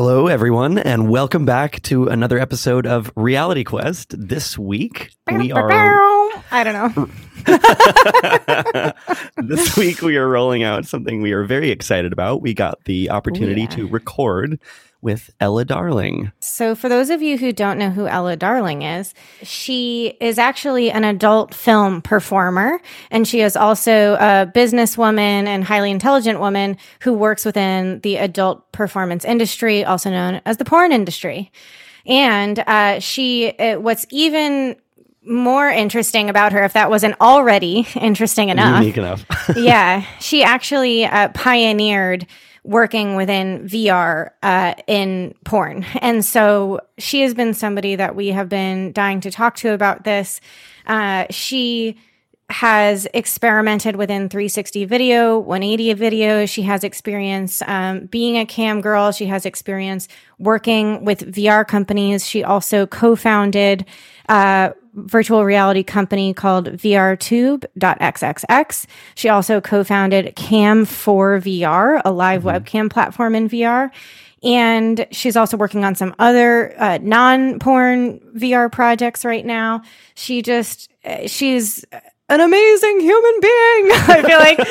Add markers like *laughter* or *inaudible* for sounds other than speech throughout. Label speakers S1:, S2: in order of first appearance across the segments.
S1: Hello, everyone, and welcome back to another episode of Reality Quest. This week we are.
S2: I don't
S1: know. *laughs* this week we are rolling out something we are very excited about. We got the opportunity oh, yeah. to record with Ela Darling.
S2: So, for those of you who don't know who Ela Darling is, she is actually an adult film performer, and she is also a businesswoman and highly intelligent woman who works within the adult performance industry, also known as the porn industry. And uh, she, uh, what's even more interesting about her, if that wasn't already *laughs* interesting enough,
S1: unique enough, *laughs*
S2: yeah, she actually uh, pioneered working within VR uh, in porn. And so she has been somebody that we have been dying to talk to about this. Uh, she has experimented within 360 video, 180 video. She has experience um, being a cam girl. She has experience working with VR companies. She also co-founded uh, virtual reality company called VRTube.xxx. She also co-founded Cam4VR, a live mm-hmm. webcam platform in VR. And she's also working on some other uh, non-porn VR projects right now. She just, uh, she's an amazing human being. *laughs* I feel like *laughs*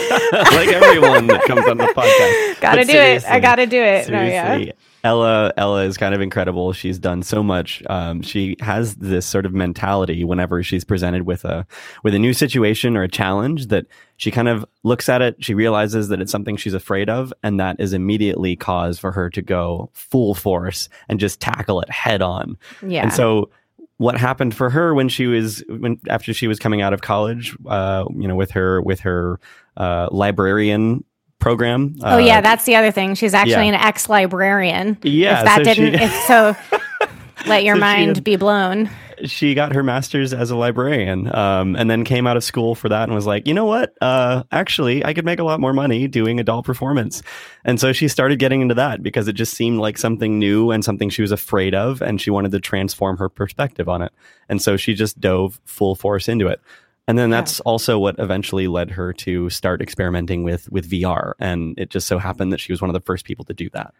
S1: like everyone that comes on the *laughs* podcast.
S2: gotta do it. I gotta do it. No, yeah.
S1: Ela Ela is kind of incredible. She's done so much. Um, she has this sort of mentality whenever she's presented with a with a new situation or a challenge that she kind of looks at it. She realizes that it's something she's afraid of, and that is immediately cause for her to go full force and just tackle it head on.
S2: Yeah.
S1: And so what happened for her when she was when after she was coming out of college, uh, you know, with her with her uh, librarian program.
S2: Oh uh, yeah, that's the other thing. She's actually yeah. an ex librarian.
S1: Yeah,
S2: if that so didn't, she, *laughs* if so, *laughs* let your so mind had, be blown.
S1: She got her master's as a librarian, um, and then came out of school for that, and was like, you know what? Uh, actually, I could make a lot more money doing adult performance, and so she started getting into that because it just seemed like something new and something she was afraid of, and she wanted to transform her perspective on it, and so she just dove full force into it. And then that's yeah. also what eventually led her to start experimenting with with VR. And it just so happened that she was one of the first people to do that.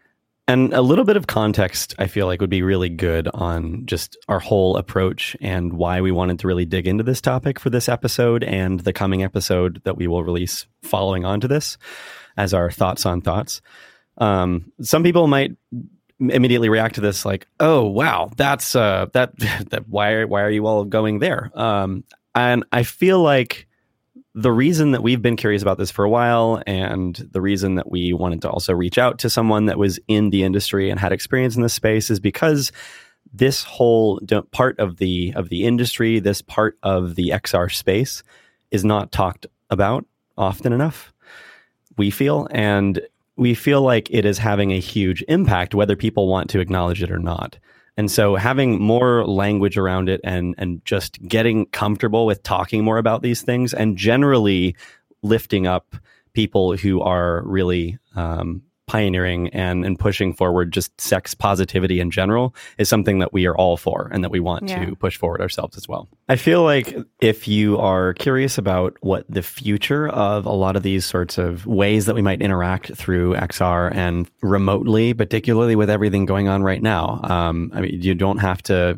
S1: And a little bit of context, I feel like, would be really good on just our whole approach and why we wanted to really dig into this topic for this episode and the coming episode that we will release following on to this as our thoughts on thoughts. Um, some people might immediately react to this like, "Oh, wow, that's uh, that *laughs* that why why are you all going there?" Um, and I feel like the reason that we've been curious about this for a while and the reason that we wanted to also reach out to someone that was in the industry and had experience in this space is because this whole part of the of the industry, this part of the XR space is not talked about often enough. We feel and we feel like it is having a huge impact whether people want to acknowledge it or not. And so having more language around it and and just getting comfortable with talking more about these things and generally lifting up people who are really um, pioneering and, and pushing forward just sex positivity in general is something that we are all for and that we want yeah. to push forward ourselves as well. I feel like if you are curious about what the future of a lot of these sorts of ways that we might interact through XR and remotely, particularly with everything going on right now, um, I mean, you don't have to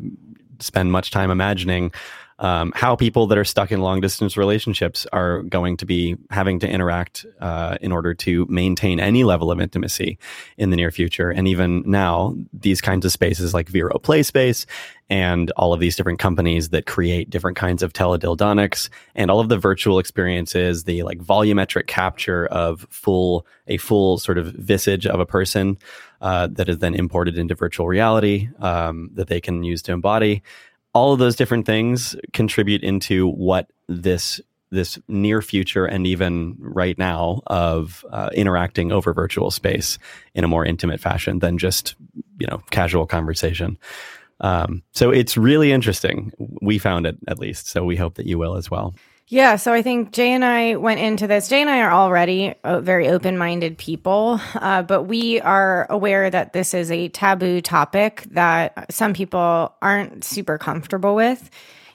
S1: spend much time imagining um, how people that are stuck in long distance relationships are going to be having to interact uh, in order to maintain any level of intimacy in the near future. And even now, these kinds of spaces like Vero Play Space and all of these different companies that create different kinds of teledildonics and all of the virtual experiences, the like volumetric capture of full a full sort of visage of a person uh, that is then imported into virtual reality um, that they can use to embody all of those different things contribute into what this this near future and even right now of uh, interacting over virtual space in a more intimate fashion than just you know casual conversation. Um, so it's really interesting. We found it at least, so we hope that you will as well.
S2: Yeah, so I think Jay and I went into this. Jay and I are already uh, very open minded people, uh, but we are aware that this is a taboo topic that some people aren't super comfortable with.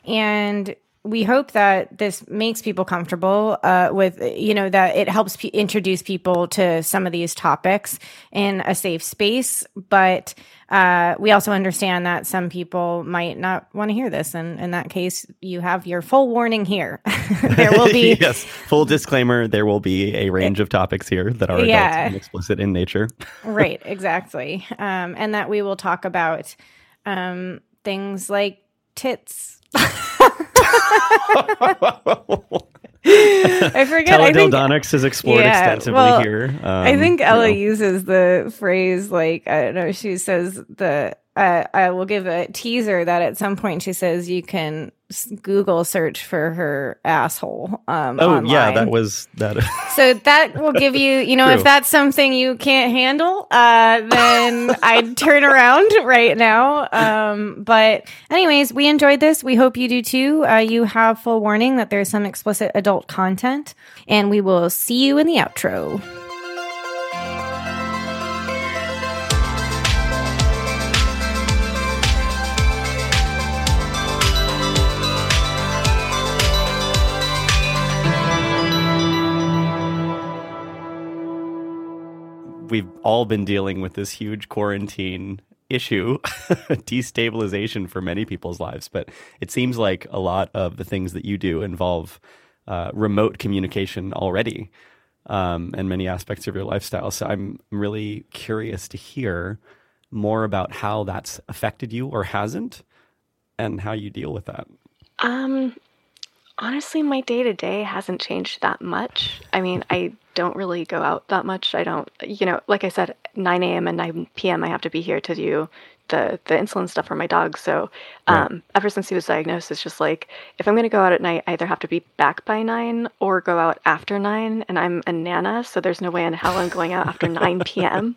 S2: And we hope that this makes people comfortable uh, with, you know, that it helps p- introduce people to some of these topics in a safe space. But uh, we also understand that some people might not want to hear this. And in that case, you have your full warning here. *laughs* there will be. *laughs*
S1: yes, full disclaimer there will be a range of topics here that are
S2: Yeah.
S1: explicit in nature. *laughs*
S2: right, exactly. Um, and that we will talk about um, things like tits. I forget. I think,
S1: Teledildonics is explored
S2: Yeah,
S1: extensively
S2: well,
S1: here.
S2: I
S1: Um,
S2: think
S1: you
S2: Ela
S1: know.
S2: uses the phrase like I don't know. She says the uh, I will give a teaser that at some point she says you can Google search for her asshole. Um,
S1: Oh yeah, that was that. *laughs*
S2: So that will give you, you know,
S1: True.
S2: if that's something you can't handle, uh, then *laughs* I'd turn around right now. Um, but anyways, we enjoyed this. We hope you do too. Uh, you have full warning that there's some explicit adult content, and we will see you in the outro.
S1: We've all been dealing with this huge quarantine issue, *laughs* destabilization for many people's lives. But it seems like a lot of the things that you do involve uh, remote communication already, um, and many aspects of your lifestyle. So I'm really curious to hear more about how that's affected you or hasn't, and how you deal with that.
S3: Um, honestly, my day to day hasn't changed that much. I mean, I don't really go out that much. I don't, you know, like I said, 9 a.m. and 9 p.m. I have to be here to do the the insulin stuff for my dog. So, um, ever since he was diagnosed, it's just like if I'm going to go out at night, I either have to be back by nine or go out after nine. And I'm a nana, so there's no way in hell I'm going out after 9 *laughs* p.m.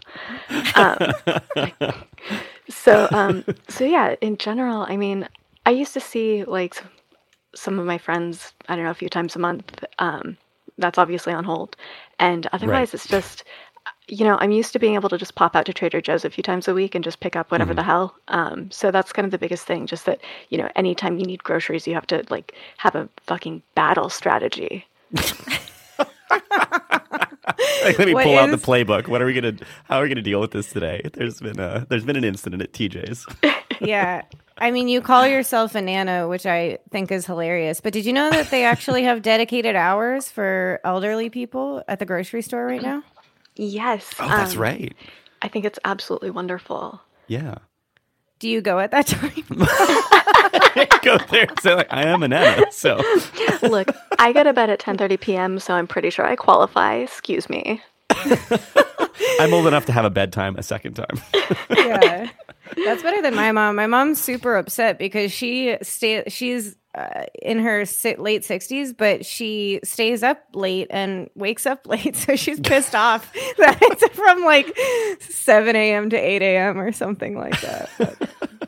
S3: Um, *laughs* so, um, so yeah, in general, I mean, I used to see like some of my friends, I don't know, a few times a month. Um, that's obviously on hold. And otherwise, it's just, you know, I'm used to being able to just pop out to Trader Joe's a few times a week and just pick up whatever the hell. Um, so that's kind of the biggest thing, just that, you know, anytime you need groceries, you have to like have a fucking battle strategy. *laughs*
S1: Like, let me
S2: What
S1: pull out the playbook. What are we gonna? How are we gonna deal with this today? There's been a there's been an incident at TJ's. *laughs*
S2: yeah. I mean, you call yourself a nano, which I think is hilarious. But did you know that they actually have dedicated hours for elderly people at the grocery store right now?
S3: Yes.
S1: Oh, that's
S3: um,
S1: right.
S3: I think it's absolutely wonderful.
S1: Yeah.
S2: Do you go at that time? *laughs*
S1: Go there. So like, I am an Anna. So
S3: Look, I go to bed at 10:30 p.m., so I'm pretty sure I qualify. Excuse me. *laughs*
S1: I'm old enough to have a bedtime a second time. *laughs*
S2: yeah. *laughs* That's better than my mom. My mom's super upset because she stay she's uh, in her late 60s, but she stays up late and wakes up *laughs* late. So she's pissed off that it's from like 7 a.m. to 8 a.m. or something like that. But-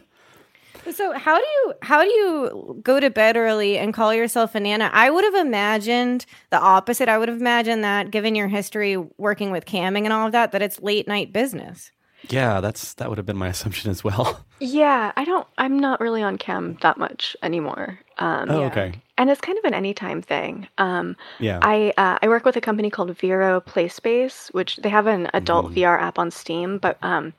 S2: So how do you how do you go to bed early and call yourself a nana? I would have imagined the opposite. I would have imagined that given your history working with camming and all of that, that it's late night business.
S1: Yeah, that's that would have been my *laughs* assumption as well.
S3: Yeah, I don't. I'm not really on cam that much anymore. Um,
S1: Oh,
S2: Yeah.
S1: okay.
S3: and it's kind of an anytime thing. Um,
S1: Yeah.
S3: I uh, I work with a company called Vero PlaySpace, which they have an adult VR app on Steam. But um,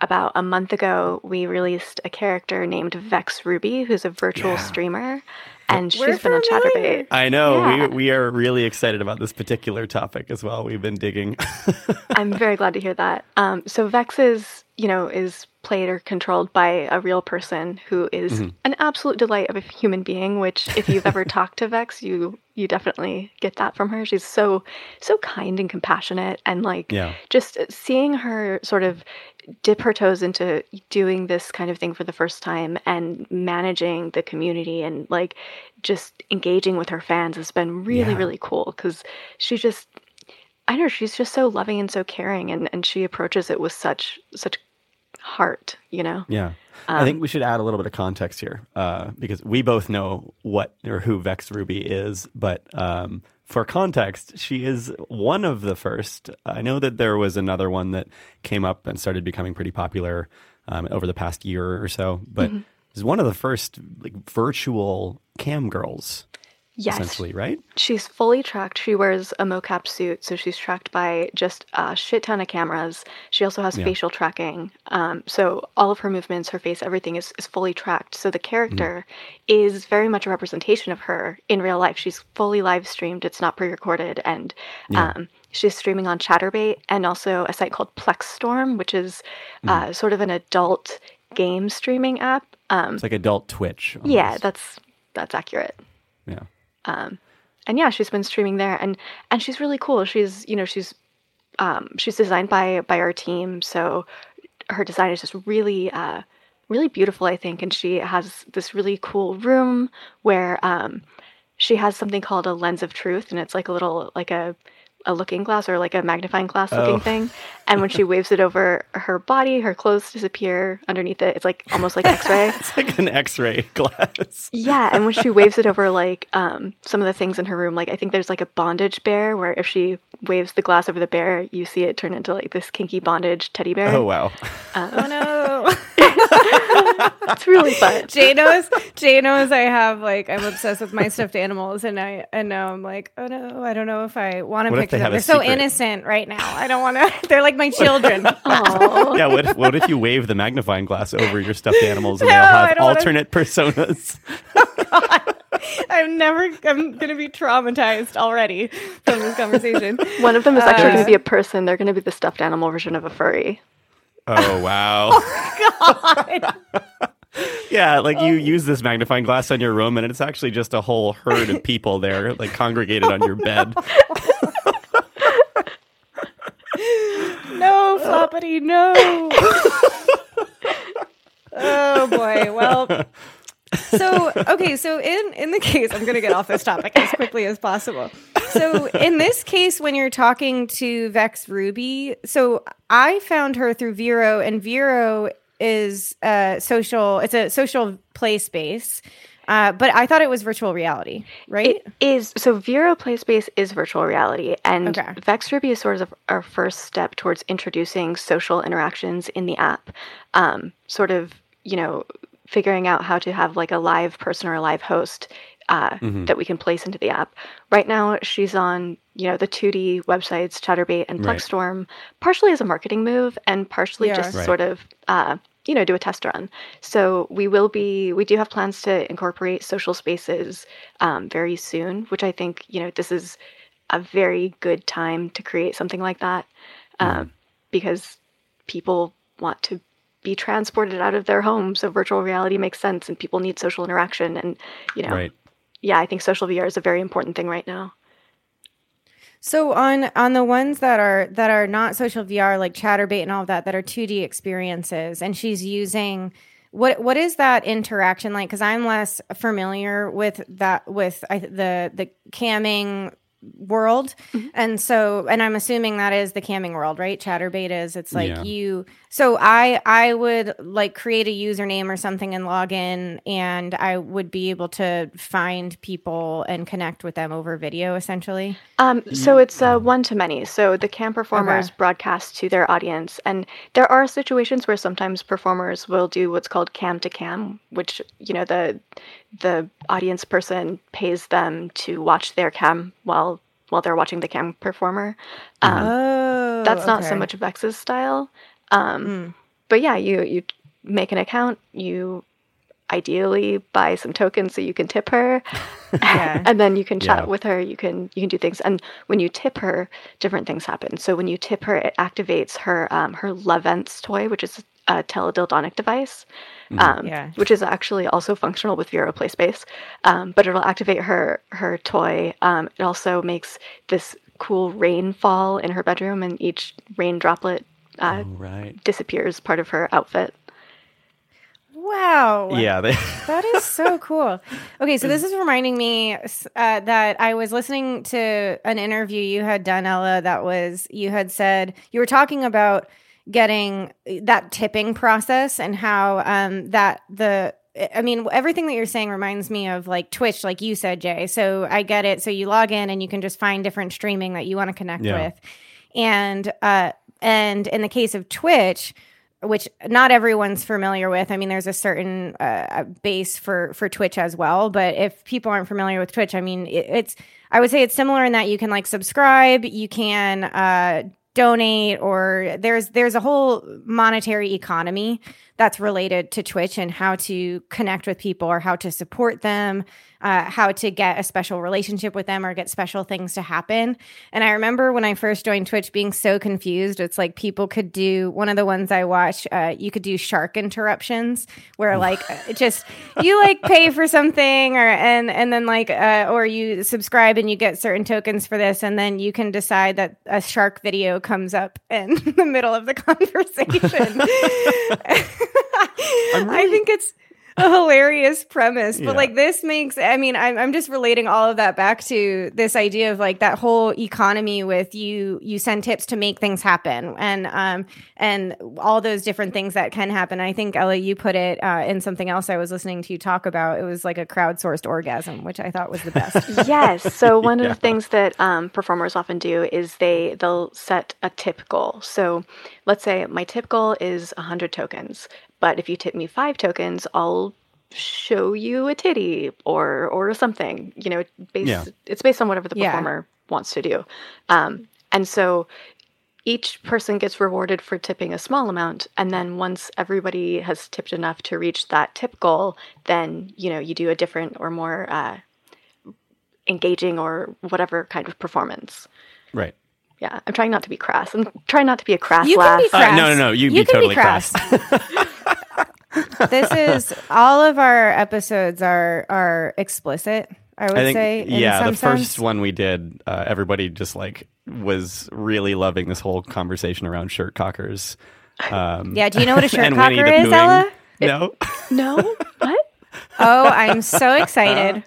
S3: about a month ago, we released a character named Vex Ruby, who's a virtual
S1: Yeah.
S3: streamer, and she's
S2: We're
S3: been a
S2: familiar.
S3: chaturbate.
S1: I know.
S3: Yeah.
S1: We we are really excited about this particular topic as well. We've been digging. *laughs*
S3: I'm very glad to hear that. Um, so Vex is, you know, is played or controlled by a real person who is an absolute delight of a human being. Which, if you've ever *laughs* talked to Vex, you you definitely get that from her. She's so so kind and compassionate, and like
S1: Yeah.
S3: just seeing her sort of dip her toes into doing this kind of thing for the first time and managing the community and like just engaging with her fans has been really
S1: Yeah.
S3: really cool because she just I don't know, she's just so loving and so caring and, and she approaches it with such such heart, you know?
S1: Yeah. I think we should add a little bit of context here uh, because we both know what or who Vex Ruby is, but um, for context, she is one of the first. I know that there was another one that came up and started becoming pretty popular um, over the past year or so, but is one of the first like virtual cam girls,
S3: Yes.
S1: essentially, right?
S3: She's fully tracked. She wears a mocap suit, so she's tracked by just a shit ton of cameras. She also has
S1: Yeah.
S3: facial tracking. Um, so all of her movements, her face, everything is, is fully tracked. So the character is very much a representation of her in real life. She's fully live streamed, it's not pre recorded. And
S1: Yeah.
S3: um, she's streaming on Chaturbate and also a site called Plexstorm, which is uh, sort of an adult game streaming app. Um,
S1: It's like adult Twitch.
S3: yeah, that's that's accurate
S1: yeah.
S3: Um, and yeah, she's been streaming there, and and she's really cool. She's you know she's um, she's designed by by our team, so her design is just really uh, really beautiful, I think. And she has this really cool room where um, she has something called a lens of truth, and it's like a little like a a looking glass or like a magnifying glass looking
S1: Oh.
S3: thing. And when she *laughs* waves it over her body, her clothes disappear underneath it. It's like almost like X-ray. *laughs*
S1: It's like an X-ray glass.
S3: Yeah, and when she waves it over like um, some of the things in her room, like I think there's like a bondage bear where if she waves the glass over the bear, you see it turn into like this kinky bondage teddy bear.
S1: Oh wow. *laughs*
S2: Oh no.
S3: It's really fun. *laughs*
S2: Jay knows. Jay knows I have like I'm obsessed with my stuffed animals, and I and now I'm like, oh no, I don't know if I want to pick
S1: they
S2: them.
S1: have a
S2: They're so innocent right now. I don't want to. *laughs* They're like my children. *laughs*
S1: Yeah. What if, what if you wave the magnifying glass over your stuffed animals and they
S2: No,
S1: all
S2: I
S1: have
S2: don't wanna-
S1: alternate personas?
S2: I'm never. I'm gonna be traumatized already from this conversation.
S3: One of them is actually
S2: Uh,
S3: going to be a person. They're going to be the stuffed animal version of a furry.
S1: Oh wow. *laughs*
S2: Oh, God. *laughs*
S1: Yeah, like you oh. use this magnifying glass on your room, and it's actually just a whole herd of people there, like congregated on your bed. *laughs*
S2: No, Floppity, no. oh boy. Well, so okay, so in in the case, I'm going to get off this topic as quickly as possible. So in this case, when you're talking to Vex Ruby, so I found her through Vero, and Vero is a social. It's a social play space. Uh, but I thought it was virtual reality, right?
S3: It is so Vero PlaySpace is virtual reality, and
S2: Okay.
S3: Vex Ruby is sort of our first step towards introducing social interactions in the app. Um, sort of, you know, figuring out how to have like a live person or a live host uh, that we can place into the app. Right now, she's on you know the 2D websites Chaturbate and
S1: Right.
S3: Partially as a marketing move and partially
S2: Yeah.
S3: just
S1: Right.
S3: sort of. Uh, you know, do a test run. So we will be, we do have plans to incorporate social spaces um, very soon, which I think, you know, this is a very good time to create something like that um, because people want to be transported out of their homes. So virtual reality makes sense and people need social interaction. And, you know,
S1: Right.
S3: yeah, I think social VR is a very important thing right now.
S2: So on on the ones that are that are not social VR like Chaturbate and all of that that are 2D experiences and she's using what what is that interaction like cuz I'm less familiar with that with I, the the camming world mm-hmm. and so and i'm assuming that is the camming world right chaturbate is it's like
S1: Yeah.
S2: you so i i would like create a username or something and log in and i would be able to find people and connect with them over video essentially
S3: Um, so it's uh, one to many. So the cam performers
S2: Okay.
S3: broadcast to their audience, and there are situations where sometimes performers will do what's called cam to cam, which you know the the audience person pays them to watch their cam while while they're watching the cam performer. Um,
S2: oh
S3: that's not so
S2: okay.
S3: much Vex's style. Um,
S2: Mm.
S3: But yeah, you you make an account, you ideally buy some tokens so you can tip her, *laughs*
S2: Yeah. *laughs*
S3: and then you can chat
S1: Yeah.
S3: with her. You can you can do things, and when you tip her, different things happen. So when you tip her, it activates her um, her Lovense toy, which is a teledildonic device. Um,
S2: Yeah.
S3: which is actually also functional with Vero PlaySpace, um, but it'll activate her her toy. Um, it also makes this cool rain fall in her bedroom, and each rain droplet uh,
S1: Oh, right.
S3: disappears part of her outfit.
S2: wow
S1: Yeah. They, *laughs*
S2: That is so cool. Okay, so this is reminding me uh, that I was listening to an interview you had done, Ela. That was you had said you were talking about getting that tipping process and how um, that the. I mean, everything that you're saying reminds me of like Twitch, like you said, Jay. So I get it. So you log in and you can just find different streaming that you want to connect
S1: Yeah.
S2: with, and uh, and in the case of Twitch, which not everyone's familiar with. I mean, there's a certain uh, base for for Twitch as well, but if people aren't familiar with Twitch, I mean, it, it's I would say it's similar in that you can like subscribe, you can uh, donate, or there's there's a whole monetary economy that's related to Twitch and how to connect with people or how to support them uh, how to get a special relationship with them or get special things to happen. And I remember when I first joined Twitch being so confused. It's like people could do one of the ones I watch, uh, you could do shark interruptions where like just you like pay for something or and and then like uh, or you subscribe and you get certain tokens for this and then you can decide that a shark video comes up in *laughs* the middle of the conversation. *laughs* *laughs* *laughs* really- I think it's a hilarious premise. But yeah. like this makes, I mean, I'm, I'm just relating all of that back to this idea of like that whole economy with you, you send tips to make things happen and, um, and all those different things that can happen. I think Ela, you put it uh, in something else I was listening to you talk about. It was like a crowdsourced orgasm, which I thought was the best. *laughs*
S3: yes. So *laughs* one of the things that um, performers often do is they, they'll set a tip goal. So let's say my tip goal is 100 tokens but if you tip me five tokens, I'll show you a titty or or something. You know, based, yeah. it's based on whatever the performer yeah. wants to do. Um, and so each person gets rewarded for tipping a small amount and then once everybody has tipped enough to reach that tip goal then you know you do a different or more uh, engaging or whatever kind of performance
S1: right
S3: yeah i'm trying not to be crass i'm trying not to be a crass
S2: you
S3: laugh
S2: can be crass.
S1: Uh, no no no you,
S2: you
S1: be totally be crass,
S2: crass. *laughs* this is all of our episodes are are explicit. I would I think, say.
S1: yeah, the
S2: sense.
S1: first one we did, uh, everybody just like was really loving this whole conversation around shirt cockers.
S2: Um, yeah, do you know what a shirt *laughs* cocker is, Ela?
S1: No.
S3: no. *laughs* What?
S2: Oh, I'm so excited.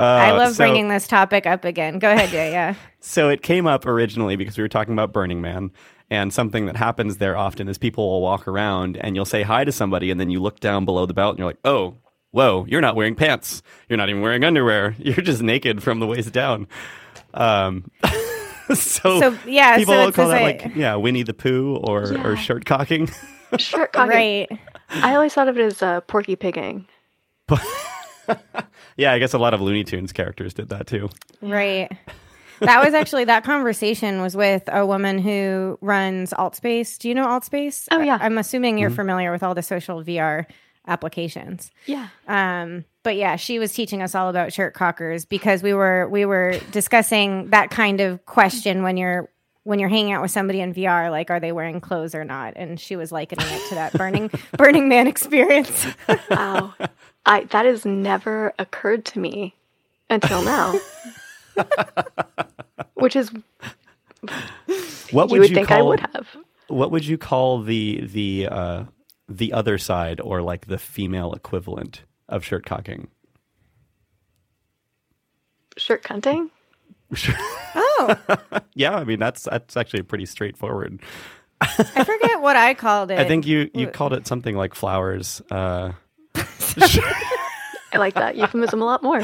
S2: Uh, I love so, bringing this topic up again. Go ahead, Jay. Yeah. *laughs*
S1: So it came up originally because we were talking about Burning Man, and something that happens there often is people will walk around and you'll say hi to somebody, and then you look down below the belt and you're like, oh, whoa, you're not wearing pants. You're not even wearing underwear. *laughs* You're just naked from the waist down. Um, *laughs* so,
S2: so, yeah,
S1: people
S2: so
S1: call that like yeah, Winnie the Pooh or yeah. or shirt cocking.
S3: shirt cocking, right? I always thought of it as uh, Porky Pigging. *laughs*
S1: yeah, I guess a lot of Looney Tunes characters did that too.
S2: Right that was actually that conversation was with a woman who runs Altspace. Do you know Altspace?
S3: Oh yeah.
S2: I, am assuming you're mm-hmm. familiar with all the social VR applications.
S3: Yeah.
S2: Um, but yeah, she was teaching us all about shirt cockers because we were we were discussing that kind of question when you're when you're hanging out with somebody in VR, like are they wearing clothes or not? And she was likening it to that burning *laughs* Burning Man experience.
S3: wow, I that has never occurred to me until now. *laughs* Which is
S1: what would
S3: you would
S1: you
S3: think
S1: call,
S3: I would have.
S1: What would you call the the uh, the other side or like the female equivalent of shirt cocking?
S3: Shirt cunting?
S2: Oh. *laughs*
S1: yeah, I mean that's that's actually pretty straightforward.
S2: I forget what I called it. *laughs*
S1: I think you you called it something like flowers. Uh, *laughs*
S3: I like that euphemism a lot more.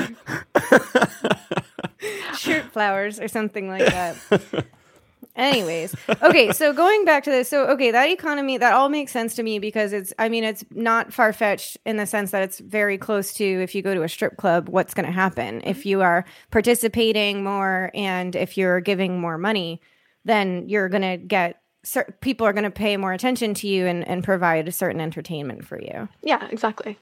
S2: Shirt flowers or something like that. Anyways, okay, so going back to this, so okay, that economy that all makes sense to me because it's I mean it's not far fetched in the sense that it's very close to if you go to a strip club, what's going to happen mm-hmm. if you are participating more and if you're giving more money, then you're going to get people are going to pay more attention to you and, and provide a certain entertainment for you.
S3: Yeah, exactly.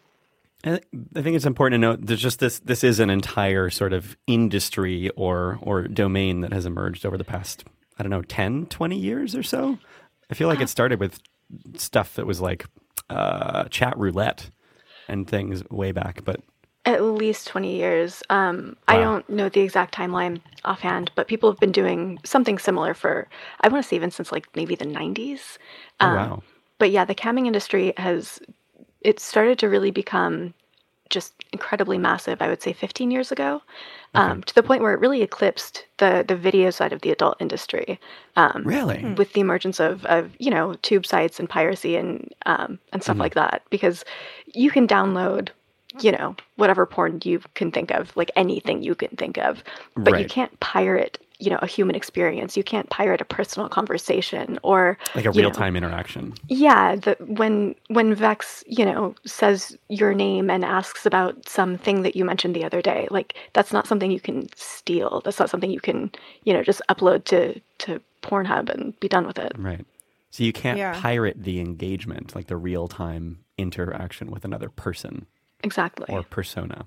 S1: I think it's important to note there's just this this is an entire sort of industry or or domain that has emerged over the past I don't know 10 20 years or so. I feel like it started with stuff that was like uh, chat roulette and things way back, but
S3: at least 20 years. Um, wow. I don't know the exact timeline offhand, but people have been doing something similar for, I want to say, even since like maybe the 90s.
S1: Um, oh, wow.
S3: But yeah, the camming industry has it started to really become just incredibly massive. I would say 15 years ago, okay. um, to the point where it really eclipsed the the video side of the adult industry.
S1: Um, really,
S3: hmm. with the emergence of of you know tube sites and piracy and um, and stuff mm-hmm. like that, because you can download you know whatever porn you can think of, like anything you can think of, but right. you can't pirate you know a human experience. You can't pirate a personal conversation or
S1: like a
S3: you know,
S1: real time interaction.
S3: yeah, the, when when Vex, you know, says your name and asks about something that you mentioned the other day, like that's not something you can steal. That's not something you can, you know, just upload to to Pornhub and be done with it.
S1: Right. So you can't
S2: Yeah.
S1: pirate the engagement, like the real time interaction with another person
S3: Exactly.
S1: or persona.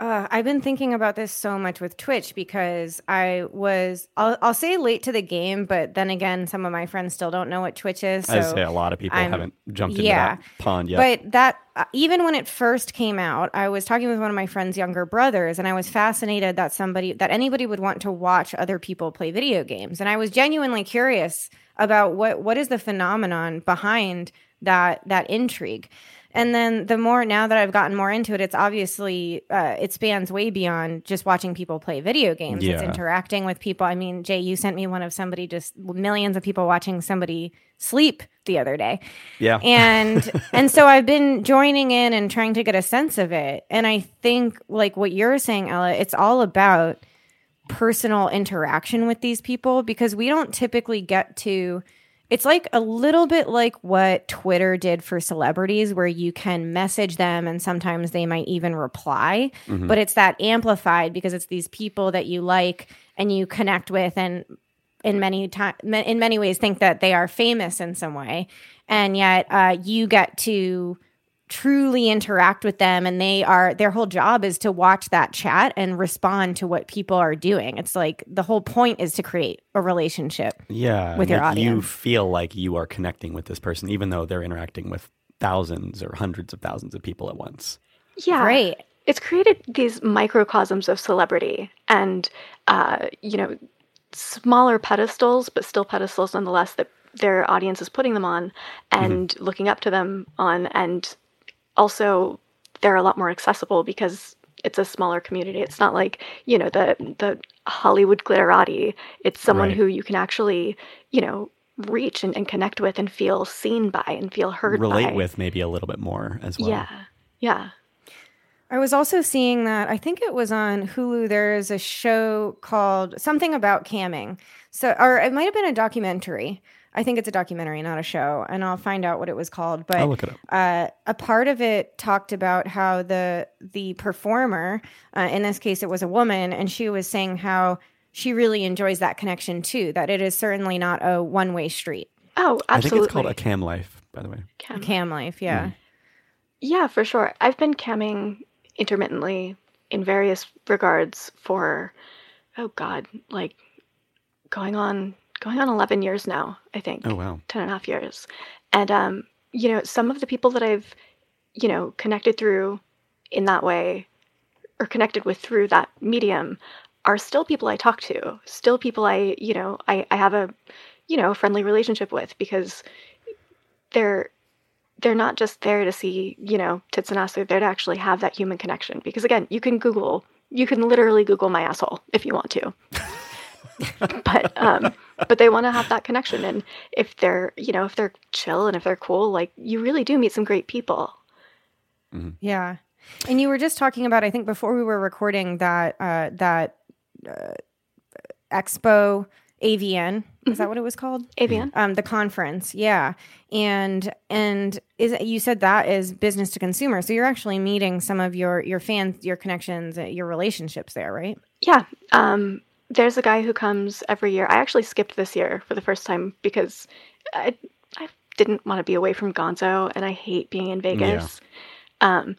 S2: Uh, I've been thinking about this so much with Twitch because I was, I'll, I'll say late to the game, but then again, some of my friends still don't know what Twitch is. So
S1: I'd say a lot of people
S2: I'm-
S1: haven't jumped into
S2: yeah.
S1: that pond yet.
S2: But that uh, even when it first came out, I was talking with one of my friend's younger brothers, and I was fascinated that somebody that anybody would want to watch other people play video games, and I was genuinely curious about what what is the phenomenon behind that that intrigue. And then the more now that I've gotten more into it, it's obviously uh, it spans way beyond just watching people play video games. It's interacting with people. I mean, Jay, you sent me one of somebody just millions of people watching somebody sleep the other day
S1: yeah.
S2: and *laughs* and so I've been joining in and trying to get a sense of it. And I think like what you're saying, Ela, it's all about personal interaction with these people because we don't typically get to it's like a little bit like what Twitter did for celebrities, where you can message them and sometimes they might even reply. But it's that amplified because it's these people that you like and you connect with, and in many time in many ways think that they are famous in some way, and yet uh, you get to truly interact with them and they are their whole job is to watch that chat and respond to what people are doing it's like the whole point is to create a relationship
S1: Yeah,
S2: with your
S1: audience You feel like you are connecting with this person, even though they're interacting with thousands or hundreds of thousands of people at once.
S3: yeah.
S2: right
S3: It's created these microcosms of celebrity and uh, you know, smaller pedestals, but still pedestals nonetheless that their audience is putting them on and looking up to them on and also they're a lot more accessible because it's a smaller community. It's not like, you know, the the Hollywood glitterati. It's someone
S1: Right.
S3: who you can actually, you know, reach and, and connect with and feel seen by and feel heard
S1: Relate
S3: by.
S1: with maybe a little bit more as well.
S3: Yeah. Yeah.
S2: I was also seeing that I think it was on Hulu. There's a show called something about camming. So, or it might have been a documentary. I think it's a documentary, not a show, and I'll find out what it was called. But
S1: I'll look it up.
S2: uh, a part of it talked about how the the performer, uh, in this case, it was a woman, and she was saying how she really enjoys that connection too. That it is certainly not a one way street.
S3: Oh, absolutely.
S1: I think it's called a cam life, by the way.
S3: Cam.
S2: Cam life, yeah.
S3: Yeah, for sure. I've been camming intermittently in various regards for oh god, like going on going on 11 years now, I think.
S1: Oh wow.
S3: 10 and a half years. And um, you know, some of the people that I've, you know, connected through in that way or connected with through that medium are still people I talk to, still people I, you know, I, I have a, you know, friendly relationship with because they're they're not just there to see, you know, tits and ass, they're there to actually have that human connection. Because again, you can Google you can literally Google my asshole if you want to. *laughs* *laughs* but um but they want to have that connection and if they're you know if they're chill and if they're cool like you really do meet some great people
S2: Yeah. And you were just talking about, I think before we were recording that, uh, that uh, Expo AVN, is that what it was called?
S3: AVN.
S2: Um, the conference, yeah, and and is you said that is business to consumer, so you're actually meeting some of your your fans, your connections, uh, your relationships there, right?
S3: yeah um there's a guy who comes every year i actually skipped this year for the first time because i i didn't want to be away from gonzo and i hate being in vegas um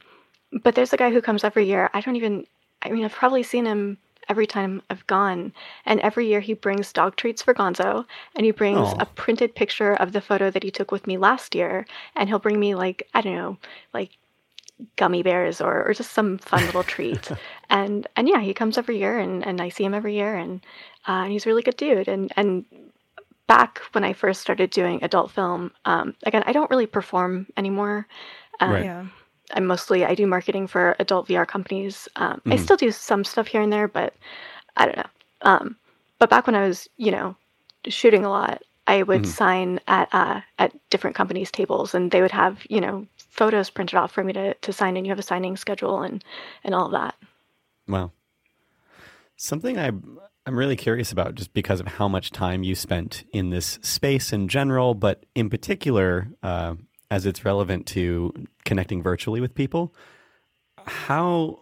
S3: but there's a guy who comes every year i don't even i mean i've probably seen him every time I've gone. And every year he brings dog treats for Gonzo and he brings
S1: Aw.
S3: a printed picture of the photo that he took with me last year. And he'll bring me, like, I don't know, like gummy bears or, or just some fun little treat. *laughs* And and yeah, he comes every year and, and I see him every year and uh, he's a really good dude. And and back when I first started doing adult film, um, again, I don't really perform anymore. Um,
S1: Right.
S2: Yeah.
S3: I'm mostly I do marketing for adult VR companies. Um, I still do some stuff here and there, but I don't know. Um, but back when I was, you know, shooting a lot, I would sign at uh, at different companies' tables, and they would have you know photos printed off for me to, to sign, and you have a signing schedule and and all of that.
S1: Wow. Something I I'm really curious about just because of how much time you spent in this space in general, but in particular, uh, as it's relevant to connecting virtually with people. How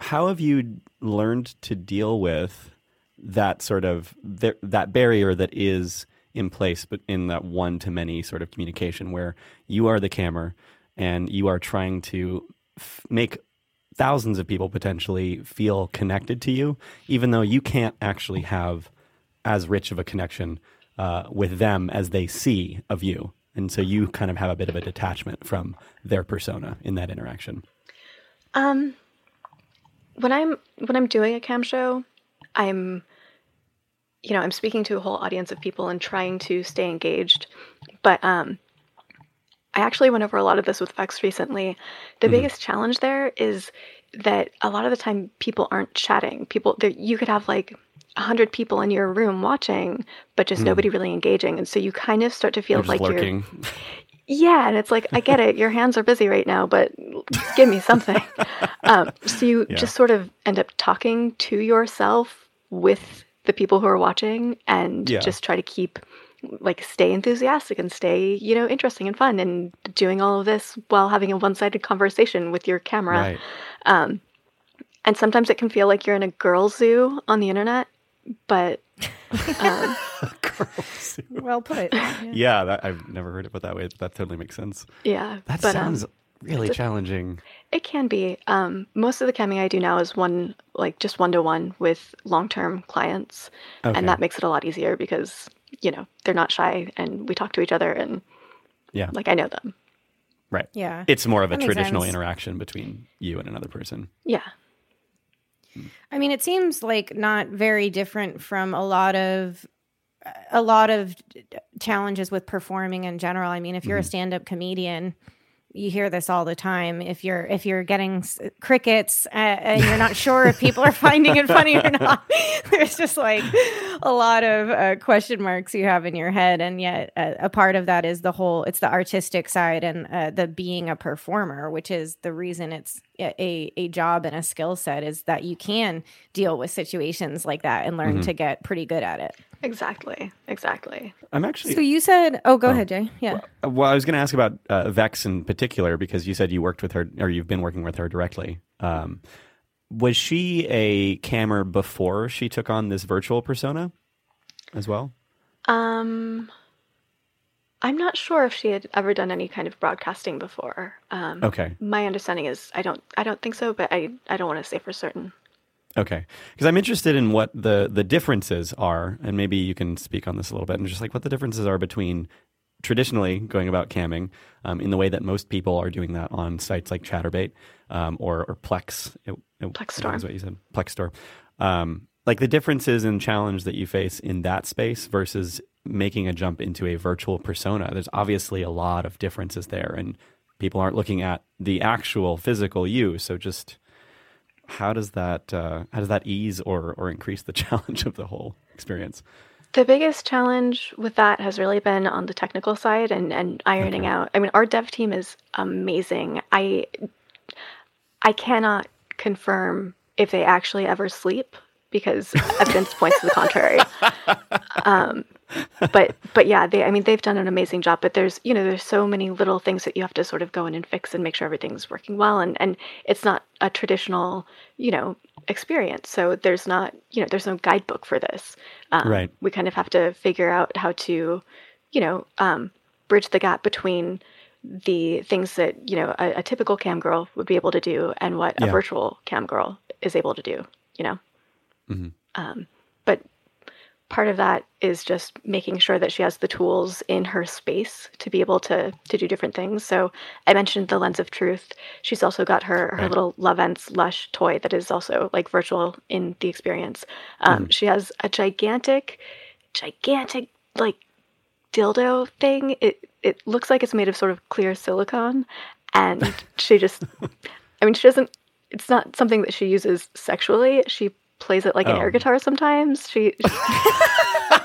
S1: how have you learned to deal with that sort of that barrier that is in place, but in that one to many sort of communication where you are the camera and you are trying to f- make thousands of people potentially feel connected to you, even though you can't actually have as rich of a connection uh, with them as they see of you. And so you kind of have a bit of a detachment from their persona in that interaction.
S3: Um, when I'm when I'm doing a cam show, I'm you know, I'm speaking to a whole audience of people and trying to stay engaged. But um I actually went over a lot of this with Vex recently. The mm-hmm. biggest challenge there is that a lot of the time people aren't chatting. People you could have like a hundred people in your room watching, but just mm. nobody really engaging. And so you kind of start to feel like lurking. you're Yeah, and it's like I get it. Your hands are busy right now, but give me something. *laughs* um, so you yeah. just sort of end up talking to yourself with the people who are watching, and yeah. just try to keep like stay enthusiastic and stay you know interesting and fun, and doing all of this while having a one-sided conversation with your camera. Right. Um, and sometimes it can feel like you're in a girl zoo on the internet, but um, *laughs*
S2: well put. *laughs*
S1: Yeah, yeah that, I've never heard it put that way. but That totally makes sense.
S3: Yeah,
S1: that but, sounds um, really challenging.
S3: It can be. Um, most of the camming I do now is one, like just one to one with long term clients, okay. and that makes it a lot easier because you know they're not shy and we talk to each other and yeah, like I know them.
S1: Right.
S2: Yeah.
S1: It's more of a traditional sense. interaction between you and another person.
S3: Yeah.
S2: I mean, it seems like not very different from a lot of a lot of challenges with performing in general. I mean, if you're mm-hmm. a stand-up comedian, you hear this all the time if you're if you're getting crickets uh, and you're not sure if people are finding it funny or not *laughs* there's just like a lot of uh, question marks you have in your head. And yet uh, a part of that is the whole it's the artistic side and uh, the being a performer which is the reason it's a a job and a skill set is that you can deal with situations like that and learn mm-hmm. to get pretty good at it
S3: Exactly. Exactly.
S1: I'm actually.
S2: So you said, oh, go oh, ahead, Jay. Yeah.
S1: Well, well I was going to ask about uh, Vex in particular because you said you worked with her or you've been working with her directly. Um, was she a cammer before she took on this virtual persona as well?
S3: Um, I'm not sure if she had ever done any kind of broadcasting before. Um,
S1: okay.
S3: My understanding is I don't I don't think so, but I I don't want to say for certain.
S1: Okay, because I'm interested in what the the differences are, and maybe you can speak on this a little bit, and just like what the differences are between traditionally going about camming um, in the way that most people are doing that on sites like Chaturbate um, or, or Plex. It,
S3: it, Plexstorm
S1: is what you said. Plexstorm. Um, like the differences and challenge that you face in that space versus making a jump into a virtual persona. There's obviously a lot of differences there, and people aren't looking at the actual physical you. So just how does that uh, how does that ease or or increase the *laughs* challenge of the whole experience?
S3: The biggest challenge with that has really been on the technical side and, and ironing okay. out. I mean, our dev team is amazing. I I cannot confirm if they actually ever sleep because evidence points to the contrary. *laughs* Um, but but yeah, they I mean they've done an amazing job. But there's you know there's so many little things that you have to sort of go in and fix and make sure everything's working well. And and it's not a traditional you know experience. So there's not you know there's no guidebook for this.
S1: Um, right.
S3: We kind of have to figure out how to you know um, bridge the gap between the things that you know a, a, typical cam girl would be able to do and what yeah. a virtual cam girl is able to do. You know. Mm-hmm. Um, part of that is just making sure that she has the tools in her space to be able to to do different things. So I mentioned the lens of truth. She's also got her her right. little Lovense Lush toy that is also like virtual in the experience. Um, mm. She has a gigantic, gigantic like dildo thing. It it looks like it's made of sort of clear silicone, and *laughs* she just, I mean, she doesn't. It's not something that she uses sexually. She plays it like oh. an air oh. guitar sometimes. She,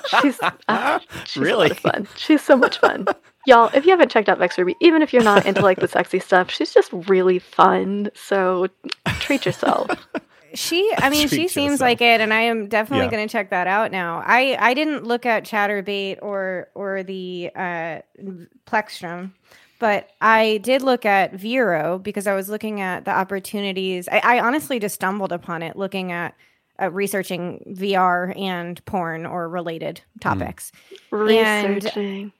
S3: *laughs* she's, uh, she's
S1: really
S3: fun. She's so much fun. Y'all, if you haven't checked out Vex Ruby, even if you're not into like the sexy stuff, she's just really fun. So treat yourself. *laughs*
S2: she i mean she
S1: Treat
S2: seems
S1: yourself.
S2: like it and i am definitely
S1: Yeah.
S2: going to check that out now i i didn't look at chaturbate or or the uh plexstorm but i did look at vero because i was looking at the opportunities i, I honestly just stumbled upon it looking at uh, researching vr and porn or related topics And-
S3: Researching.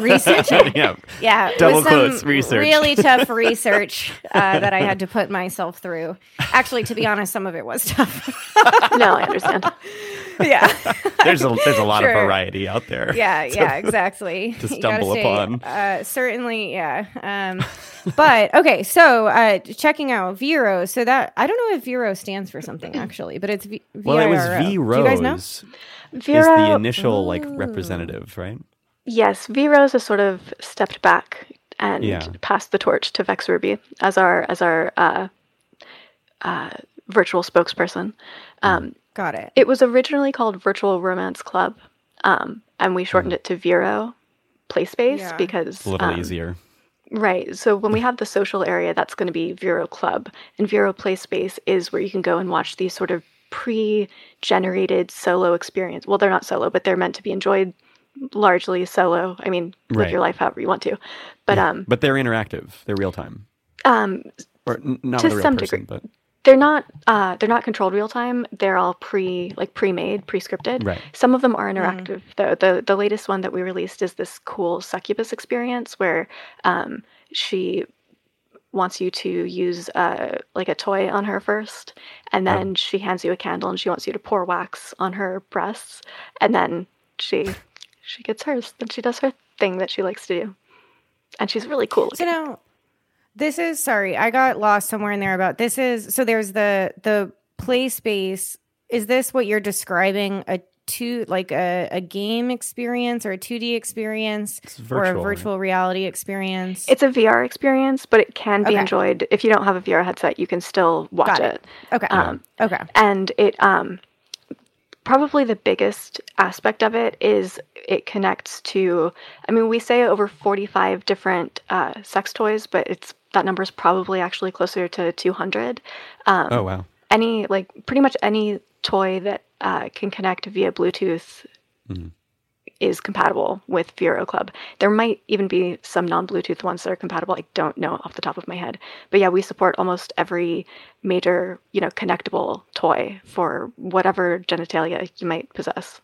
S2: researching *laughs*
S1: yeah.
S2: yeah
S1: Double quotes, research.
S2: really *laughs* tough research uh, that i had to put myself through actually to be honest some of it was tough
S3: no, I understand. *laughs*
S2: yeah *laughs*
S1: There's a there's a lot
S2: Sure.
S1: of variety out there.
S2: yeah *laughs* yeah exactly *laughs*
S1: to stumble
S2: stay,
S1: upon.
S2: uh, certainly yeah um but okay so uh checking out vero so that i don't know if vero stands for something actually but it's v-
S1: Well, it was
S2: VIRO.
S1: V
S2: do you guys know
S1: Rose is the
S3: Vero,
S1: initial like representative, right?
S3: yes, Veros has sort of stepped back and
S1: Yeah.
S3: passed the torch to Vex Ruby as our as our uh, uh, virtual spokesperson. Um,
S2: got it
S3: It was originally called Virtual Romance Club, um, and we shortened it to Vero Playspace
S2: Yeah.
S3: because
S1: It's a little
S3: um,
S1: easier.
S3: Right. So when we *laughs* have the social area, that's going to be Vero Club. And Vero Playspace is where you can go and watch these sort of pre generated solo experience. Well, they're not solo, but they're meant to be enjoyed largely solo. I mean, live
S1: Right.
S3: your life however you want to. But um,
S1: But they're interactive. They're real time.
S3: um,
S1: Or n- not
S3: To
S1: with a real
S3: some
S1: person,
S3: degree.
S1: but
S3: they're not uh, they're not controlled real time. They're all pre like pre made, pre scripted.
S1: Right.
S3: Some of them are interactive though. The the latest one that we released is this cool succubus experience where um, she wants you to use uh, like a toy on her first, and then she hands you a candle and she wants you to pour wax on her breasts, and then she she gets hers. Then she does her thing that she likes to do, and she's really cool.
S2: So
S3: looking.
S2: now, this is sorry, I got lost somewhere in there about this is so there's the the play space. Is this what you're describing a two like a, a game experience or a 2D experience
S1: it's
S2: or
S1: virtual.
S2: a
S1: right?
S2: virtual reality experience?
S3: It's a VR experience, but it can be
S2: Okay.
S3: enjoyed if you don't have a VR headset. You can still watch it.
S2: it. okay.
S3: Um,
S2: okay.
S3: and it um probably the biggest aspect of it is it connects to i mean we say over 45 different uh, sex toys but it's that number is probably actually closer to 200 um,
S1: Oh wow.
S3: any like pretty much any toy that uh, can connect via bluetooth
S1: Mhm.
S3: is compatible with Vero Club. There might even be some non-Bluetooth ones that are compatible. I don't know off the top of my head, but yeah, we support almost every major, you know, connectable toy for whatever genitalia you might possess.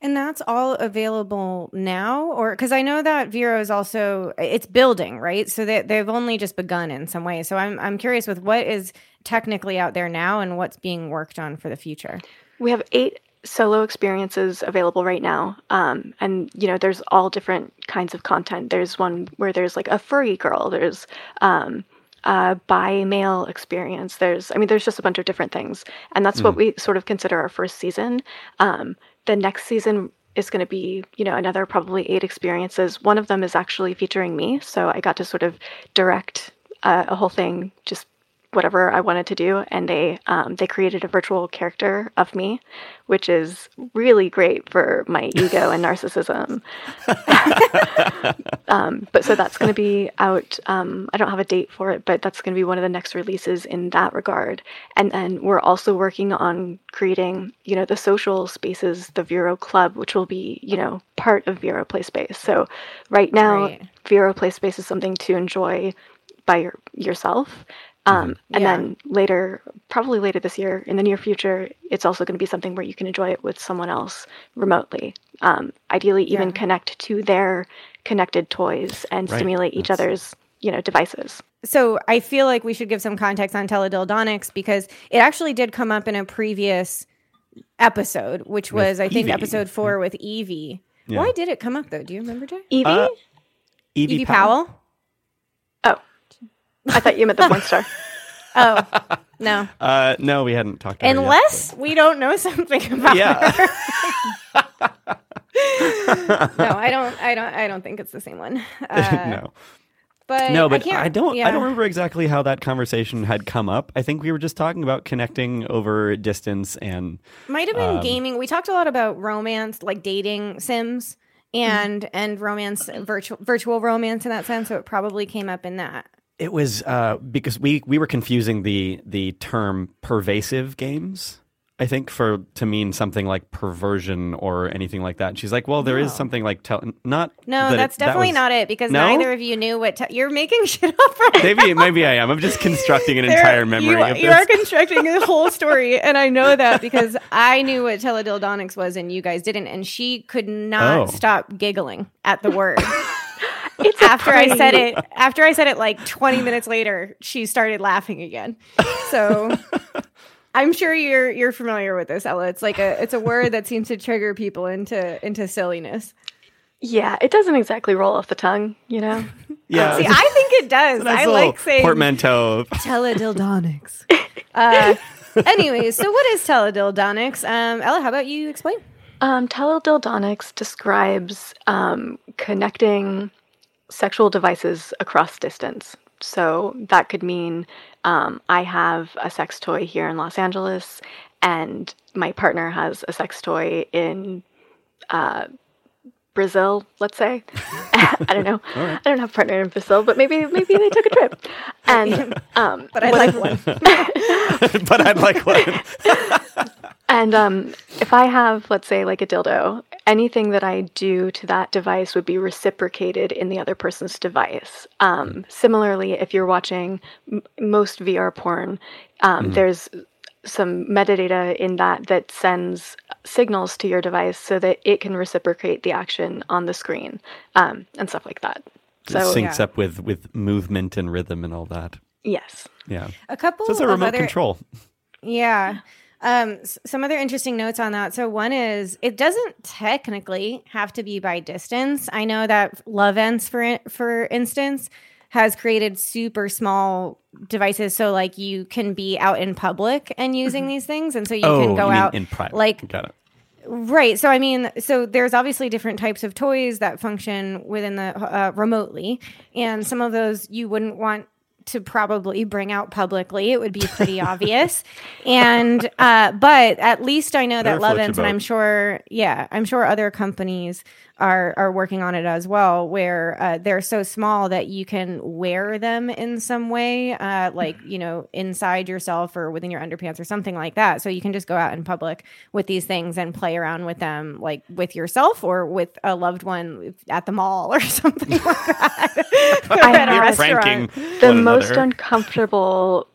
S2: And that's all available now, or because I know that Vero is also it's building, right? So they they've only just begun in some way. So I'm I'm curious with what is technically out there now and what's being worked on for the future.
S3: We have eight solo experiences available right now. Um, and, you know, there's all different kinds of content. There's one where there's like a furry girl, there's um, a bi male experience. There's, I mean, there's just a bunch of different things. And that's what we sort of consider our first season. Um, the next season is going to be, you know, another probably eight experiences. One of them is actually featuring me. So I got to sort of direct uh, a whole thing just whatever I wanted to do, and they um, they created a virtual character of me, which is really great for my *laughs* ego and narcissism. *laughs* um, but so that's going to be out. Um, I don't have a date for it, but that's going to be one of the next releases in that regard. And then we're also working on creating, you know, the social spaces, the Vero Club, which will be, you know, part of Vero Play Space. So right now,
S2: Right.
S3: Vero Play Space is something to enjoy by your, yourself. Um, and
S2: Yeah.
S3: then later, probably later this year, in the near future, it's also going to be something where you can enjoy it with someone else remotely. Um, ideally, even
S2: Yeah.
S3: connect to their connected toys and
S1: Right.
S3: stimulate each
S1: That's-
S3: other's, you know, devices.
S2: So I feel like we should give some context on teledildonics because it actually did come up in a previous episode, which
S1: With
S2: was I think
S1: Evie.
S2: episode four with Evie.
S1: Yeah.
S2: Why did it come up though? Do you remember, Jay?
S3: Evie?
S1: Uh, Evie,
S2: Evie
S1: Powell.
S2: Powell?
S3: I thought you meant the porn star. *laughs*
S2: Oh no.
S1: Uh, no, we hadn't talked. To her yet,
S2: Unless we don't know *laughs* something about
S1: but- yeah.
S2: her. *laughs* No, I don't. I don't. I don't think it's the same one. Uh,
S1: no.
S2: but
S1: no, but
S2: can't-
S1: I, don't.
S2: yeah.
S1: I don't remember exactly how that conversation had come up. I think we were just talking about connecting over distance and
S2: Might have been
S1: Um,
S2: gaming. We talked a lot about romance, like dating sims,
S1: Mm-hmm.
S2: and and romance, virtual virtual romance in that sense. So it probably came up in that.
S1: It was uh, because we we were confusing the the term pervasive games. I think for to mean something like perversion or anything like that. And she's like, "Well, there is something like tell not
S2: No,
S1: that
S2: that's
S1: it- that
S2: definitely
S1: was-
S2: not it because
S1: No?
S2: neither of you knew what te- you're making *laughs* shit up right
S1: Maybe maybe I am. I'm just constructing an
S2: There-
S1: entire memory
S2: you,
S1: of
S2: you are constructing a whole story, and I know that because I knew what teledildonics was, and you guys didn't. And she could not
S1: Oh.
S2: stop giggling at the word. *laughs*
S3: It's
S2: after I said it, after I said it, like 20 minutes later, she started laughing again. So. *laughs* I'm sure you're you're familiar with this, Ela. It's like a it's a word that seems to trigger people into into silliness.
S3: Yeah, it doesn't exactly roll off the tongue, you know.
S1: yeah,
S2: See,
S1: it's a
S2: I think it does.
S1: nice
S2: I like saying
S1: portmanteau. *laughs*
S2: teledildonics. *laughs* uh, anyways, so what is teledildonics? Um, Ela, how about you explain?
S3: Um, teledildonics describes um, connecting sexual devices across distance. So that could mean um, I have a sex toy here in Los Angeles, and my partner has a sex toy in uh, Brazil, let's say. *laughs* I don't know. I don't have a partner in Brazil, but maybe maybe they took a trip. *laughs* And um,
S2: But I
S3: what
S2: like one. *laughs*
S1: but I'd like one.
S3: And um, if I have, let's say, like a dildo, anything that I do to that device would be reciprocated in the other person's device. Um, similarly, if you're watching m- most VR porn, um, there's some metadata in that that sends signals to your device so that it can reciprocate the action on the screen um, and stuff like that.
S1: It
S3: So,
S1: syncs
S2: Yeah.
S1: up with with movement and rhythm and all that.
S3: yes.
S1: Yeah,
S2: A couple
S1: so it's a remote
S2: other
S1: control.
S2: yeah. Um, some other interesting notes on that. So one is it doesn't technically have to be by distance. I know that Lovense, for for instance, has created super small devices, so like you can be out in public and using these things, and so you
S1: oh,
S2: can go
S1: you
S2: out
S1: in private.
S2: like
S1: got it.
S2: Right. So, I mean, so there's obviously different types of toys that function within the uh, remotely, and some of those you wouldn't want to probably bring out publicly. It would be pretty obvious. And, uh, but at least I know that
S1: Whatever floats your
S2: Lovense, and I'm sure, yeah, I'm sure other companies are are working on it as well, where uh, they're so small that you can wear them in some way, uh, like you know, inside yourself or within your underpants or something like that. So you can just go out in public with these things and play around with them, like with yourself or with a loved one at the mall *laughs* or something like that. Or at a restaurant.
S3: The most
S1: another.
S3: uncomfortable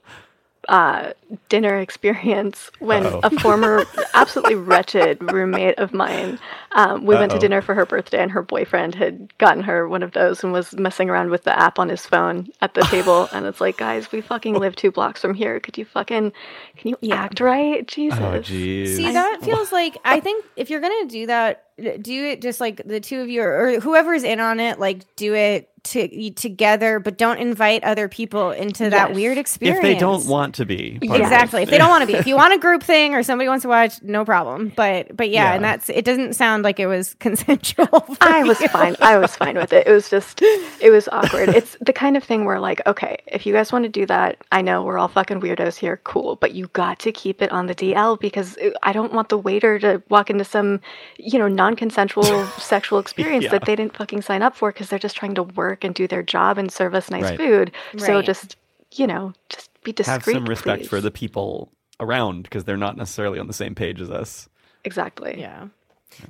S3: uh, dinner experience when
S1: Uh-oh.
S3: a former *laughs* absolutely wretched roommate of mine um, we went to dinner for her birthday and her boyfriend had gotten her one of those and was messing around with the app on his phone at the table *laughs* and it's like guys we fucking live two blocks from here could you fucking can you
S2: Yeah.
S3: act right jesus
S1: Oh.
S2: See, that feels like I think if you're gonna do that, do it just like the two of you or, or whoever's in on it, like do it to together, but don't invite other people into that weird experience.
S1: if they don't want to be part
S2: exactly
S1: it.
S2: if they don't want to be if you want a group thing or somebody wants to watch no problem but but yeah,
S1: Yeah.
S2: and that's it doesn't sound like it was *laughs* consensual
S3: I was
S2: you.
S3: fine. I was fine with it. It was just, it was awkward. It's the kind of thing where, like, okay, if you guys want to do that, I know we're all fucking weirdos here, cool, but you got to keep it on the DL because uh, I don't want the waiter to walk into some, you know, non consensual *laughs* sexual experience *laughs*
S1: Yeah.
S3: that they didn't fucking sign up for because they're just trying to work and do their job and serve us nice
S1: Right.
S3: food. So just, you know, just be discreet.
S1: have some respect for the people around because they're not necessarily on the same page as us.
S3: Exactly.
S2: yeah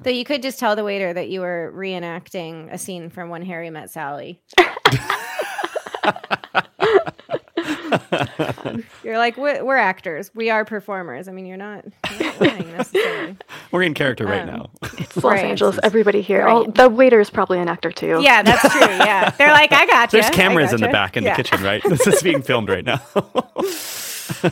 S2: so you could just tell the waiter that you were reenacting a scene from when harry met sally *laughs* *laughs* *laughs* you're like we're, we're actors we are performers i mean you're not, you're not necessarily *laughs*
S1: We're in character right
S2: Um,
S1: now.
S3: It's Los
S2: Right.
S3: Angeles. Everybody here.
S2: Right.
S3: Oh, the waiter is probably an actor too.
S2: yeah that's true *laughs* yeah they're like i got you
S1: There's cameras in the back in
S2: yeah.
S1: the kitchen, right? This is being filmed right now.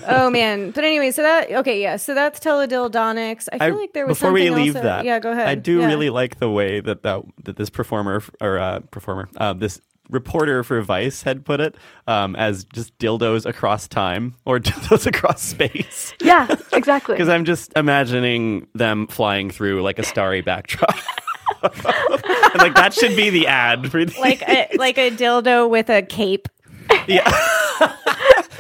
S2: oh man but anyway so that okay yeah so that's teledildonics i feel like there was
S1: before we leave
S2: else
S1: that,
S2: yeah go ahead
S1: I do
S2: Yeah.
S1: really like the way that that, that this performer or uh, performer, uh, this reporter for Vice had put it um, as just dildos across time or *laughs* dildos across space.
S3: Yeah, exactly. *laughs*
S1: Because I'm just imagining them flying through like a starry backdrop. *laughs* And, like that should be the ad for the
S2: like a, like a dildo with a cape
S1: yeah.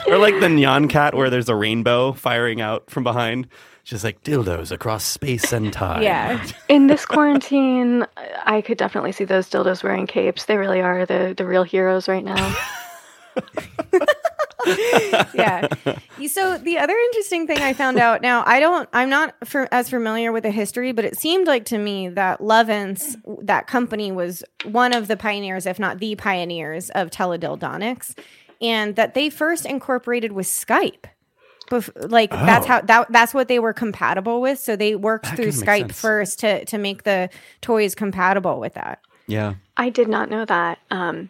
S1: or like the neon cat where there's a rainbow firing out from behind. Just like dildos across space and time.
S2: yeah *laughs*
S3: In this quarantine, I could definitely see those dildos wearing capes. They really are the, the real heroes right now. *laughs*
S2: yeah. So the other interesting thing I found out now, I don't, I'm not for, as familiar with the history, but it seemed like to me that Lovense, that company, was one of the pioneers, if not the pioneers, of teledildonics, and that they first incorporated with Skype. Bef- like that's
S1: Oh.
S2: how that that's what they were compatible with. So they worked
S1: That
S2: through Skype
S1: sense.
S2: first to to make the toys compatible with that.
S1: Yeah.
S3: I did not know that. Um,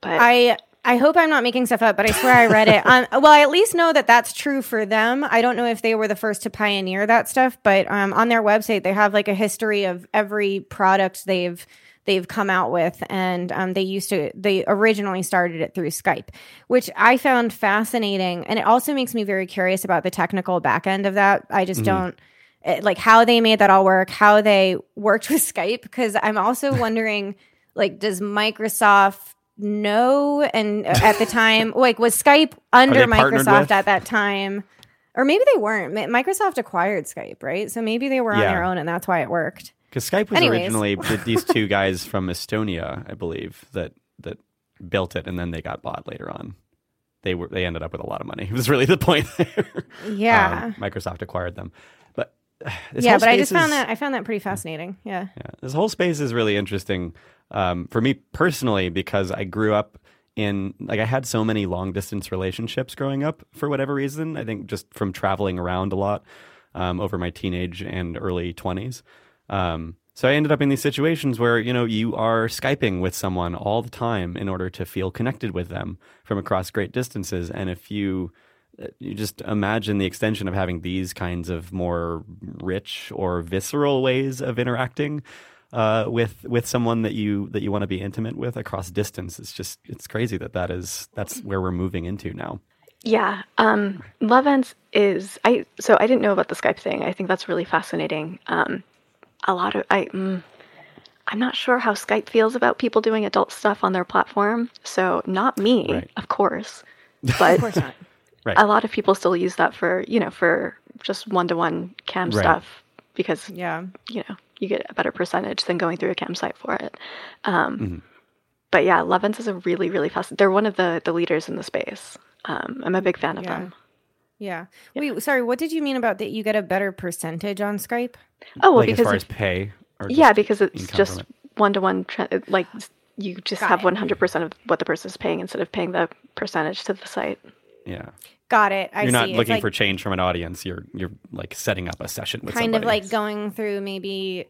S3: but
S2: I I hope I'm not making stuff up, but I swear I read it. *laughs* Um, well, I at least know that that's true for them. I don't know if they were the first to pioneer that stuff, but um, on their website they have like a history of every product they've they've come out with, and um, they used to they originally started it through Skype, which I found fascinating, and it also makes me very curious about the technical back end of that. I just don't eh, like how they made that all work, how they worked with Skype, because I'm also *laughs* wondering, like, does Microsoft know? And uh, at the time, *laughs* like, was Skype under Microsoft at that time? Or maybe they weren't. Microsoft acquired Skype, right? So maybe they were on
S1: Yeah.
S2: their own, and that's why it worked.
S1: Because Skype was
S2: Anyways.
S1: originally *laughs* these two guys from Estonia, I believe, that that built it, and then they got bought later on. They were they ended up with a lot of money. *laughs* It was really the point there.
S2: Yeah.
S1: Um, Microsoft acquired them, but *sighs*
S2: yeah, but I just
S1: space
S2: found that I found that pretty fascinating. Yeah.
S1: Yeah, this whole space is really interesting um, for me personally because I grew up in like I had so many long distance relationships growing up for whatever reason. I think just from traveling around a lot um, over my teenage and early twenties. Um, so I ended up in these situations where you know you are skyping with someone all the time in order to feel connected with them from across great distances, and if you uh, you just imagine the extension of having these kinds of more rich or visceral ways of interacting uh, with with someone that you that you want to be intimate with across distance. It's just it's crazy that that is that's where we're moving into now.
S3: Yeah. Um, Lovense is I. So I didn't know about the Skype thing. I think that's really fascinating. Um, a lot of I. Mm, I'm not sure how Skype feels about people doing adult stuff on their platform. So not me,
S1: Right.
S3: of course, *laughs* but
S2: Of course not.
S1: Right.
S3: a lot of people still use that for you know for just one to one cam
S1: Right.
S3: stuff because
S2: Yeah.
S3: you know you get a better percentage than going through a cam site for it. Um,
S1: Mm-hmm.
S3: But yeah, Lovense is a really really fast. They're one of the the leaders in the space. Um, I'm a big fan of
S2: Yeah.
S3: them.
S2: Yeah. Wait, sorry, what did you mean about that you get a better percentage on Skype?
S3: Oh well,
S1: like as
S3: because
S1: far
S3: if-
S1: as pay, or
S3: yeah, because it's just one to one. Like you just
S2: Got
S3: have
S2: it.
S3: 100 percent of what the person is paying instead of paying the percentage to the site.
S1: yeah,
S2: Got it. I
S1: you're
S2: see.
S1: not
S2: It's
S1: looking
S2: like
S1: for change from an audience. You're you're like setting up a session with
S2: kind of like going through maybe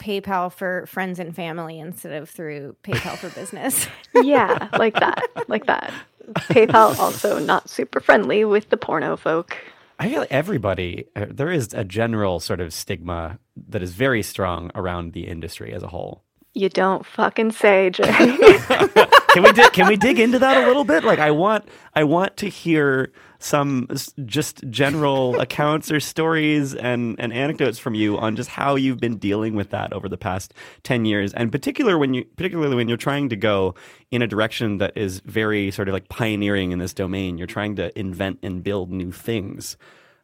S2: PayPal for friends and family instead of through PayPal for *laughs* business.
S3: Yeah, like that, like that. PayPal also not super friendly with the porno folk.
S1: I feel like everybody uh, there is a general sort of stigma that is very strong around the industry as a whole.
S3: You don't fucking say, Jay. *laughs* *laughs*
S1: can we di- can we dig into that a little bit? Like I want I want to hear some just general accounts or stories and, and anecdotes from you on just how you've been dealing with that over the past 10 years and particular when you particularly when you're trying to go in a direction that is very sort of like pioneering in this domain you're trying to invent and build new things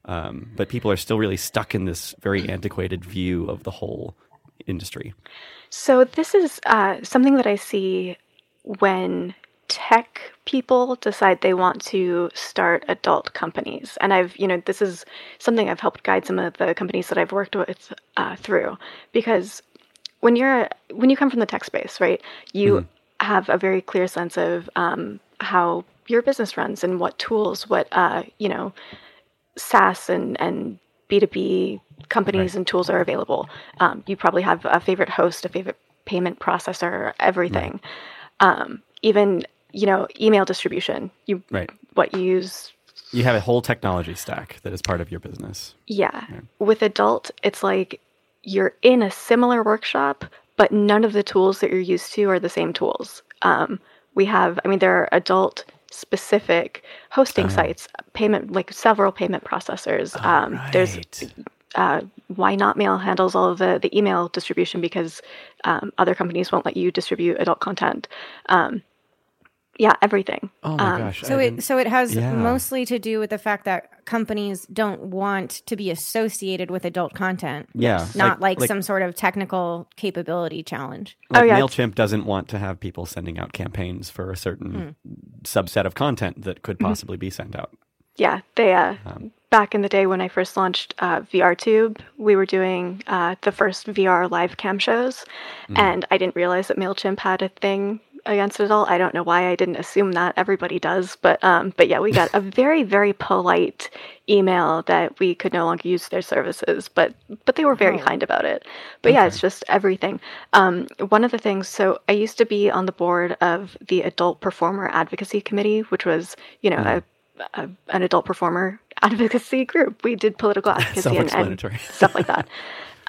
S1: um, but people are still really stuck in this very antiquated view of the whole industry
S3: So this is uh, something that I see when tech people decide they want to start adult companies, and I've you know this is something I've helped guide some of the companies that I've worked with uh, through. Because when you're when you come from the tech space, right, you have a very clear sense of um, how your business runs and what tools, what uh, you know, SaaS and and B two B companies and tools are available. Um, you probably have a favorite host, a favorite payment processor, everything. Um, even you know, email distribution. You
S1: right
S3: what you use
S1: you have a whole technology stack that is part of your business
S3: Yeah. With adult, it's like you're in a similar workshop, but none of the tools that you're used to are the same tools. Um, we have, I mean, there are adult specific hosting sites, payment, like several payment processors. um, There's uh, why not mail handles all of the, the email distribution because um, other companies won't let you distribute adult content. Um, yeah, everything.
S1: Oh my
S3: Um,
S1: gosh!
S2: So it so it has
S1: Yeah.
S2: mostly to do with the fact that companies don't want to be associated with adult content.
S1: yeah,
S2: Not like, some sort of technical capability challenge.
S1: like
S3: Oh, yeah,
S1: Mailchimp doesn't want to have people sending out campaigns for a certain subset of content that could possibly be sent out.
S3: Yeah, they uh, back in the day when I first launched uh, VRTube, we were doing uh, the first VR live cam shows, and I didn't realize that Mailchimp had a thing against it all. I don't know why I didn't assume that. Everybody does, but um, but yeah, we got a *laughs* very very polite email that we could no longer use their services, but but they were very kind about it. But yeah, it's just everything. Um, one of the things, so I used to be on the board of the Adult Performer Advocacy Committee, which was you know a a, an adult performer advocacy group. We did political advocacy and, and stuff like that.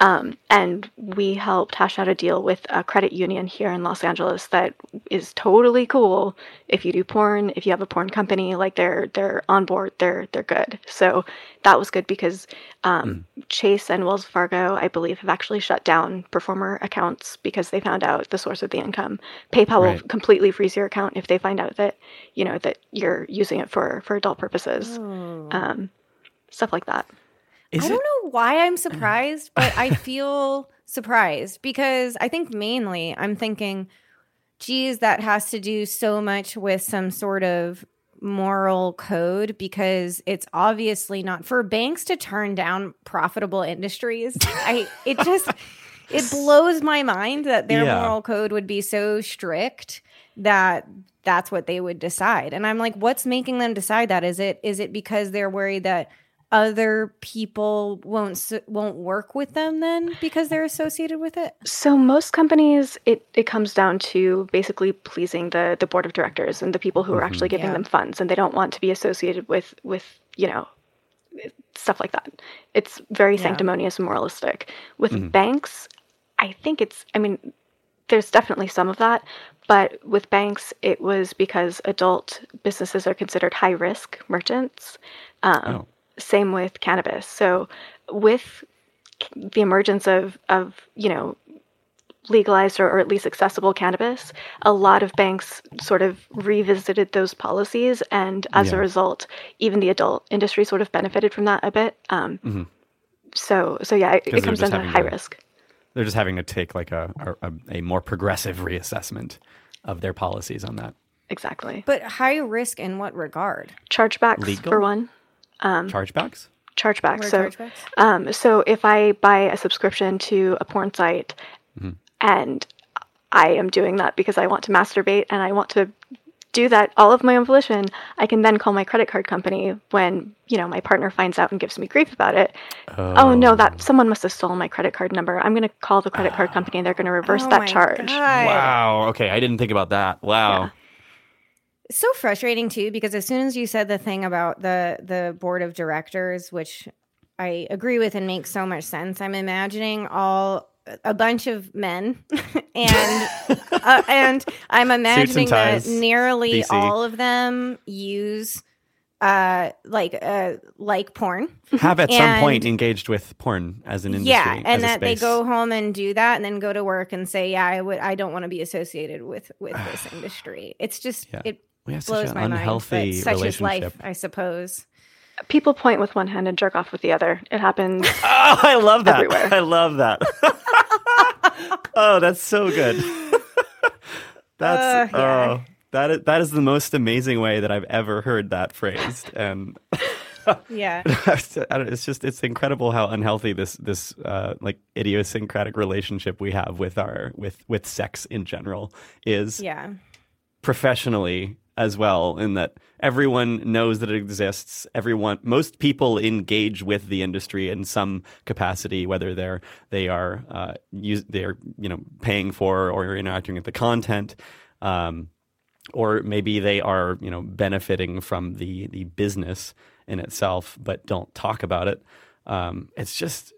S3: Um, and we helped hash out a deal with a credit union here in Los Angeles that is totally cool. If you do porn, if you have a porn company, like they're they're on board, they're they're good. So that was good because um, Chase and Wells Fargo, I believe, have actually shut down performer accounts because they found out the source of the income. PayPal will completely freeze your account if they find out that you know that you're using it for for adult purposes. Um, stuff like that.
S1: Is
S2: I
S1: it-
S2: don't know why I'm *clears throat* surprised, but I feel surprised because I think mainly I'm thinking, geez, that has to do so much with some sort of moral code because it's obviously not for banks to turn down profitable industries. I it just *laughs* it blows my mind that their
S1: Yeah.
S2: moral code would be so strict that that's what they would decide. And I'm like, what's making them decide that? Is it is it because they're worried that other people won't won't work with them then because they're associated with it?
S3: So most companies, it, it comes down to basically pleasing the, the board of directors and the people who are actually giving
S2: Yeah.
S3: them funds, and they don't want to be associated with with you know stuff like that. It's very
S2: Yeah.
S3: sanctimonious and moralistic. With banks, I think it's. I mean, there's definitely some of that, but with banks, it was because adult businesses are considered high risk merchants. Um,
S1: Oh.
S3: Same with cannabis. So with the emergence of of you know legalized or, or at least accessible cannabis, a lot of banks sort of revisited those policies, and as
S1: Yeah.
S3: a result, even the adult industry sort of benefited from that a bit. Um, So, so yeah, it,
S1: 'Cause
S3: it comes
S1: just
S3: down to high
S1: to-
S3: risk.
S1: They're just having to take like a, a a more progressive reassessment of their policies on that.
S3: Exactly.
S2: But high risk in what regard?
S3: Chargebacks
S1: Legal?
S3: for one.
S1: Um, chargebacks?
S3: Chargebacks.
S2: What are
S3: So,
S2: chargebacks?
S3: Um, so if I buy a subscription to a porn site mm-hmm. and I am doing that because I want to masturbate and I want to do that all of my own volition, I can then call my credit card company when, you know, my partner finds out and gives me grief about it. Oh, no, oh. that someone must have stolen my credit card number. I'm going to call the credit card ah. company and they're going to reverse
S2: Oh
S3: that charge.
S2: God.
S1: Wow. Okay, I didn't think about that. Wow.
S2: It's so frustrating too because as soon as you said the thing about the the board of directors, which I agree with and makes so much sense, I'm imagining all a bunch of men, *laughs* and uh, and I'm imagining that nearly
S1: DC.
S2: all of them use uh like uh like porn
S1: Have at some point engaged with porn as an industry.
S2: yeah and that they go home and do that and then go to work and say yeah i would i don't want to be associated with with this *sighs* industry it's just
S1: Yeah.
S2: it
S1: We have such
S2: blows
S1: an
S2: my mind
S1: unhealthy
S2: but such is life i suppose
S3: People point with one hand and jerk off with the other. It happens. *laughs*
S1: Oh, I love that.
S3: Everywhere.
S1: I love that. *laughs* oh, that's so good. *laughs* that's
S2: Uh, yeah.
S1: oh, that is that is the most amazing way that I've ever heard that phrased, and
S2: yeah
S1: I don't, it's just it's incredible how unhealthy this this uh, like idiosyncratic relationship we have with our with with sex in general is
S2: yeah
S1: professionally as well in that everyone knows that it exists. Everyone most people engage with the industry in some capacity whether they're they are uh, use, they're you know paying for or interacting with the content um, or maybe they are you know benefiting from the the business in itself but don't talk about it. Um, it's just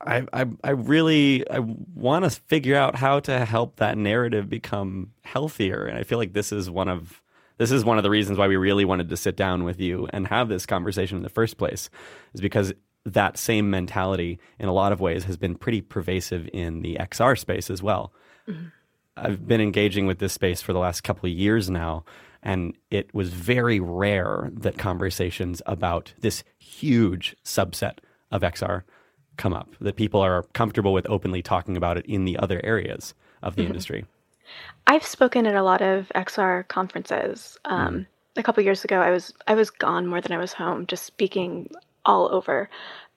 S1: I, I I really I want to figure out how to help that narrative become healthier, and I feel like this is one of this is one of the reasons why we really wanted to sit down with you and have this conversation in the first place, is because that same mentality in a lot of ways has been pretty pervasive in the XR space as well. Mm-hmm. I've been engaging with this space for the last couple of years now, and it was very rare that conversations about this huge subset of XR come up, that people are comfortable with openly talking about it in the other areas of the mm-hmm. industry.
S3: I've spoken at a lot of XR conferences. Um, mm. A couple years ago, I was I was gone more than I was home, just speaking all over.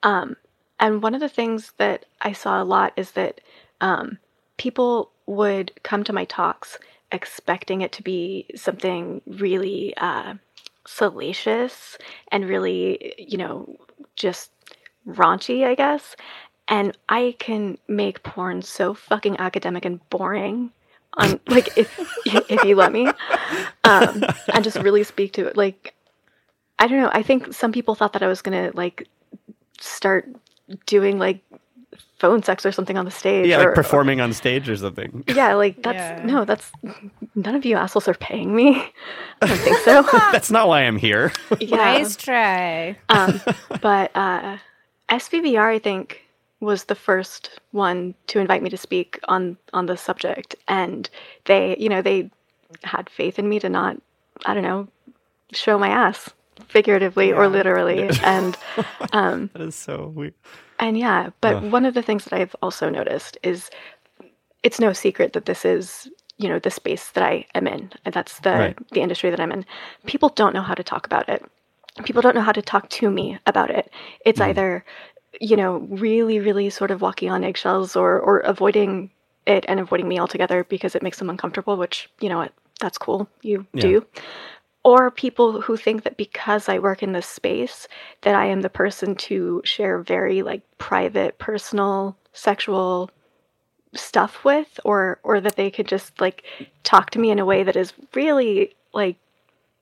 S3: Um, and one of the things that I saw a lot is that um, people would come to my talks expecting it to be something really uh, salacious and really, you know, just raunchy, I guess. And I can make porn so fucking academic and boring on like if if you let me um and just really speak to it like i don't know i think some people thought that i was gonna like start doing like phone sex or something on the stage
S1: yeah
S3: or,
S1: like performing or, on stage or something.
S3: Yeah like that's yeah. no that's none of you assholes are paying me. I don't think so. *laughs*
S1: That's not why i'm here.
S2: Yeah. nice try.
S3: Um but uh svvr i think was the first one to invite me to speak on on the subject and they you know they had faith in me to not i don't know show my ass figuratively yeah. or literally *laughs* and um *laughs*
S1: that is so weird
S3: and yeah but Ugh. one of the things that i've also noticed is it's no secret that this is you know the space that i am in and that's the right. the industry that i'm in people don't know how to talk about it people don't know how to talk to me about it it's mm. either you know, really, really sort of walking on eggshells or or avoiding it and avoiding me altogether because it makes them uncomfortable, which, you know that's cool. You yeah. do. Or people who think that because I work in this space that I am the person to share very like private, personal, sexual stuff with or or that they could just like talk to me in a way that is really like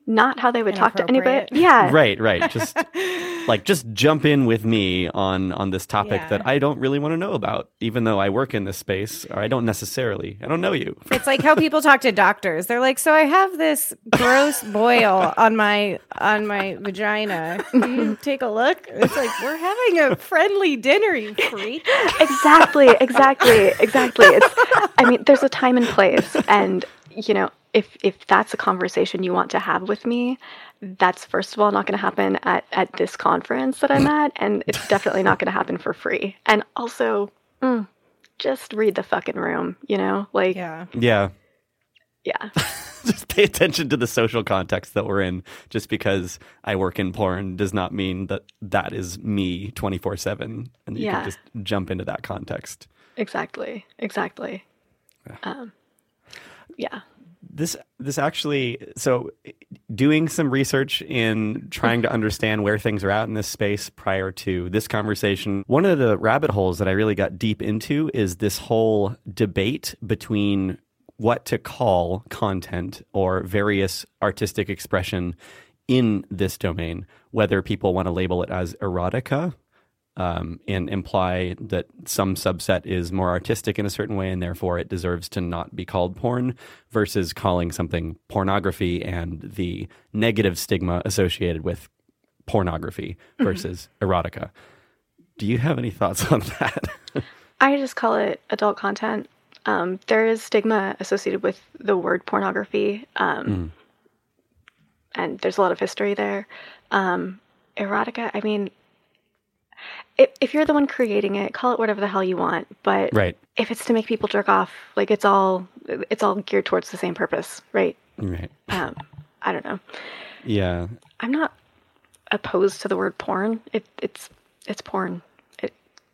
S3: not how they would talk to anybody. Yeah.
S1: Right, right. Just *laughs* like just jump in with me on on this topic yeah. that I don't really want to know about, even though I work in this space or I don't necessarily. I don't know you. *laughs*
S2: It's like how people talk to doctors. They're like, "So I have this gross boil on my on my vagina. Can you *laughs* take a look?" It's like we're having a friendly dinner, you freak.
S3: exactly, exactly, exactly. It's I mean, there's a time and place and you know, if if that's a conversation you want to have with me, that's first of all not going to happen at at this conference that I'm *laughs* at, and it's definitely not going to happen for free. And also, mm, just read the fucking room, you know, like
S2: yeah,
S1: yeah,
S3: yeah. *laughs*
S1: just pay attention to the social context that we're in. Just because I work in porn does not mean that that is me twenty four seven, and you yeah. can just jump into that context.
S3: Exactly. Exactly. Yeah. Um, yeah
S1: this this actually so doing some research in trying to understand where things are at in this space prior to this conversation one of the rabbit holes that i really got deep into is this whole debate between what to call content or various artistic expression in this domain whether people want to label it as erotica um, and imply that some subset is more artistic in a certain way and therefore it deserves to not be called porn versus calling something pornography and the negative stigma associated with pornography mm-hmm. versus mm-hmm. erotica. Do you have any thoughts on that?
S3: I just call it adult content. Um, there is stigma associated with the word pornography, um, mm. and there's a lot of history there. Um, erotica, I mean, if, if you're the one creating it, call it whatever the hell you want. But
S1: right.
S3: if it's to make people jerk off, like it's all it's all geared towards the same purpose, right?
S1: Right.
S3: Um, I don't know.
S1: Yeah.
S3: I'm not opposed to the word porn. It, it's it's porn It,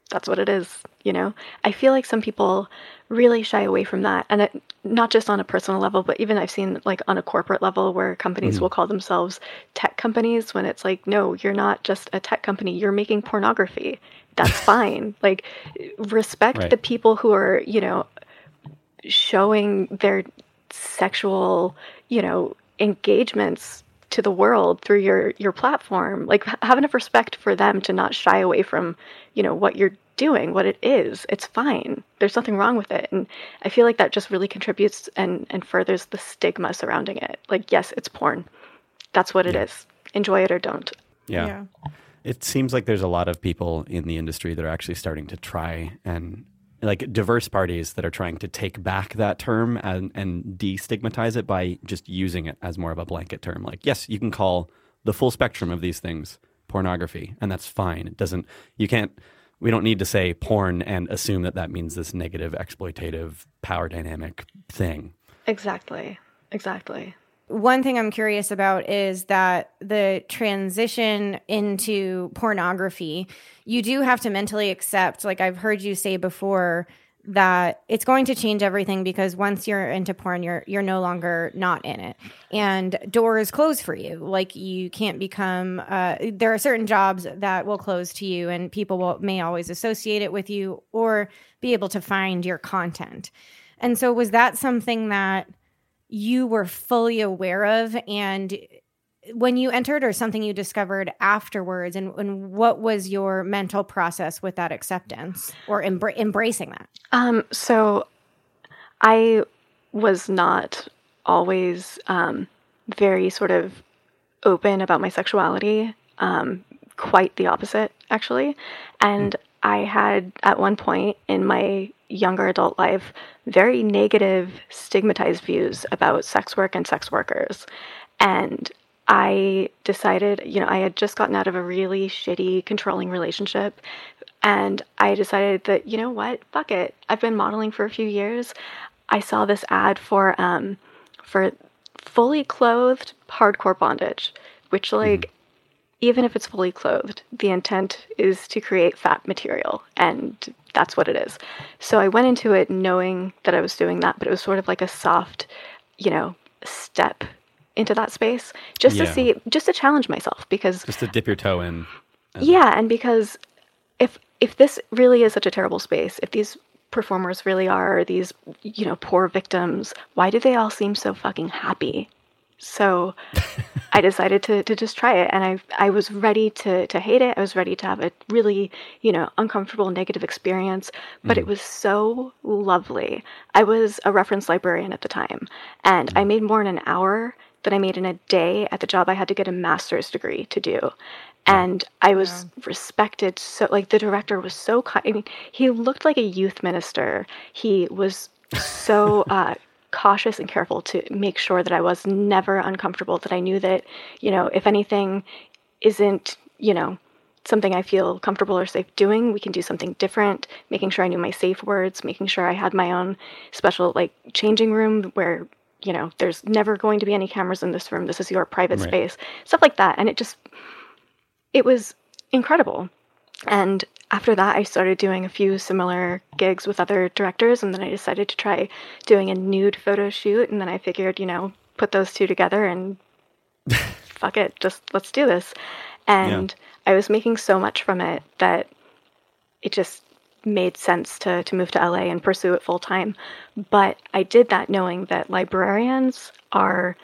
S3: that's what it is, you know? I feel like some people really shy away from that. And it, not just on a personal level, but even I've seen like on a corporate level where companies mm will call themselves tech companies when it's like, no, you're not just a tech company, you're making pornography. That's *laughs* fine. Like, respect right. the people who are, you know, showing their sexual, you know, engagements to the world through your your platform like have enough respect for them to not shy away from you know what you're doing what it is it's fine there's nothing wrong with it and i feel like that just really contributes and and furthers the stigma surrounding it like yes it's porn that's what it yeah. is. Enjoy it or don't
S1: yeah. yeah it seems like there's a lot of people in the industry that are actually starting to try and like diverse parties that are trying to take back that term and, and destigmatize it by just using it as more of a blanket term. Like, yes, you can call the full spectrum of these things pornography, and that's fine. It doesn't, you can't, we don't need to say porn and assume that that means this negative, exploitative, power dynamic thing.
S3: Exactly. Exactly.
S2: One thing I'm curious about is that the transition into pornography, you do have to mentally accept, like I've heard you say before, that it's going to change everything because once you're into porn you're you're no longer not in it. And doors close for you. Like you can't become uh, there are certain jobs that will close to you and people will may always associate it with you or be able to find your content. And so was that something that you were fully aware of and when you entered or something you discovered afterwards and, and what was your mental process with that acceptance or embra- embracing that?
S3: Um, so i was not always um, very sort of open about my sexuality um, quite the opposite actually. And i had at one point in my younger adult life very negative stigmatized views about sex work and sex workers and I decided, you know, I had just gotten out of a really shitty, controlling relationship. And I decided that, you know what, fuck it. I've been modeling for a few years. I saw this ad for um for fully clothed hardcore bondage, which like mm. even if it's fully clothed, the intent is to create fat material and that's what it is. So I went into it knowing that I was doing that, but it was sort of like a soft, you know, step into that space just yeah. to see just to challenge myself because
S1: just to dip your toe in
S3: and yeah and because if if this really is such a terrible space if these performers really are these you know poor victims why do they all seem so fucking happy so I *laughs* decided to, to just try it and I I was ready to to hate it. I was ready to have a really, you know, uncomfortable negative experience, but mm. it was so lovely. I was a reference librarian at the time and I made more in an hour than I made in a day at the job I had to get a master's degree to do. And I was yeah. respected so like the director was so kind. I mean, he looked like a youth minister. He was so *laughs* uh, cautious and careful to make sure that I was never uncomfortable, that I knew that, you know, if anything isn't, you know, something I feel comfortable or safe doing, we can do something different, making sure I knew my safe words, making sure I had my own special like changing room where you know, there's never going to be any cameras in this room. This is your private right. space. Stuff like that. And it just, it was incredible. And after that, I started doing a few similar gigs with other directors. And then I decided to try doing a nude photo shoot. And then I figured, you know, put those two together and *laughs* fuck it, just let's do this. And yeah. I was making so much from it that it just made sense to, to move to LA and pursue it full time. But I did that knowing that librarians are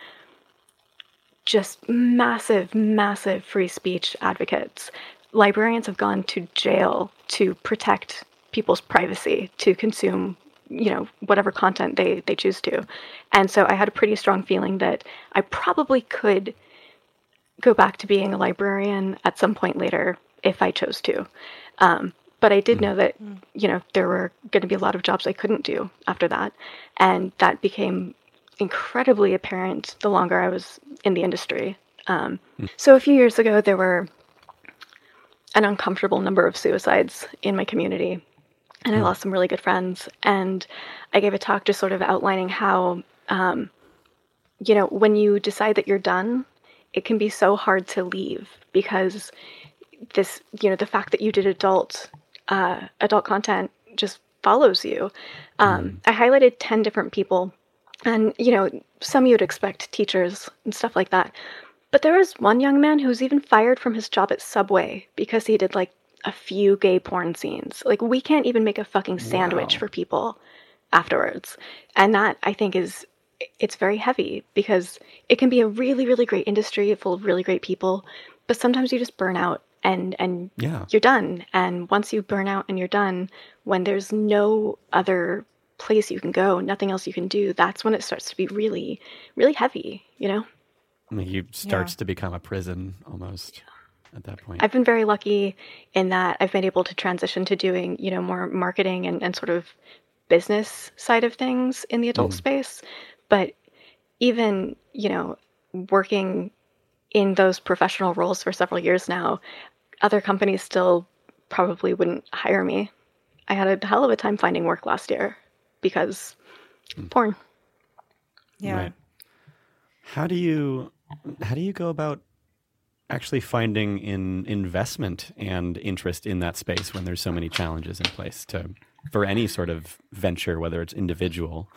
S3: just massive, massive free speech advocates. Librarians have gone to jail to protect people's privacy to consume you know whatever content they they choose to and so i had a pretty strong feeling that i probably could go back to being a librarian at some point later if i chose to um, but I did know that, you know, there were going to be a lot of jobs I couldn't do after that. And that became incredibly apparent the longer I was in the industry. Um, mm. So a few years ago, there were an uncomfortable number of suicides in my community. And I lost some really good friends. And I gave a talk just sort of outlining how, um, you know, when you decide that you're done, it can be so hard to leave because this, you know, the fact that you did adult uh, adult content just follows you. Um, mm. I highlighted 10 different people, and you know, some you'd expect teachers and stuff like that. But there was one young man who was even fired from his job at Subway because he did like a few gay porn scenes. Like, we can't even make a fucking sandwich wow. for people afterwards. And that I think is it's very heavy because it can be a really really great industry full of really great people, but sometimes you just burn out and and yeah. you're done. And once you burn out and you're done, when there's no other place you can go, nothing else you can do, that's when it starts to be really, really heavy, you know?
S1: I mean, it starts yeah. to become a prison almost yeah. at that point.
S3: I've been very lucky in that I've been able to transition to doing, you know, more marketing and, and sort of business side of things in the adult mm. space. But even, you know, working in those professional roles for several years now, other companies still probably wouldn't hire me. I had a hell of a time finding work last year because mm. porn.
S2: Yeah.
S1: Right. How do you how do you go about actually finding in investment and interest in that space when there's so many challenges in place to for any sort of venture, whether it's individual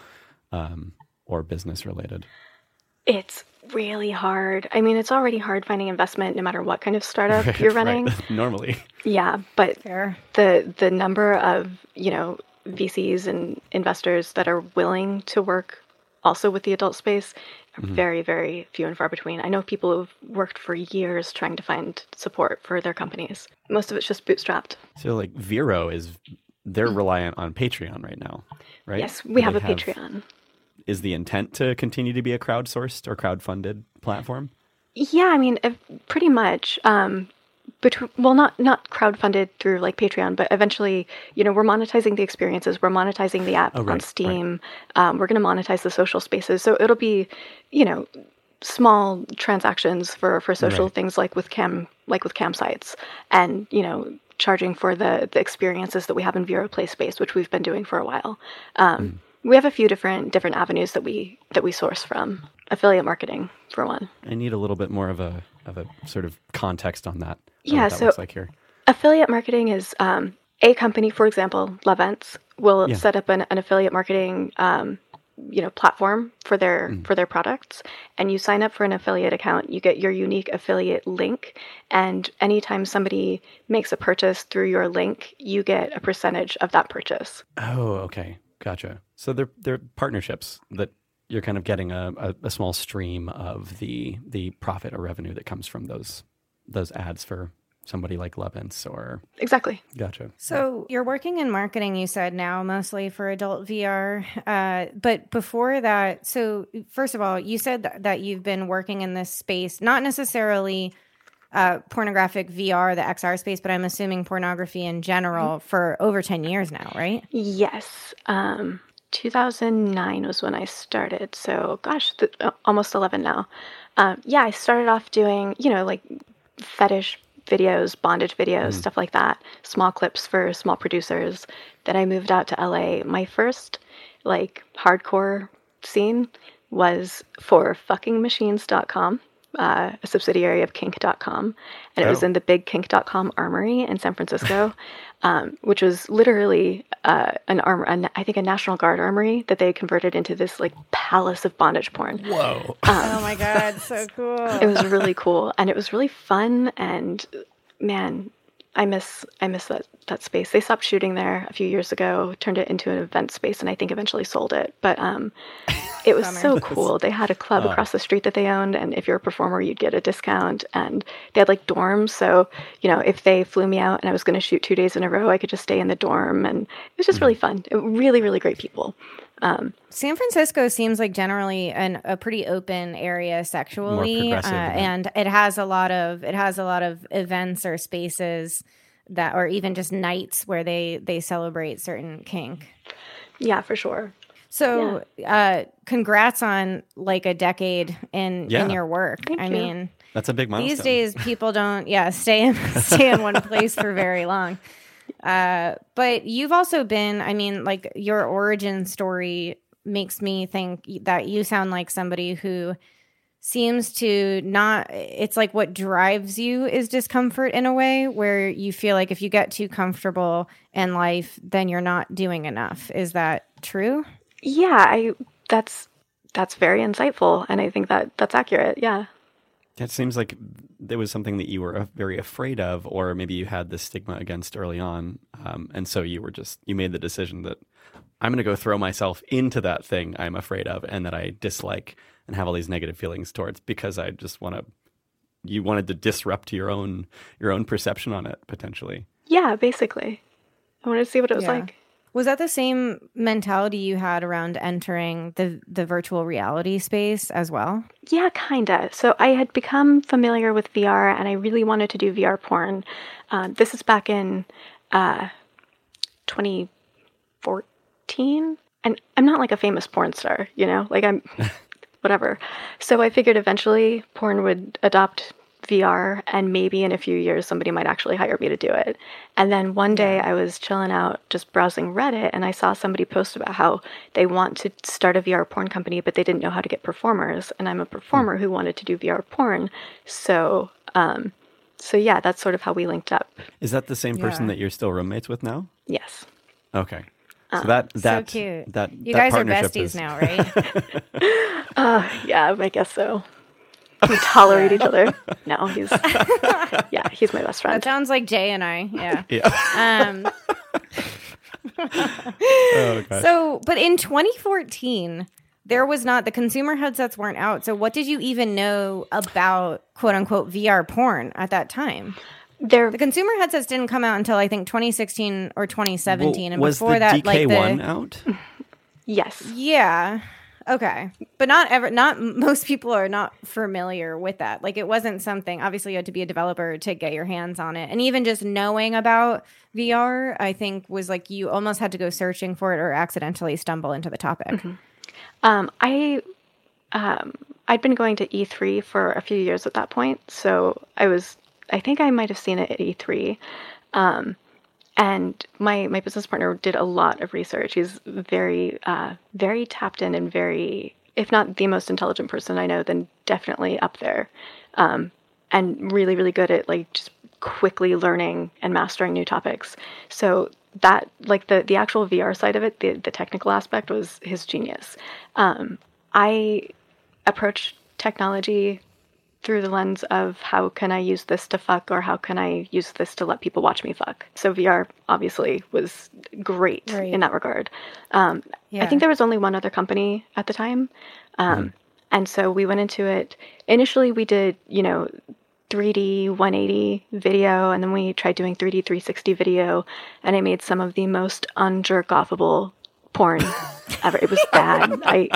S1: um, or business related?
S3: It's really hard. I mean, it's already hard finding investment no matter what kind of startup
S1: Right,
S3: you're
S1: right.
S3: running. *laughs*
S1: Normally,
S3: Yeah, but
S2: Fair.
S3: the the number of you know VCs and investors that are willing to work also with the adult space are very very few and far between. I know people who've worked for years trying to find support for their companies. Most of it's just bootstrapped.
S1: so like Vero is they're reliant on Patreon right now, right?
S3: Yes, we have
S1: they
S3: a Patreon.
S1: Is the intent to continue to be a crowdsourced or crowdfunded platform?
S3: Yeah, I mean, pretty much. Um, between, well, not not crowdfunded through like Patreon, but eventually, you know, we're monetizing the experiences. We're monetizing the app
S1: Oh, right,
S3: on
S1: right.
S3: Steam. Um, we're going to monetize the social spaces. So it'll be, you know, small transactions for for social
S1: Right.
S3: things like with cam like with campsites, and you know, charging for the the experiences that we have in Vero Play Space, which we've been doing for a while. Um, We have a few different different avenues that we that we source from. Affiliate marketing, for one.
S1: I need a little bit more of a of a sort of context on that.
S3: Yeah,
S1: that
S3: so-
S1: looks like here.
S3: affiliate marketing is um, a company, for example, Lovense, will
S1: Yeah.
S3: set up an, an affiliate marketing um, you know platform for their for their products and you sign up for an affiliate account you get your unique affiliate link and anytime somebody makes a purchase through your link you get a percentage of that purchase
S1: Oh, okay, gotcha. So they're they're partnerships that you're kind of getting a, a, a small stream of the the profit or revenue that comes from those those ads for somebody like Lovense or
S3: exactly
S1: gotcha.
S2: So you're working in marketing, you said now mostly for adult VR. Uh, but before that, so first of all, you said that, that you've been working in this space, not necessarily uh, pornographic VR, the XR space, but I'm assuming pornography in general for over 10 years now, right?
S3: yes um 2009 was when i started so gosh th- uh, almost 11 now. Um, yeah i started off doing you know like fetish videos bondage videos stuff like that small clips for small producers. Then i moved out to la my first like hardcore scene was for fuckingmachines.com uh, a subsidiary of kink.com and it was
S1: Oh.
S3: in the big kink.com armory in san francisco *laughs* um, which was literally uh, an armor an, i think a national guard armory that they converted into this like palace of bondage porn
S1: Whoa.
S2: oh my God, so *laughs* cool.
S3: it was really cool and it was really fun and man i miss i miss that that space they stopped shooting there a few years ago turned it into an event space and i think eventually sold it but um it was so *laughs* cool. They had a club across the street that they owned and if you're a performer you'd get a discount and they had like dorms. So you know if they flew me out and i was going to shoot two days in a row i could just stay in the dorm and it was just really fun. It- really really great people.
S2: San Francisco seems like generally an, a pretty open area sexually, uh,
S1: yeah.
S2: and it has a lot of it has a lot of events or spaces that, or even just nights where they they celebrate certain kink.
S3: yeah for sure
S2: So, uh, congrats on like a decade in
S1: Yeah.
S2: in your work.
S3: Thank
S2: I
S3: you.
S2: mean,
S1: That's a big milestone.
S2: these days people don't yeah stay in *laughs* stay in one place for very long uh but you've also been i mean like your origin story makes me think that you sound like somebody who seems to not it's like what drives you is discomfort in a way where you feel like if you get too comfortable in life then you're not doing enough is that true
S3: yeah i that's that's very insightful and i think that that's accurate yeah
S1: It seems like there was something that you were very afraid of, or maybe you had this stigma against early on, um, and so you were just you made the decision that I'm going to go throw myself into that thing I'm afraid of and that I dislike and have all these negative feelings towards because I just want to. You wanted to disrupt your own your own perception on it potentially.
S3: Yeah, basically. I wanted to see what it was
S2: Yeah.
S3: like.
S2: Was that the same mentality you had around entering the the virtual reality space as well?
S3: Yeah, kinda. So I had become familiar with VR, and I really wanted to do VR porn. Uh, this is back in uh, 2014, and I'm not like a famous porn star, you know, like I'm *laughs* whatever. So I figured eventually porn would adopt VR, and maybe in a few years somebody might actually hire me to do it. And then one day I was chilling out, just browsing Reddit, and I saw somebody post about how they want to start a VR porn company, but they didn't know how to get performers. And I'm a performer who wanted to do VR porn, so um, so yeah, that's sort of how we linked up.
S1: Is that the same person
S2: Yeah.
S1: that you're still roommates with now?
S3: Yes.
S1: Okay. So that that
S2: so cute.
S1: that
S2: you
S1: that
S2: guys are besties
S1: is-
S2: now, right? *laughs* *laughs*
S3: Uh, yeah, I guess so. We tolerate each other. *laughs* No, he's yeah, he's my best
S2: that
S3: friend.
S2: sounds like Jay and I. Yeah. *laughs*
S1: Yeah.
S2: Um, *laughs*
S1: oh, gosh.
S2: so, but in 2014, there was not the consumer headsets weren't out. So, what did you even know about quote unquote VR porn at that time?
S3: There,
S2: The consumer headsets didn't come out until I think 2016 or 2017,
S1: Well,
S2: and
S1: was
S2: before
S1: the
S2: that,
S1: DK
S2: like the
S1: one out?
S3: yes,
S2: Yeah. Okay. But not ever not most people are not familiar with that. Like it wasn't something obviously you had to be a developer to get your hands on it. And even just knowing about VR, I think was like you almost had to go searching for it or accidentally stumble into the topic.
S3: Um, I um, I'd been going to E3 for a few years at that point, so I was I think I might have seen it at E3. Um, and my my business partner did a lot of research. He's very uh, very tapped in and very, if not the most intelligent person I know, then definitely up there. Um, and really really good at like just quickly learning and mastering new topics. So that like the the actual VR side of it, the the technical aspect was his genius. Um, I approach technology through the lens of how can I use this to fuck or how can I use this to let people watch me fuck. So VR obviously was great
S2: Right.
S3: in that regard. Um, I think there was only one other company at the time. Um, And so we went into it. Initially, we did, you know, 3D 180 video, and then we tried doing 3D 360 video, and I made some of the most unjerk offable porn *laughs* ever. It was bad. I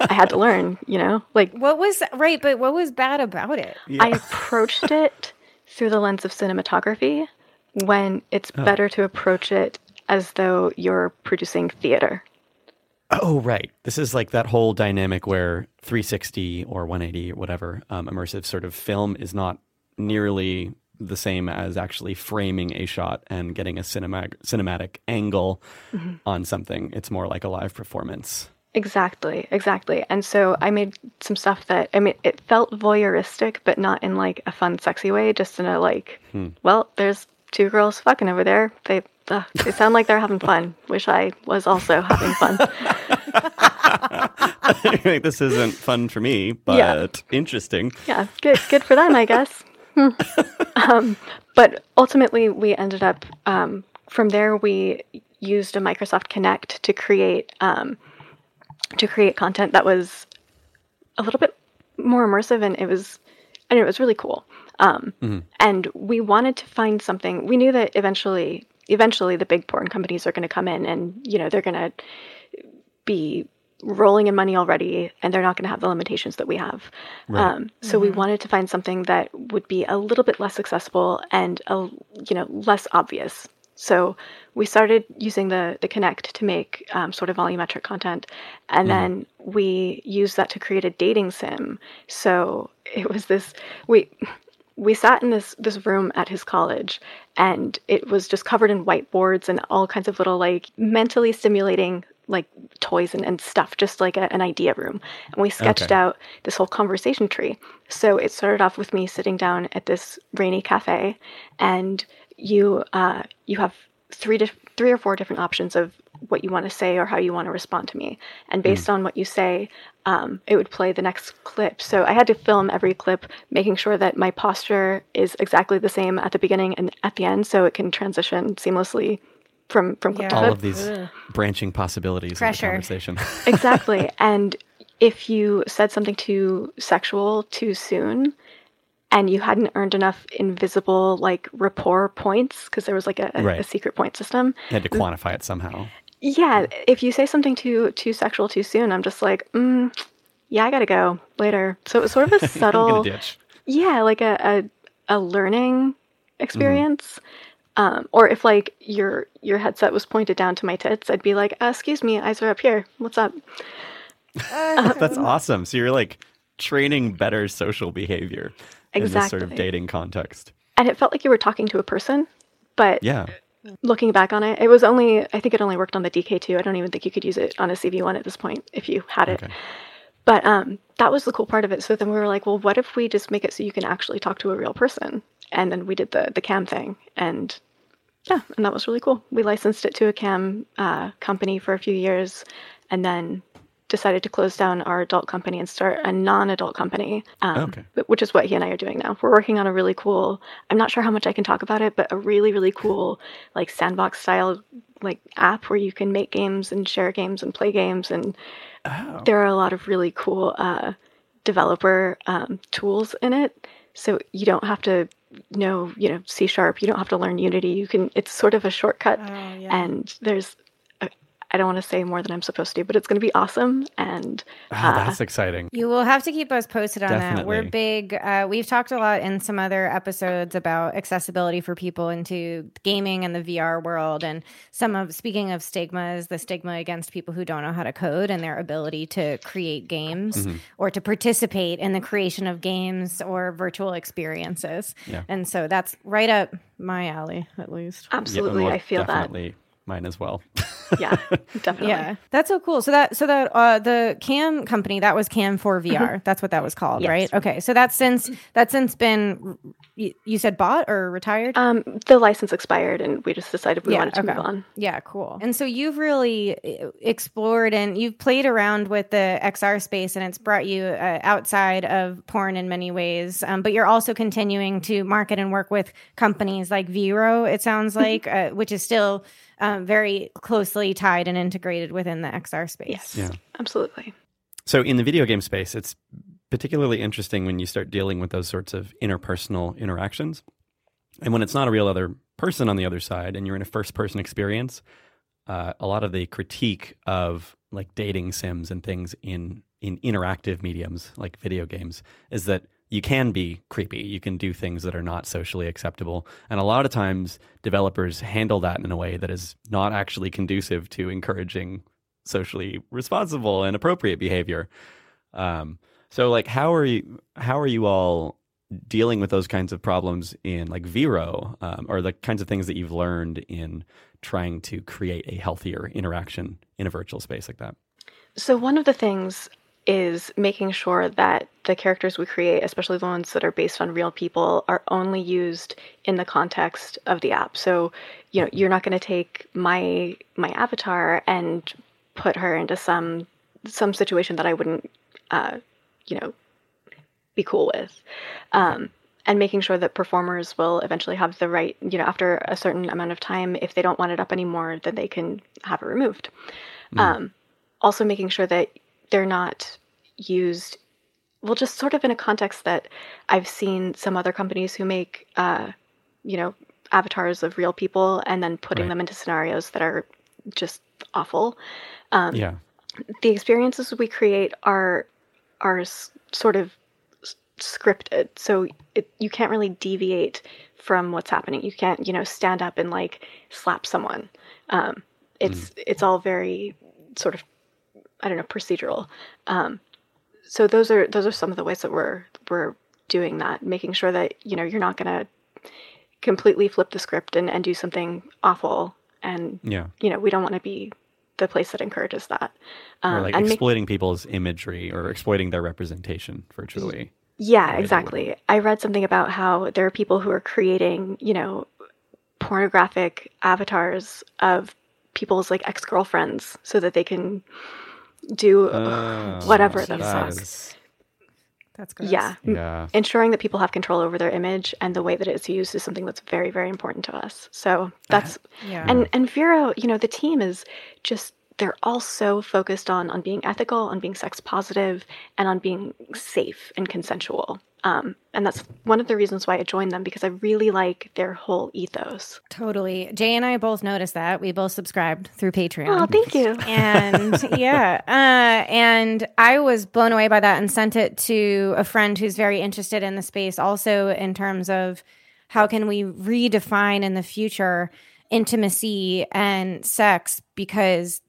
S3: I had to learn, you know, like
S2: What was right, but what was bad about it?
S3: I approached it through the lens of cinematography when it's better to approach it as though you're producing theater.
S1: Oh, right. This is like that whole dynamic where 360 or 180 or whatever um, immersive sort of film is not nearly the same as actually framing a shot and getting a cinematic cinematic angle on something. It's more like a live performance.
S3: Exactly, exactly. And so I made some stuff that I mean it felt voyeuristic, but not in like a fun, sexy way. Just in a like, well, there's two girls fucking over there. They uh, they sound like they're having fun. Wish I was also having fun. *laughs*
S1: Like, this isn't fun for me, but
S3: Yeah.
S1: interesting.
S3: yeah, good good for them, I guess. Hmm. um, but ultimately, we ended up um, from there. We used a Microsoft Kinect to create um, to create content that was a little bit more immersive, and it was I don't know, it was really cool. Um, And we wanted to find something. We knew that eventually, eventually, the big porn companies are going to come in, and you know they're going to be rolling in money already and they're not going to have the limitations that we have. Um, so we wanted to find something that would be a little bit less accessible and a, you know less obvious. So we started using the the Kinect to make um, sort of volumetric content, and then we used that to create a dating sim. So it was this we we sat in this this room at his college and it was just covered in whiteboards and all kinds of little like mentally stimulating like toys and, and stuff just like a, an idea room and we sketched
S1: Okay.
S3: out this whole conversation tree so it started off with me sitting down at this rainy cafe and you uh, you have three dif- three or four different options of what you want to say or how you want to respond to me and based on what you say um, it would play the next clip so i had to film every clip making sure that my posture is exactly the same at the beginning and at the end so it can transition seamlessly from from clip
S2: Yeah.
S3: to
S1: All of these branching possibilities
S2: Pressure.
S1: of the conversation. *laughs* *laughs*
S3: exactly and if you said something too sexual too soon and you hadn't earned enough invisible like rapport points because there was like a, a-
S1: Right.
S3: a secret point system
S1: you had to quantify it somehow.
S3: yeah if you say something too too sexual too soon i'm just like mm, yeah i gotta go later so it was sort of a *laughs*
S1: I'm
S3: subtle
S1: gonna ditch.
S3: yeah like a, a, a learning experience um, or if like your your headset was pointed down to my tits i'd be like uh, excuse me eyes are up here what's up *laughs*
S1: That's awesome. So you're like training better social behavior in this sort of
S3: Exactly.
S1: dating context.
S3: And it felt like you were talking to a person, but
S1: Yeah.
S3: looking back on it, it was only I think it only worked on the DK2. I don't even think you could use it on a CV1 at this point if you had it.
S1: Okay.
S3: But um, that was the cool part of it. So then we were like, well, what if we just make it so you can actually talk to a real person? And then we did the the cam thing, and yeah, and that was really cool. We licensed it to a cam uh, company for a few years, and then decided to close down our adult company and start a non-adult company, um,
S1: Okay.
S3: which is what he and I are doing now. We're working on a really cool. I'm not sure how much I can talk about it, but a really really cool like sandbox style like app where you can make games and share games and play games and
S1: Oh.
S3: there are a lot of really cool uh, developer um, tools in it. So you don't have to know, you know, C sharp. You don't have to learn Unity. You can. It's sort of a shortcut,
S2: Oh, yeah.
S3: and there's. I- I don't want to say more than I'm supposed to, but it's going to be awesome. And uh,
S1: that's exciting.
S2: You will have to keep us posted on that. We're big. Uh, we've talked a lot in some other episodes about accessibility for people into gaming and the VR world, and some of speaking of stigmas, the stigma against people who don't know how to code and their ability to create games
S1: Mm-hmm.
S2: or to participate in the creation of games or virtual experiences.
S1: Yeah.
S2: And so that's right up my alley, at least.
S3: absolutely,
S1: well,
S3: I feel that
S1: definitely mine as well. *laughs* *laughs*
S3: Yeah, definitely.
S2: Yeah, that's so cool. So that so that uh, the Cam company that was Cam4VR. That's what that was called,
S3: Yes.
S2: right? Okay, so that's since that's since been you, you said bought or retired.
S3: Um, the license expired, and we just decided we wanted to move on.
S2: Yeah, cool. And so you've really uh, explored and you've played around with the XR space, and it's brought you uh, outside of porn in many ways. Um, but you're also continuing to market and work with companies like Vero. It sounds like, uh, which is still um, very closely tied and integrated within the XR space.
S3: Yes,
S1: Yeah.
S3: absolutely.
S1: So in the video game space, it's particularly interesting when you start dealing with those sorts of interpersonal interactions. And when it's not a real other person on the other side and you're in a first person experience, uh, a lot of the critique of like dating sims and things in in interactive mediums like video games is that you can be creepy. You can do things that are not socially acceptable. And a lot of times developers handle that in a way that is not actually conducive to encouraging socially responsible and appropriate behavior. Um, so like how are you how are you all dealing with those kinds of problems in like Vero um, or the kinds of things that you've learned in trying to create a healthier interaction in a virtual space like that?
S3: So one of the things is making sure that the characters we create, especially the ones that are based on real people, are only used in the context of the app. So, you know, you're not going to take my my avatar and put her into some some situation that I wouldn't, uh, you know, be cool with. Um, and making sure that performers will eventually have the right, you know, after a certain amount of time, if they don't want it up anymore, then they can have it removed. Um, also making sure that they're not used well just sort of in a context that i've seen some other companies who make uh, you know avatars of real people and then putting
S1: Right.
S3: them into scenarios that are just awful. Um,
S1: yeah.
S3: the experiences we create are are s- sort of s- scripted. So it, you can't really deviate from what's happening. You can't you know stand up and like slap someone. Um, it's it's all very sort of i don't know procedural um, so those are those are some of the ways that we're we're doing that making sure that you know you're not going to completely flip the script and, and do something awful and
S1: Yeah.
S3: you know we don't want to be the place that encourages that
S1: Or
S3: um,
S1: like
S3: and make-
S1: exploiting people's imagery or exploiting their representation virtually.
S3: Yeah,
S1: Right.
S3: exactly. I read something about how there are people who are creating, you know, pornographic avatars of people's like ex-girlfriends so that they can do
S1: Oh, *sighs*
S3: whatever the
S1: that
S3: fuck.
S1: is-
S2: That's good.
S3: Yeah.
S1: yeah. Mm.
S3: Ensuring that people have control over their image and the way that it's used is something that's very, very important to us. So uh-huh. that's
S2: Yeah.
S3: and and Vero, you know, the team is just they're all so focused on on being ethical, on being sex positive, and on being safe and consensual. Um, and that's one of the reasons why I joined them because I really like their whole ethos.
S2: Totally. Jay and I both noticed that. We both subscribed through Patreon.
S3: Oh, thank you. *laughs*
S2: and yeah, uh, and I was blown away by that and sent it to a friend who's very interested in the space, also in terms of how can we redefine in the future intimacy and sex because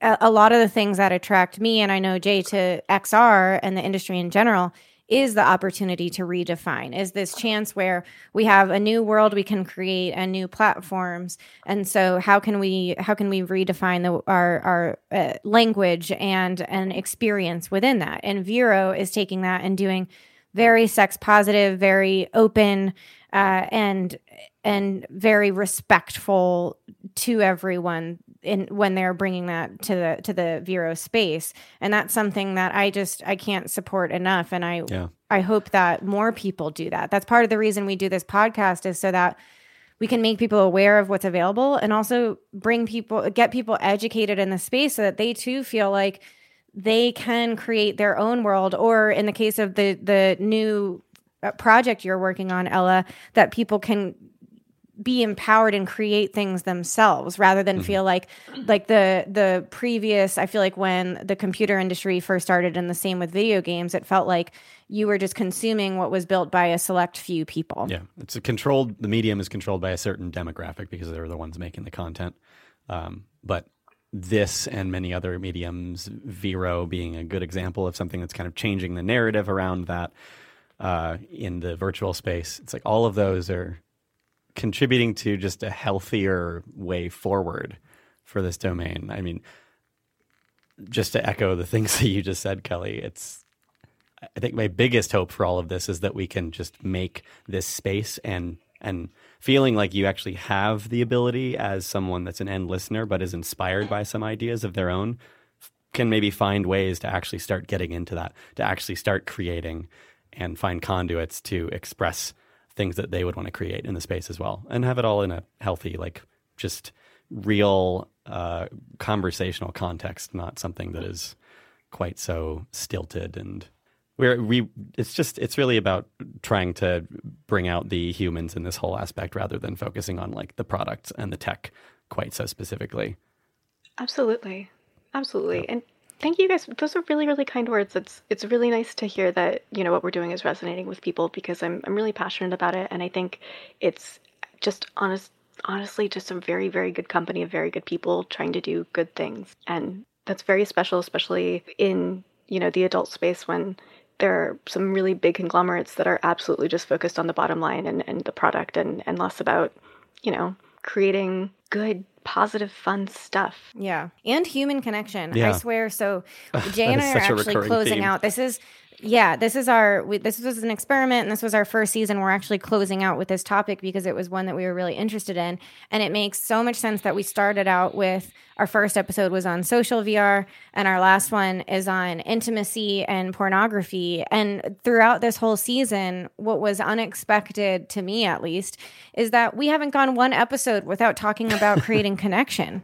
S2: a, a lot of the things that attract me and I know Jay to XR and the industry in general is the opportunity to redefine is this chance where we have a new world we can create and new platforms. And so how can we how can we redefine the, our our uh, language and an experience within that? And vero is taking that and doing very sex positive very open uh, and and very respectful to everyone in when they're bringing that to the to the Vero space, and that's something that I just I can't support enough, and I yeah. I hope that more people do that. That's part of the reason we do this podcast is so that we can make people aware of what's available and also bring people get people educated in the space so that they too feel like they can create their own world or in the case of the the new project you're working on Ela that people can be empowered and create things themselves rather than mm-hmm. feel like like the the previous i feel like when the computer industry first started and the same with video games it felt like you were just consuming what was built by a select few people.
S1: Yeah. It's a controlled the medium is controlled by a certain demographic because they're the ones making the content. Um, but this and many other mediums vero being a good example of something that's kind of changing the narrative around that uh, in the virtual space it's like all of those are contributing to just a healthier way forward for this domain. I mean, just to echo the *laughs* things that you just said, Kelly, it's I think my biggest hope for all of this is that we can just make this space and and feeling like you actually have the ability as someone that's an end listener but is inspired by some ideas of their own can maybe find ways to actually start getting into that, to actually start creating and find conduits to express things that they would want to create in the space as well and have it all in a healthy like just real uh, conversational context not something that is quite so stilted and we're we it's just it's really about trying to bring out the humans in this whole aspect rather than focusing on like the products and the tech quite so specifically.
S3: Absolutely. Absolutely. Yeah. and thank you guys. Those are really, really kind words. It's it's really nice to hear that you know what we're doing is resonating with people because I'm I'm really passionate about it, and I think it's just honest, honestly, just a very, very good company of very good people trying to do good things, and that's very special, especially in you know the adult space when there are some really big conglomerates that are absolutely just focused on the bottom line and, and the product and, and less about, you know, creating good positive, fun stuff.
S2: Yeah. And human connection. Yeah. I swear. So *laughs* Jay and I are actually closing theme. out. This is yeah, this is our we, this was an experiment and this was our first season. We're actually closing out with this topic because it was one that we were really interested in. And it makes so much sense that we started out with our first episode was on social VR and our last one is on intimacy and pornography. And throughout this whole season what was unexpected to me at least is that we haven't gone one episode without talking about creating *laughs* connection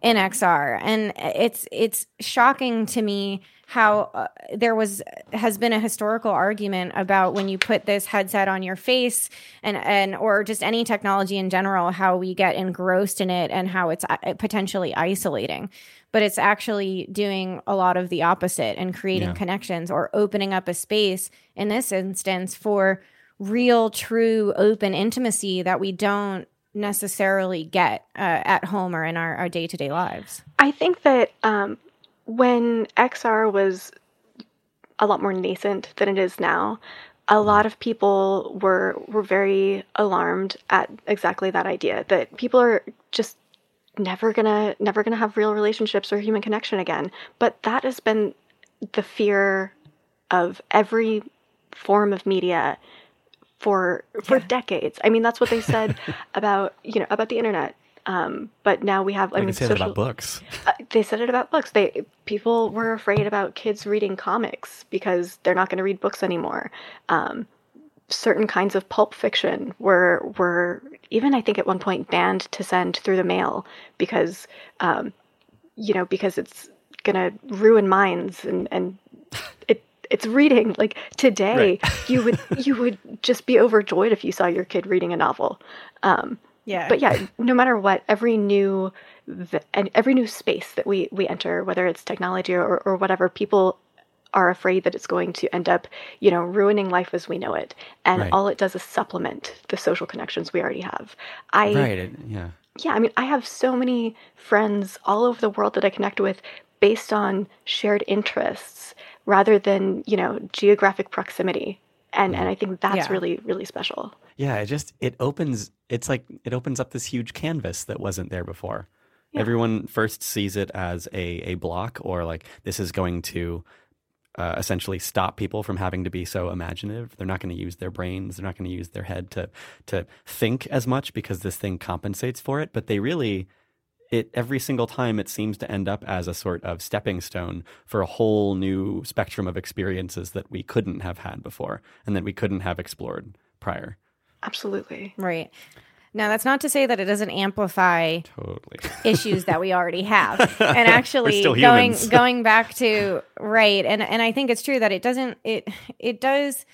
S2: in XR and it's it's shocking to me how uh, there was has been a historical argument about when you put this headset on your face and and or just any technology in general how we get engrossed in it and how it's uh, potentially isolating but it's actually doing a lot of the opposite and creating yeah. connections or opening up a space in this instance for real true open intimacy that we don't necessarily get uh, at home or in our, our day-to-day lives
S3: i think that um, when XR was a lot more nascent than it is now, a lot of people were were very alarmed at exactly that idea that people are just never gonna never gonna have real relationships or human connection again. But that has been the fear of every form of media for for yeah. decades. I mean, that's what they said *laughs* about you know about the internet. Um, but now we have.
S1: I mean, say social, about books.
S3: Uh, they said it about books. They people were afraid about kids reading comics because they're not going to read books anymore. Um, certain kinds of pulp fiction were were even I think at one point banned to send through the mail because um, you know because it's gonna ruin minds and and it it's reading like today right. you would you would just be overjoyed if you saw your kid reading a novel um,
S2: yeah.
S3: But yeah, no matter what, every new and every new space that we we enter, whether it's technology or, or whatever, people are afraid that it's going to end up, you know, ruining life as we know it. And right. all it does is supplement the social connections we already have. I
S1: Right. Yeah.
S3: yeah, I mean, I have so many friends all over the world that I connect with based on shared interests rather than, you know, geographic proximity. And and I think that's
S2: Yeah.
S3: really really special.
S1: Yeah, it just it opens it's like it opens up this huge canvas that wasn't there before. Everyone first sees it as a a block or like this is going to uh, essentially stop people from having to be so imaginative. They're not going to use their brains. They're not going to use their head to to think as much because this thing compensates for it. But they really, it every single time it seems to end up as a sort of stepping stone for a whole new spectrum of experiences that we couldn't have had before and that we couldn't have explored prior.
S3: Absolutely.
S2: Right. Now, that's not to say that it doesn't amplify
S1: Totally. *laughs*
S2: issues that we already have. *laughs* And actually going going back to right and and I think it's true that it doesn't it it does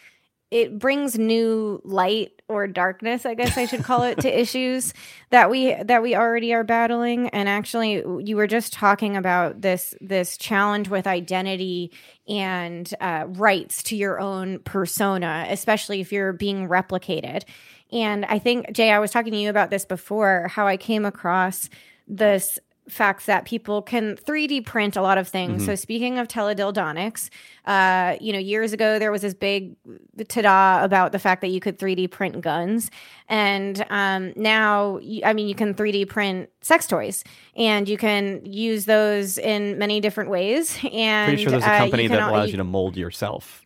S2: it brings new light or darkness, I guess I should call it, to *laughs* issues that we that we already are battling. And actually, you were just talking about this this challenge with identity and uh, rights to your own persona, especially if you're being replicated. And I think Jay, I was talking to you about this before, how I came across this fact that people can 3D print a lot of things. So speaking of teledildonics, uh, you know, years ago there was this big ta-da about the fact that you could 3D print guns, and um, now, I mean, you can 3D print sex toys, and you can use those in many different ways. And
S1: Pretty sure there's a
S2: uh,
S1: company
S2: can
S1: that allows you to mold yourself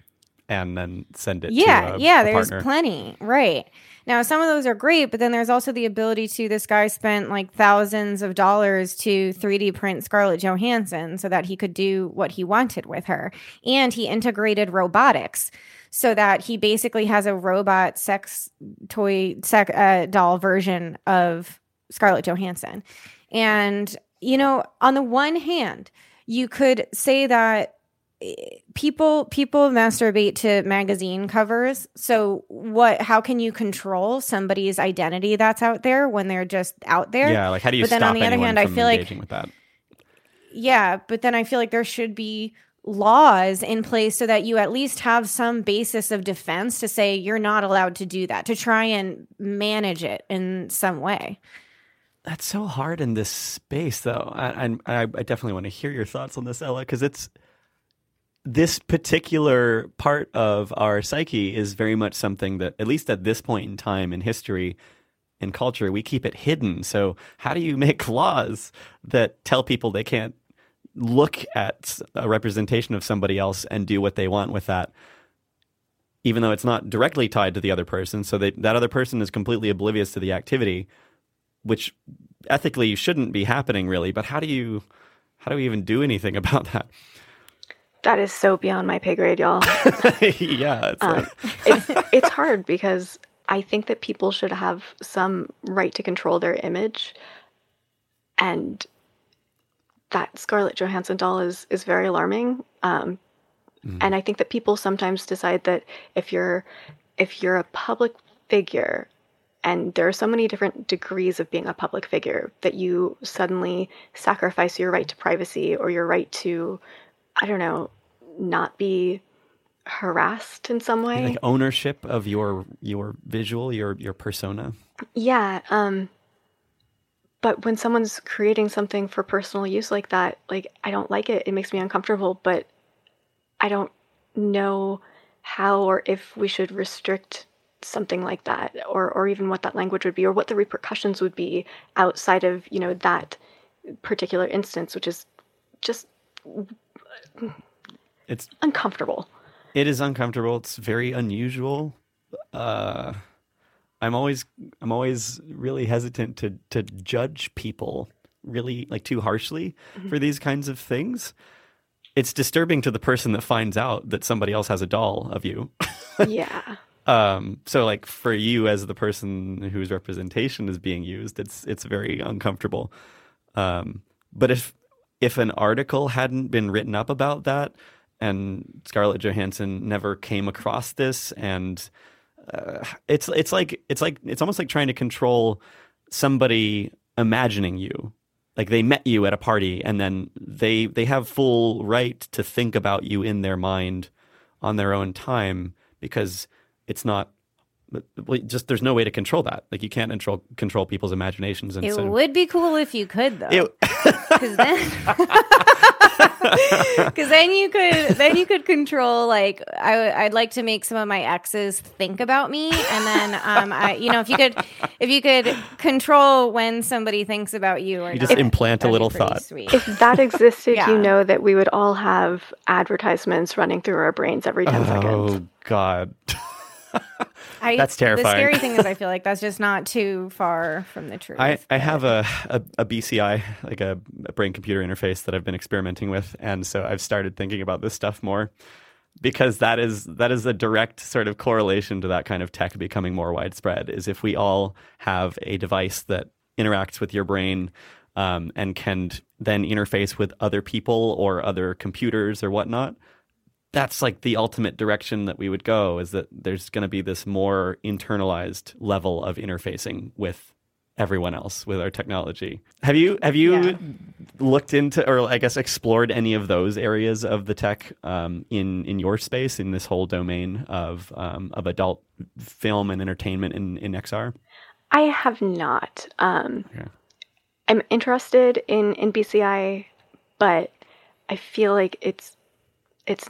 S1: and then send it
S2: yeah,
S1: to a,
S2: yeah, there's
S1: partner.
S2: plenty. Right. Now, some of those are great, but then there's also the ability to this guy spent like thousands of dollars to 3D print Scarlett Johansson so that he could do what he wanted with her. And he integrated robotics so that he basically has a robot sex toy uh, doll version of Scarlett Johansson. And, you know, on the one hand, you could say that people people masturbate to magazine covers so what how can you control somebody's identity that's out there when they're just out there
S1: Yeah, like how do you
S2: But then on the other hand, I feel like-
S1: with that?
S2: yeah but then i feel like there should be laws in place so that you at least have some basis of defense to say you're not allowed to do that to try and manage it in some way
S1: That's so hard in this space, though. I, I, I definitely want to hear your thoughts on this, Ela, because it's this particular part of our psyche is very much something that, at least at this point in time in history and culture, we keep it hidden. So, how do you make *laughs* laws that tell people they can't look at a representation of somebody else and do what they want with that? Even though it's not directly tied to the other person, so that that other person is completely oblivious to the activity, which ethically shouldn't be happening really but how do you how do we even do anything *laughs* about that
S3: That is so beyond my pay grade, y'all. *laughs*
S1: yeah it's
S3: Um, *laughs* it's it's hard because I think that people should have some right to control their image, and that Scarlett Johansson doll is is very alarming. Um, And I think that people sometimes decide that if you're if you're a public figure, and there are so many different degrees of being a public figure that you suddenly sacrifice your right to privacy or your right to, I don't know, not be harassed in some way.
S1: like ownership of your your visual your your persona
S3: Yeah. Um, but when someone's creating something for personal use like that, like I don't like it. It makes me uncomfortable, but I don't know how or if we should restrict something like that or or even what that language would be or what the repercussions would be outside of, you know, that particular instance, which is just
S1: it's
S3: uncomfortable.
S1: it is uncomfortable it's very unusual uh i'm always i'm always really hesitant to to judge people really like too harshly for these kinds of things it's disturbing to the person that finds out that somebody else has a doll of you *laughs*
S3: yeah.
S1: Um, so like for you as the person whose representation is being used, it's it's very uncomfortable. Um, but if if an article hadn't been written up about that, and Scarlett Johansson never came across this, and uh, it's it's like it's like it's almost like trying to control somebody imagining you. Like they met you at a party, and then they they have full right to think about you in their mind on their own time because it's not just there's no way to control that. Like you can't control control people's imaginations. And
S2: It
S1: so,
S2: would be cool if you could, though. Because *laughs* then *laughs* because then you could then you could control like I, i'd like to make some of my exes think about me and then um I, you know if you could if you could control when somebody thinks about you or
S1: You
S2: not,
S1: just implant a little thought.
S2: sweet.
S3: If that existed,
S2: Yeah.
S3: you know that we would all have advertisements running through our brains every 10 seconds.
S1: oh God. *laughs*
S2: I,
S1: That's terrifying.
S2: the scary thing is i feel like that's just not too far from the *laughs* truth
S1: I, I have a, a, a BCI, like a, a brain computer interface that I've been experimenting with. And so I've started thinking about this stuff more because that is that is a direct sort of correlation to that kind of tech becoming more widespread is if we all have a device that interacts with your brain um, and can then interface with other people or other computers or whatnot that's like the ultimate direction that we would go is that there's going to be this more internalized level of interfacing with everyone else with our technology. Have you have you
S2: Yeah.
S1: looked into or I guess explored any of those areas of the tech um, in in your space in this whole domain of um, of adult film and entertainment in in XR?
S3: I have not. Um,
S1: Okay.
S3: I'm interested in, in BCI, but I feel like it's it's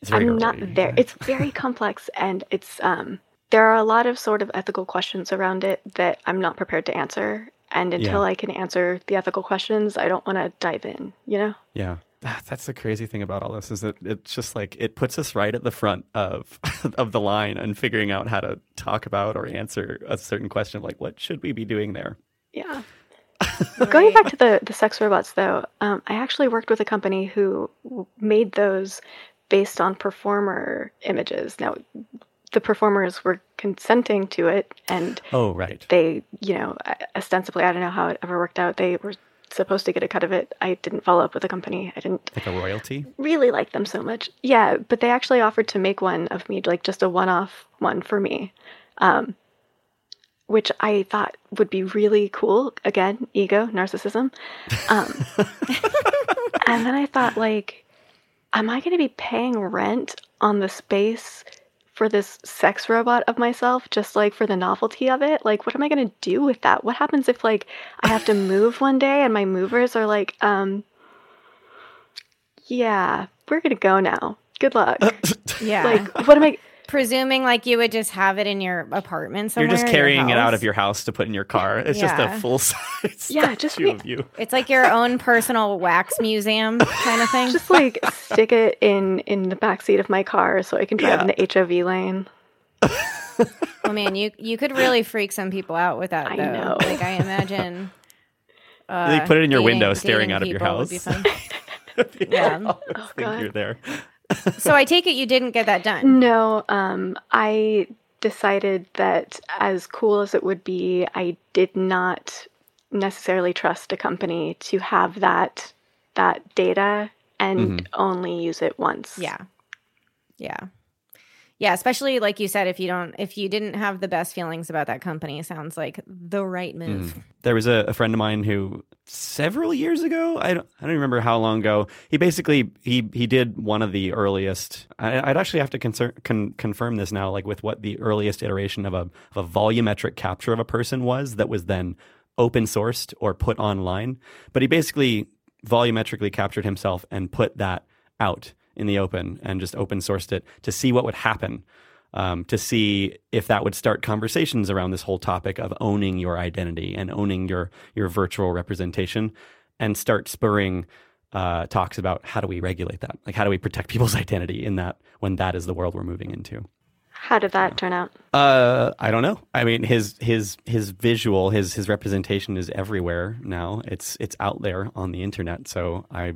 S1: It's very
S3: I'm not there. It's very *laughs* complex, and it's um. There are a lot of sort of ethical questions around it that I'm not prepared to answer, and until
S1: Yeah.
S3: I can answer the ethical questions, I don't want to dive in. You know.
S1: Yeah. Ah, That's the crazy thing about all this is that it's just like it puts us right at the front of *laughs* of the line and figuring out how to talk about or answer a certain question of like what should we be doing there?
S3: Yeah. *laughs* Going back to the, the sex robots, though, um, I actually worked with a company who made those based on performer images. Now, the performers were consenting to it, and
S1: Oh, right.
S3: they, you know, ostensibly, I don't know how it ever worked out. They were supposed to get a cut of it. I didn't follow up with the company. I didn't
S1: Like a royalty?
S3: really like them so much. Yeah, but they actually offered to make one of me, like just a one off one for me, um, which I thought would be really cool. Again, ego, narcissism. Um, *laughs* and then I thought, like, am I going to be paying rent on the space for this sex robot of myself just like for the novelty of it? Like, what am I going to do with that? What happens if, like, I have to *laughs* move one day and my movers are like, um, yeah, we're gonna go now. Good luck. *laughs*
S2: yeah
S3: Like, what am I?
S2: Presuming like you would just have it in your apartment somewhere
S1: You're just carrying it out of your house to put in your car. It's just a full size
S3: Yeah, just
S1: statue
S3: me-
S1: of you.
S2: It's like your own personal wax museum kind of thing.
S3: Just like stick it in in the back seat of my car so I can drive in the HOV lane.
S2: oh man, you you could really freak some people out with that.
S3: I know.
S2: Like I imagine. Uh, *laughs*
S1: They put it in your
S2: dating-
S1: window, staring out of your
S2: people would be
S1: house.
S2: fun. *laughs* Yeah.
S1: Oh, think
S3: God.
S1: you're there.
S2: So I take it you didn't get that done.
S3: No, um, I decided that as cool as it would be, I did not necessarily trust a company to have that that data and only use it once.
S2: Yeah. Yeah. Yeah, especially like you said, if you don't, if you didn't have the best feelings about that company, it sounds like the right move.
S1: There was a, a friend of mine who several years ago, I don't, I don't remember how long ago, he basically he he did one of the earliest. I, I'd actually have to concern, con, confirm this now, like with what the earliest iteration of a of a volumetric capture of a person was that was then open sourced or put online. But he basically volumetrically captured himself and put that out in the open and just open sourced it to see what would happen um, to see if that would start conversations around this whole topic of owning your identity and owning your your virtual representation, and start spurring uh, talks about how do we regulate that, like how do we protect *laughs* people's identity in that when that is the world we're moving into.
S3: How did that turn out?
S1: Uh, I don't know. I mean, his his his visual, his his representation is everywhere now. It's it's out there on the internet. So I,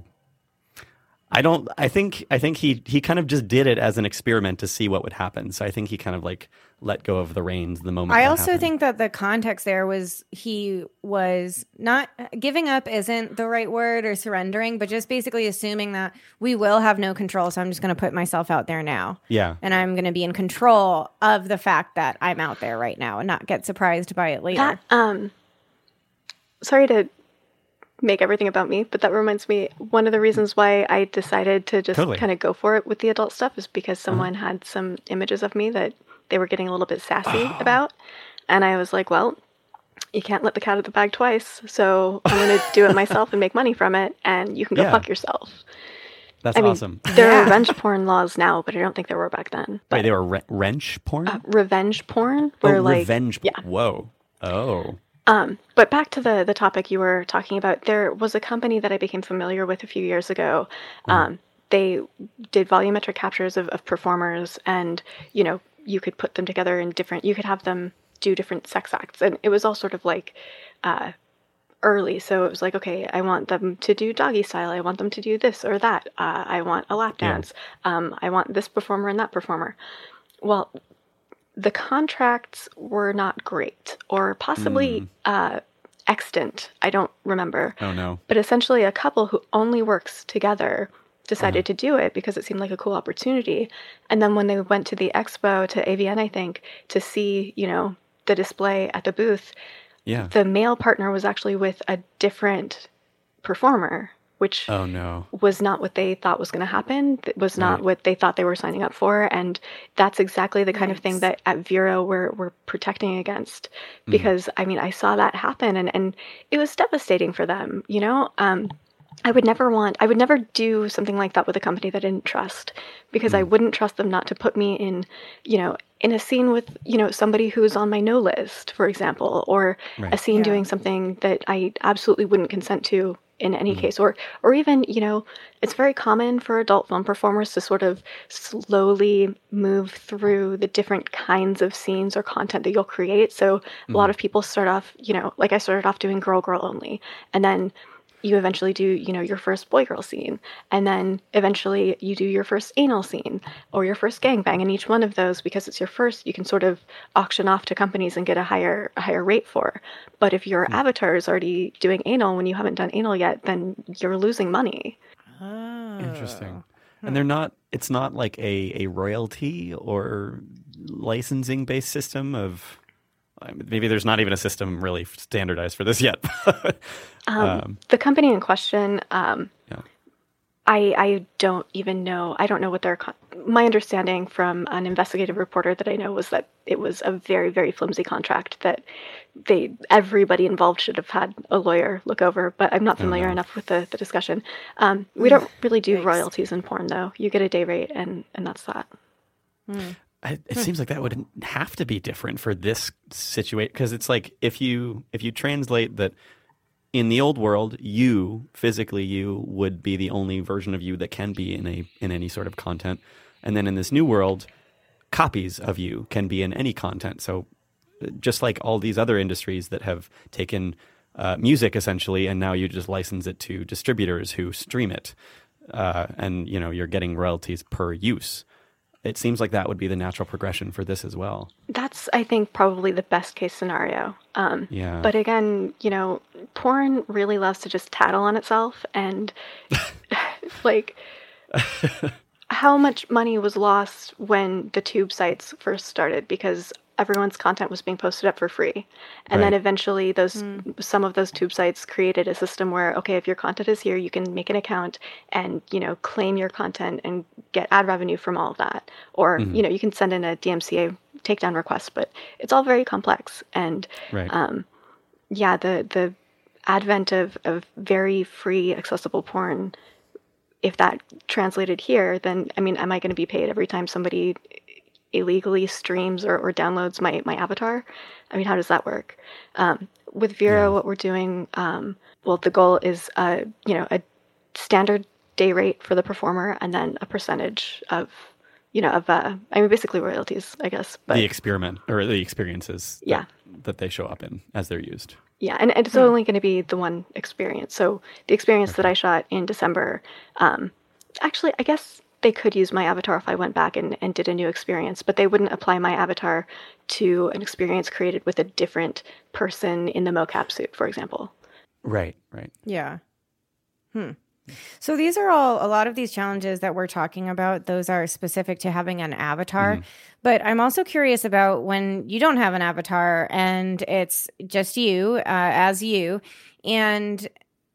S1: I don't. I think I think he he kind of just did it as an experiment to see what would happen. So I think he kind of like let go of the reins the moment.
S2: I
S1: that
S2: also
S1: happened.
S2: think that the context there was he was not giving up isn't the right word or surrendering, but just basically assuming that we will have no control. So I'm just going to put myself out there now.
S1: yeah.
S2: And I'm going to be in control of the fact that I'm out there right now and not get surprised by it later.
S3: That um sorry to make everything about me, but that reminds me one of the reasons why I decided to just
S1: Totally.
S3: kind of go for it with the adult stuff is because someone had some images of me that they were getting a little bit sassy about. And I was like, well, you can't let the cat out of the bag twice. So I'm going *laughs* to do it myself and make money from it, and you can go
S1: Yeah.
S3: fuck yourself.
S1: That's
S3: I mean,
S1: awesome.
S3: There are revenge porn laws now, but I don't think there were back then. But
S1: Wait, they were re- wrench porn?
S3: uh, revenge porn,
S1: oh,
S3: like
S1: revenge.
S3: yeah.
S1: Whoa. Oh.
S3: Um, but back to the the topic you were talking about, there was a company that I became familiar with a few years ago. Um, they did volumetric captures of, of performers, and you know you could put them together in different. You could have them do different sex acts, and it was all sort of like uh, early. So it was like, okay, I want them to do doggy style. I want them to do this or that. Uh, I want a lap
S1: Yeah.
S3: dance. Um, I want this performer and that performer. Well, the contracts were not great or possibly uh, extant. I don't remember.
S1: Oh no.
S3: But essentially, a couple who only works together decided to do it because it seemed like a cool opportunity. And then when they went to the expo, to AVN, I think, to see, you know, the display at the booth,
S1: Yeah.
S3: the male partner was actually with a different performer, which
S1: Oh no.
S3: was not what they thought was going to happen. It was not
S1: Right.
S3: what they thought they were signing up for, and that's exactly the kind of thing that at Viro we're we're protecting against.
S1: Mm-hmm.
S3: Because I mean, I saw that happen, and and it was devastating for them. You know, um, I would never want, I would never do something like that with a company that I didn't trust, because
S1: Mm.
S3: I wouldn't trust them not to put me in, you know. In a scene with, you know, somebody who's on my no list, for example, or
S1: Right.
S3: a scene
S2: Yeah.
S3: doing something that I absolutely wouldn't consent to in any mm. case or or even you know it's very common for adult film performers to sort of slowly move through the different kinds of scenes or content that you'll create. So a lot mm-hmm. of people start off you know like I started off doing girl girl only and then you eventually do you know your first boy girl scene and then eventually you do your first anal scene or your first gangbang and each one of those because it's your first you can sort of auction off to companies and get a higher a higher rate for but if your hmm. avatar is already doing anal when you haven't done anal yet then you're losing money
S2: Oh.
S1: Interesting. Ah. And they're not. It's not like a a royalty or licensing based system of. I mean, Maybe there's not even a system really standardized for this yet. *laughs* um,
S3: the company in question um,
S1: yeah.
S3: I, I don't even know. I don't know what their. Con- my understanding from an investigative reporter that I know was that it was a very, very flimsy contract that they everybody involved should have had a lawyer look over. But I'm not familiar enough with the, the discussion. Um, we don't really do
S2: Yikes.
S3: royalties in porn, though. You get a day rate, and and that's that.
S1: I, it seems like that would have to be different for this situation because it's like if you if you translate that in the old world you physically you would be the only version of you that can be in a in any sort of content. And then in this new world copies of you can be in any content. So just like all these other industries that have taken uh, music essentially and now you just license it to distributors who stream it uh, and you know you're getting royalties per use it seems like that would be the natural progression for this as well.
S3: That's I think probably the best case scenario. Um,
S1: Yeah.
S3: But again, you know, porn really loves to just tattle on itself and *laughs* *laughs* like *laughs* how much money was lost when the tube sites first started because everyone's content was being posted up for free. And then eventually those some of those tube sites created a system where okay, if your content is here, you can make an account and, you know, claim your content and get ad revenue from all of that. Or, you know, you can send in a DMCA takedown request, but it's all very complex and
S1: right.
S3: um, yeah, the the advent of, of very free accessible porn, if that translated here, then I mean, am I going to be paid every time somebody illegally streams or, or downloads my, my avatar? I mean, how does that work? Um, with Viro,
S1: Yeah.
S3: what we're doing, um, well, the goal is uh, you know a standard day rate for the performer, and then a percentage of you know of uh, I mean, basically royalties, I guess. But
S1: the experiment or the experiences
S3: Yeah.
S1: that they show up in as they're used.
S3: Yeah, and, and it's only going to be the one experience. So the experience that I shot in December, um, actually, I guess they could use my avatar if I went back and, and did a new experience, but they wouldn't apply my avatar to an experience created with a different person in the mocap suit, for example.
S1: Right, right.
S2: Yeah. Hmm. So these are all a lot of these challenges that we're talking about. Those are specific to having an avatar. But I'm also curious about when you don't have an avatar and it's just you uh, as you, and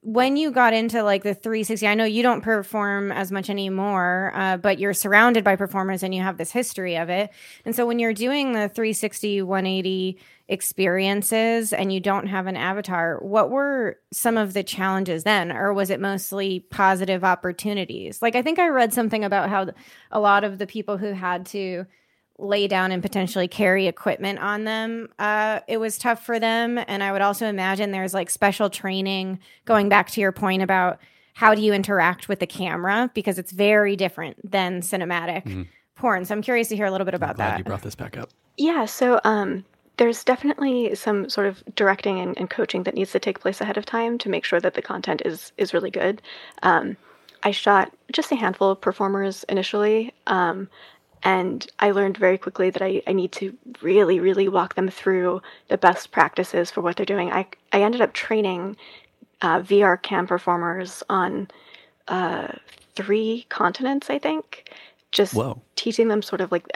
S2: when you got into like the 360 i know you don't perform as much anymore uh, but you're surrounded by performers and you have this history of it. And so when you're doing the 360 180 experiences and you don't have an avatar what were some of the challenges then? Or was it mostly positive opportunities? Like i think i read something about how a lot of the people who had to lay down and potentially carry equipment on them, uh, it was tough for them. And I would also imagine there's like special training going back to your point about how do you interact with the camera because it's very different than cinematic mm-hmm. porn. So I'm curious to hear a little bit about that.
S1: You brought this back up.
S3: Yeah. So um, there's definitely some sort of directing and, and, coaching that needs to take place ahead of time to make sure that the content is is really good. Um, I shot just a handful of performers initially. Um, and I learned very quickly that I, I need to really, really walk them through the best practices for what they're doing. I, I ended up training uh, VR cam performers on uh, three continents, I think, just Whoa. teaching them sort of like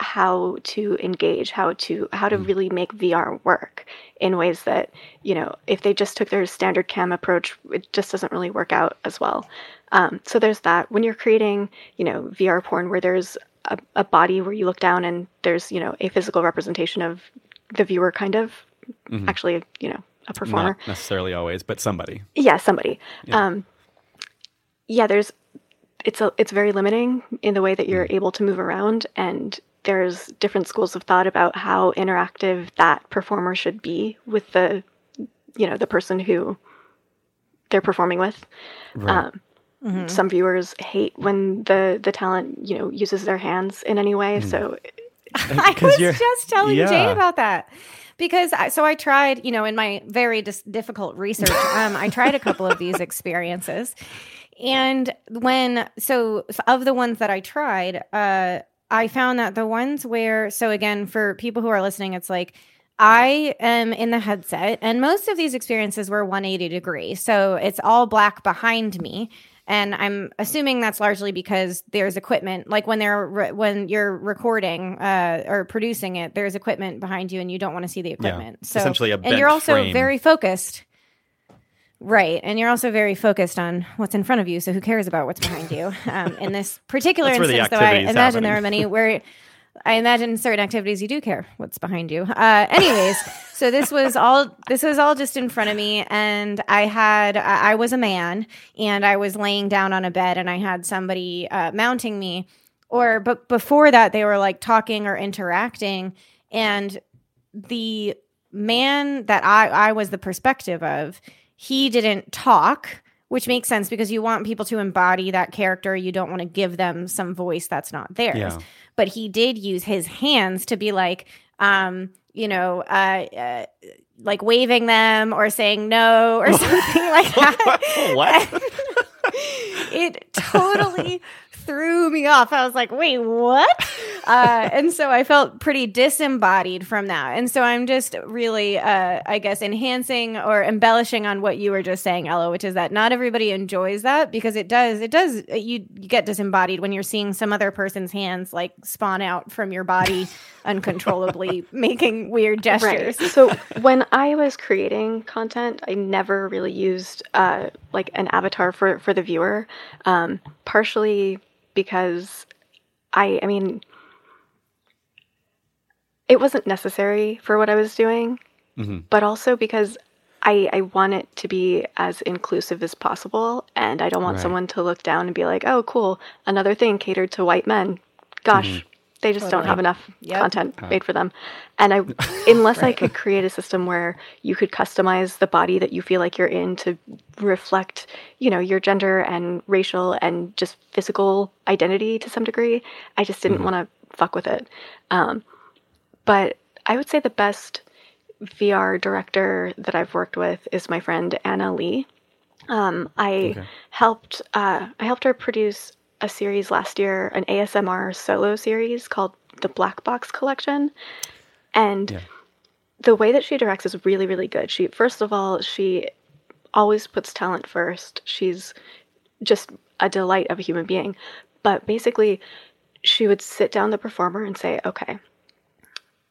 S3: how to engage, how to how to mm. really make VR work in ways that you know if they just took their standard cam approach, it just doesn't really work out as well. Um, so there's that. When you're creating, you know, VR porn where there's a, a body where you look down and there's you know a physical representation of the viewer kind of mm-hmm. actually you know a performer
S1: not necessarily always but somebody
S3: yeah somebody yeah. um yeah there's it's a it's very limiting in the way that you're mm. able to move around and there's different schools of thought about how interactive that performer should be with the you know the person who they're performing with right. um, Mm-hmm. Some viewers hate when the the talent you know uses their hands in any way. Mm. So *laughs* *laughs*
S2: I was just telling yeah. Jane about that because I, so I tried, you know, in my very dis- difficult research, *laughs* um, I tried a couple of these experiences, and when so of the ones that I tried, uh, I found that the ones where so again for people who are listening, it's like. I am in the headset, and most of these experiences were 180 degree. So it's all black behind me and i'm assuming that's largely because there's equipment like when they're re- when you're recording uh, or producing it there's equipment behind you and you don't want to see the equipment
S1: yeah, so essentially a
S2: and you're also
S1: frame.
S2: very focused right and you're also very focused on what's in front of you so who cares about what's behind you *laughs* um, in this particular instance though i imagine happening. there are many *laughs* where I imagine certain activities you do care what's behind you. Uh, anyways, *laughs* so this was all this was all just in front of me, and I had I was a man, and I was laying down on a bed, and I had somebody uh, mounting me, or but before that they were like talking or interacting, and the man that I I was the perspective of, he didn't talk which makes sense because you want people to embody that character. You don't want to give them some voice that's not theirs. Yeah. But he did use his hands to be like, um, you know, uh, uh, like waving them or saying no or *laughs* something like that. *laughs*
S1: what? *laughs*
S2: it totally threw me off. I was like, wait, what? *laughs* Uh, and so I felt pretty disembodied from that. And so I'm just really, uh, I guess, enhancing or embellishing on what you were just saying, Ela, which is that not everybody enjoys that because it does, it does, you, you get disembodied when you're seeing some other person's hands like spawn out from your body *laughs* uncontrollably, *laughs* making weird gestures.
S3: Right. So when I was creating content, I never really used uh, like an avatar for, for the viewer, um, partially because I, I mean, it wasn't necessary for what I was doing, mm-hmm. but also because I, I want it to be as inclusive as possible. And I don't want right. someone to look down and be like, oh, cool, another thing catered to white men. Gosh, mm-hmm. They just totally. don't have enough yep. content uh. made for them. And I, *laughs* unless right. I could create a system where you could customize the body that you feel like you're in to reflect, you know, your gender and racial and just physical identity to some degree, I just didn't mm-hmm. want to fuck with it. Um, but I would say the best VR director that I've worked with is my friend Anna Lee. Um, I okay. helped uh, I helped her produce a series last year, an ASMR solo series called the Black Box Collection, and yeah. the way that she directs is really really good. She first of all she always puts talent first. She's just a delight of a human being, but basically she would sit down the performer and say, "Okay,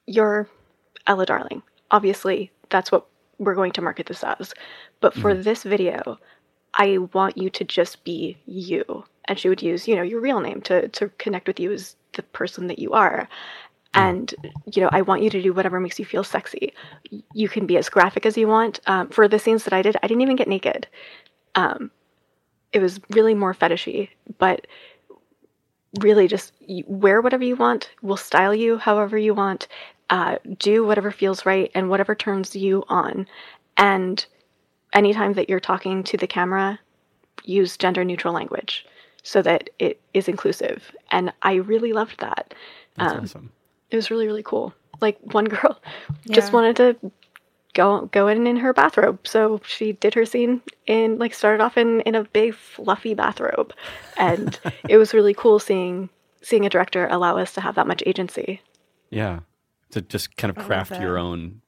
S3: you're Ela Darling. Obviously, that's what we're going to market this as. But for mm-hmm. this video, I want you to just be you. And she would use, you know, your real name to to connect with you as the person that you are. And you know, I want you to do whatever makes you feel sexy. You can be as graphic as you want. Um, for the scenes that I did, I didn't even get naked. Um, it was really more fetishy, but really just wear whatever you want. We'll style you however you want. Uh, do whatever feels right and whatever turns you on. And anytime that you're talking to the camera, use gender neutral language so that it is inclusive. And I really loved that.
S1: That's um, awesome.
S3: It was really, really cool. Like one *laughs* girl yeah. just wanted to go go in in her bathrobe. So she did her scene in like started off in in a big fluffy bathrobe, and it was really cool seeing seeing a director allow us to have that much agency.
S1: Yeah, to just kind of craft your own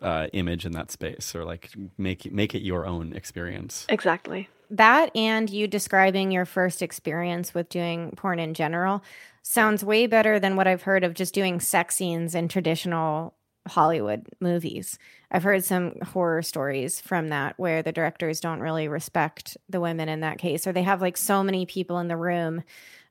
S1: uh, image in that space, or like make make it your own experience.
S3: Exactly.
S2: That and you describing your first experience with doing porn in general sounds way better than what I've heard of just doing sex scenes in traditional Hollywood movies. I've heard some horror stories from that where the directors don't really respect the women in that case, or they have like so many people in the room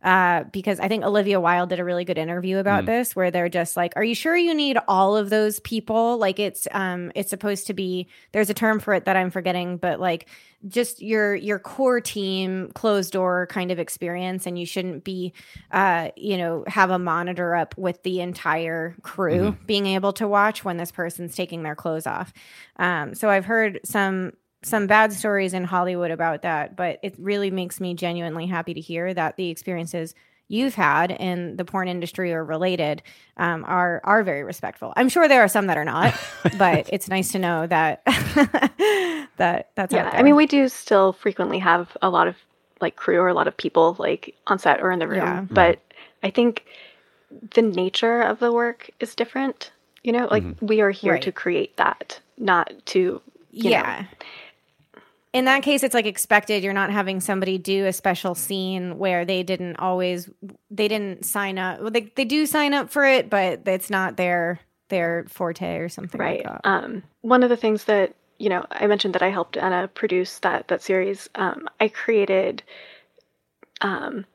S2: uh, because I think Olivia Wilde did a really good interview about mm. this, where they're just like, "Are you sure you need all of those people? Like, it's um, it's supposed to be. There's a term for it that I'm forgetting, but like, just your your core team, closed door kind of experience, and you shouldn't be, uh, you know, have a monitor up with the entire crew mm-hmm. being able to watch when this person's taking their clothes off. Um, so I've heard some some bad stories in Hollywood about that, but it really makes me genuinely happy to hear that the experiences you've had in the porn industry or related um, are are very respectful. I'm sure there are some that are not, *laughs* but it's nice to know that *laughs* that that's yeah.
S3: I mean, we do still frequently have a lot of like crew or a lot of people like on set or in the room, yeah. but I think the nature of the work is different. You know, like mm-hmm. we are here right. to create that, not to yeah. Know,
S2: in that case it's like expected you're not having somebody do a special scene where they didn't always they didn't sign up well, they, they do sign up for it but it's not their their forte or something right like
S3: um, one of the things that you know i mentioned that i helped anna produce that that series um, i created um,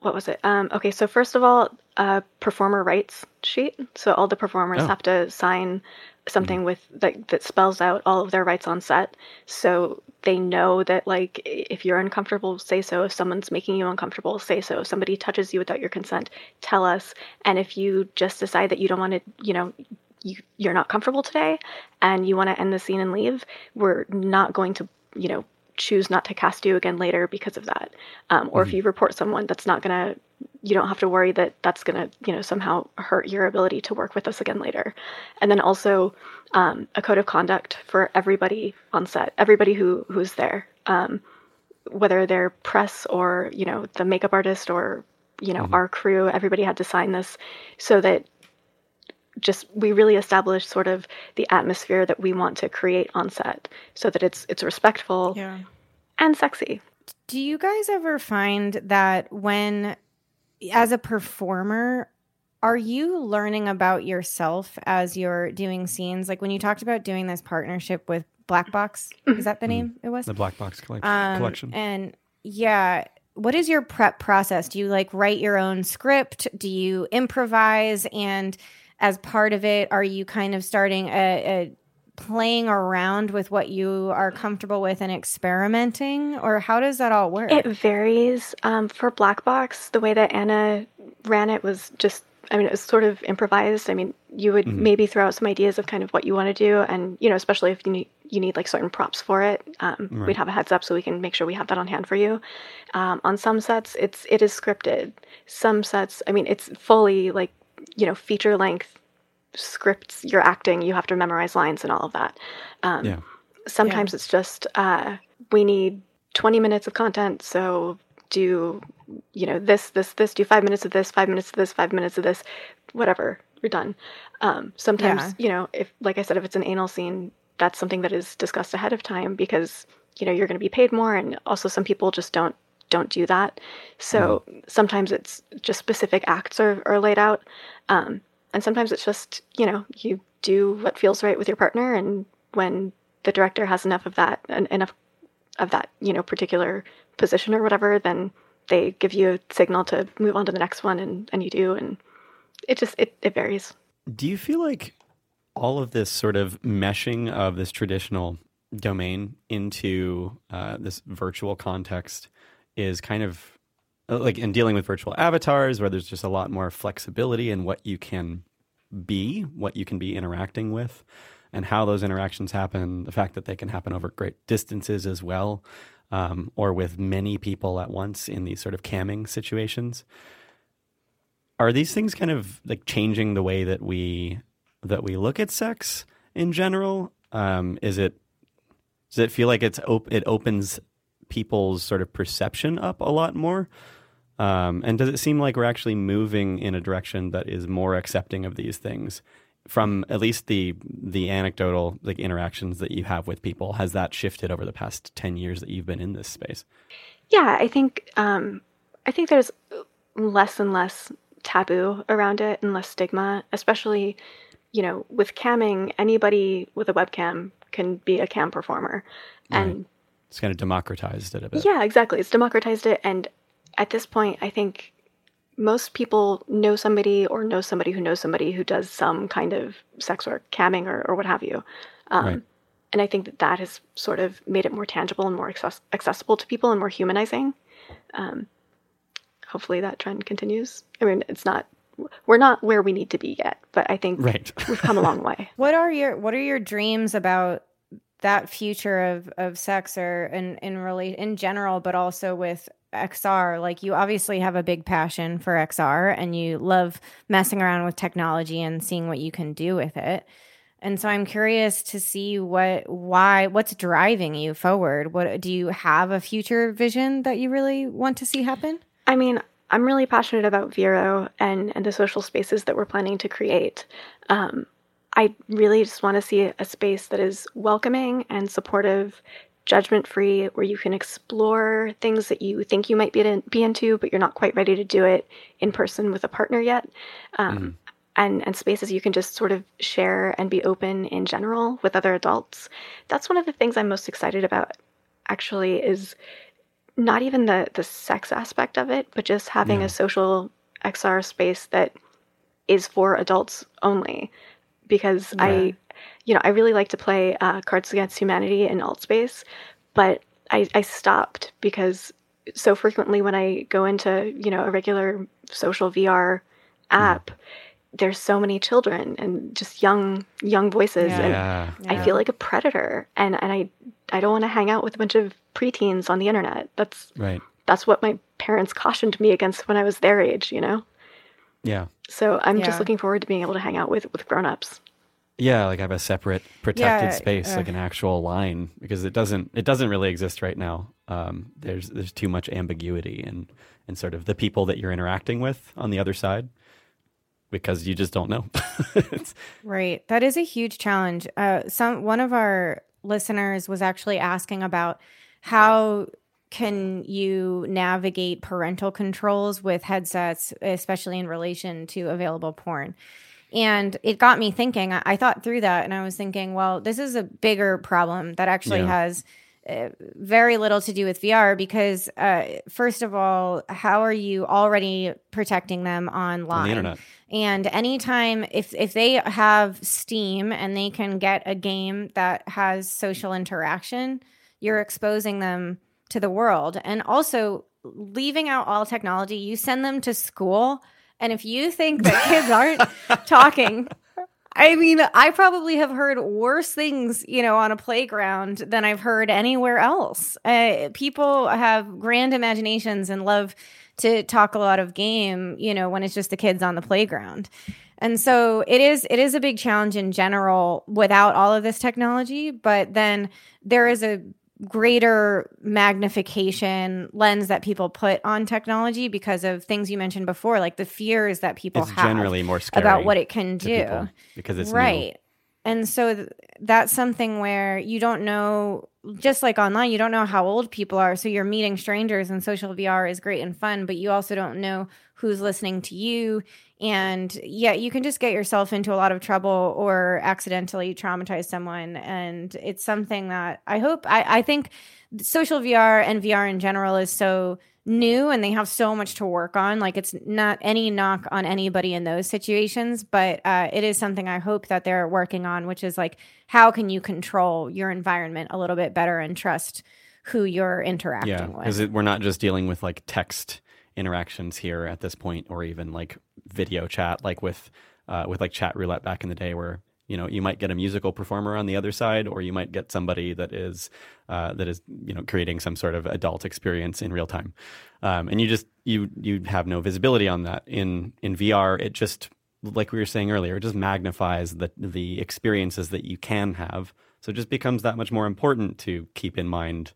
S3: what was it? Um, okay, so first of all, a performer rights sheet. So all the performers oh. have to sign something mm-hmm. with that that spells out all of their rights on set. So they know that like if you're uncomfortable say so. If someone's making you uncomfortable say so. If somebody touches you without your consent tell us. And if you just decide that you don't want to you know you, you're not comfortable today and you want to end the scene and leave we're not going to you know choose not to cast you again later because of that um, or mm-hmm. if you report someone that's not going to you don't have to worry that that's going to you know somehow hurt your ability to work with us again later and then also um, a code of conduct for everybody on set everybody who who's there um, whether they're press or you know the makeup artist or you know mm-hmm. our crew everybody had to sign this so that just we really establish sort of the atmosphere that we want to create on set so that it's it's respectful yeah. and sexy
S2: do you guys ever find that when as a performer, are you learning about yourself as you're doing scenes? Like when you talked about doing this partnership with Black Box, is that the mm-hmm. name it was?
S1: The Black Box um, collection.
S2: And yeah, what is your prep process? Do you like write your own script? Do you improvise? And as part of it, are you kind of starting a, a playing around with what you are comfortable with and experimenting? Or how does that all work?
S3: It varies. Um, for black box the way that anna ran it was just i mean it was sort of improvised. I mean you would mm-hmm. maybe throw out some ideas of kind of what you want to do and you know especially if you need you need like certain props for it um, right. we'd have a heads up so we can make sure we have that on hand for you. Um, on some sets it's it is scripted. Some sets i mean it's fully like you know feature length scripts you're acting, you have to memorize lines and all of that. Um, yeah. Sometimes yeah. it's just uh, we need 20 minutes of content, so do you know this, this, this. Do five minutes of this, five minutes of this, five minutes of this, whatever. you're done. Um, sometimes yeah. you know, if like I said, if it's an anal scene, that's something that is discussed ahead of time because you know you're going to be paid more, and also some people just don't don't do that. So mm-hmm. sometimes it's just specific acts are, are laid out. Um, and sometimes it's just you know you do what feels right with your partner and when the director has enough of that and enough of that you know particular position or whatever, then they give you a signal to move on to the next one, and and you do, and it just it it varies.
S1: Do you feel like all of this sort of meshing of this traditional domain into uh, this virtual context is kind of uh, like in dealing with virtual avatars where there's just a lot more flexibility in what you can be, what you can be interacting with, and how those interactions happen. The fact that they can happen over great distances as well, um, or with many people at once in these sort of camming situations. Are these things kind of like changing the way that we that we look at sex in general? Um, is it does it feel like it's op- it opens people's sort of perception up a lot more? Um, and does it seem like we're actually moving in a direction that is more accepting of these things from at least the the anecdotal like interactions that you have with people? Has that shifted over the past ten years that you've been in this space?
S3: Yeah, I think um, I think there's less and less taboo around it and less stigma, especially you know with camming. Anybody with a webcam can be a cam performer, and
S1: Right. It's kind of democratized it a bit.
S3: yeah, exactly. It's democratized it, and at this point, I think most people know somebody or know somebody who knows somebody who does some kind of sex work, camming, or, or what have you. Um,
S1: Right.
S3: And I think that that has sort of made it more tangible and more access- accessible to people and more humanizing. Um, hopefully, that trend continues. I mean, it's not. We're not where we need to be yet, but I think
S1: Right.
S3: we've come a long *laughs* way.
S2: What are your What are your dreams about that future of of sex or in in relate in general, but also with XR? Like you obviously have a big passion for XR, and you love messing around with technology and seeing what you can do with it. And so I'm curious to see what why what's driving you forward. What do you have a future vision that you really want to see happen?
S3: I mean, I'm really passionate about Viro and, and the social spaces that we're planning to create. Um, I really just want to see a space that is welcoming and supportive, judgment free, where you can explore things that you think you might be, in, be into, but you're not quite ready to do it in person with a partner yet. Um, and, and spaces you can just sort of share and be open in general with other adults. That's one of the things I'm most excited about, actually, is not even the the sex aspect of it, but just having
S1: Yeah.
S3: a social XR space that is for adults only. Because I, you know, I really like to play uh, Cards Against Humanity in Altspace, but I, I stopped because so frequently when I go into you know a regular social VR app, there's so many children and just young young voices,
S2: Yeah.
S3: and
S1: Yeah.
S3: I feel like a predator, and and I I don't want to hang out with a bunch of preteens on the internet. That's
S1: Right.
S3: that's what my parents cautioned me against when I was their age, you know.
S1: Yeah.
S3: So I'm
S2: Yeah.
S3: just looking forward to being able to hang out with with grown-ups.
S1: Yeah, like I have a separate protected
S2: Yeah,
S1: space,
S2: uh,
S1: like an actual line, because it doesn't it doesn't really exist right now. Um, there's there's too much ambiguity and and sort of the people that you're interacting with on the other side, because you just don't know. *laughs*
S2: Right. That is a huge challenge. Uh, some one of our listeners was actually asking about how can you navigate parental controls with headsets, especially in relation to available porn. And it got me thinking. I, I thought through that, and I was thinking, well, this is a bigger problem that actually
S1: Yeah.
S2: has uh, very little to do with VR because, uh, first of all, how are you already protecting them online?
S1: on the internet.
S2: And anytime if if they have Steam and they can get a game that has social interaction, you're exposing them to the world. And also leaving out all technology, you send them to school. And if you think that *laughs* kids aren't talking, I mean, I probably have heard worse things, you know, on a playground than I've heard anywhere else. Uh, people have grand imaginations and love to talk a lot of game, you know, when it's just the kids on the playground. And so it is it is a big challenge in general without all of this technology, but then there is a greater magnification lens that people put on technology because of things you mentioned before, like the fears that people
S1: It's
S2: have
S1: generally more scary
S2: about what it can do.
S1: because it's new.
S2: right. And so th- that's something where you don't know, just like online, you don't know how old people are. So you're meeting strangers and social VR is great and fun, but you also don't know who's listening to you And yeah, you can just get yourself into a lot of trouble or accidentally traumatize someone. And it's something that I hope, I, I think social VR and VR in general is so new and they have so much to work on. Like it's not any knock on anybody in those situations, but uh, it is something I hope that they're working on, which is like, how can you control your environment a little bit better and trust who you're interacting
S1: yeah,
S2: with?
S1: because we're not just dealing with like text interactions here at this point, or even like video chat, like with uh, with like Chatroulette back in the day, where you know you might get a musical performer on the other side, or you might get somebody that is uh, that is you know creating some sort of adult experience in real time, um, and you just you you have no visibility on that in in VR. It just like we were saying earlier, it just magnifies the the experiences that you can have. So it just becomes that much more important to keep in mind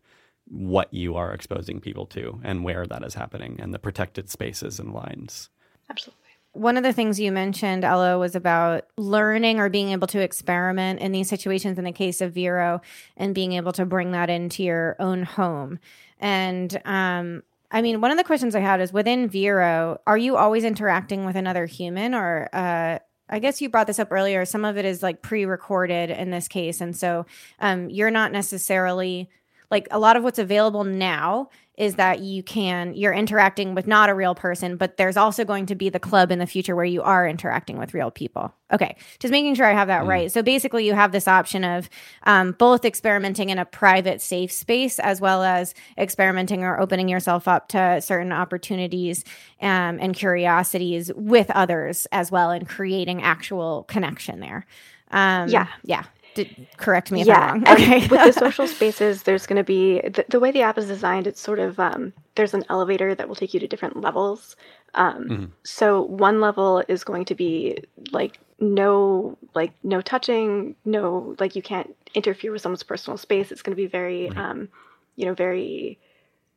S1: what you are exposing people to and where that is happening and the protected spaces and lines.
S3: Absolutely.
S2: One of the things you mentioned, Ela, was about learning or being able to experiment in these situations in the case of Viro and being able to bring that into your own home. And um, I mean, one of the questions I had is within Viro, are you always interacting with another human or uh, I guess you brought this up earlier. Some of it is like pre-recorded in this case, and so um, you're not necessarily like a lot of what's available now is that you can you're interacting with not a real person but there's also going to be the club in the future where you are interacting with real people. Okay just making sure i have that mm. right. So basically you have this option of um, both experimenting in a private safe space as well as experimenting or opening yourself up to certain opportunities um, and curiosities with others as well and creating actual connection there. Um,
S3: yeah.
S2: yeah did, correct me if
S3: yeah,
S2: I'm wrong. Okay.
S3: with the *laughs* social spaces, there's going to be the, the, way the app is designed. It's sort of um, there's an elevator that will take you to different levels. Um, mm-hmm. So one level is going to be like no like no touching, no like you can't interfere with someone's personal space. It's going to be very right. um, you know very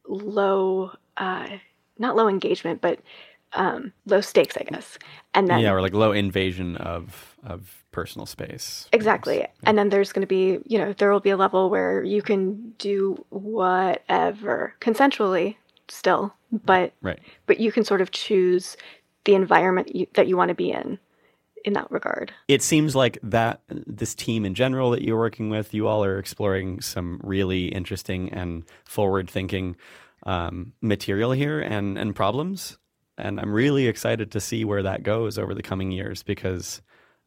S3: low, uh, not low engagement, but um, low stakes, I guess. And then
S1: yeah, or like low invasion of of personal space.
S3: Exactly. Yeah. And then there's going to be, you know, there will be a level where you can do whatever consensually still, but
S1: right.
S3: but you can sort of choose the environment you, that you want to be in in that regard.
S1: It seems like that this team in general that you're working with, you all are exploring some really interesting and forward thinking um, material here and and problems. And I'm really excited to see where that goes over the coming years because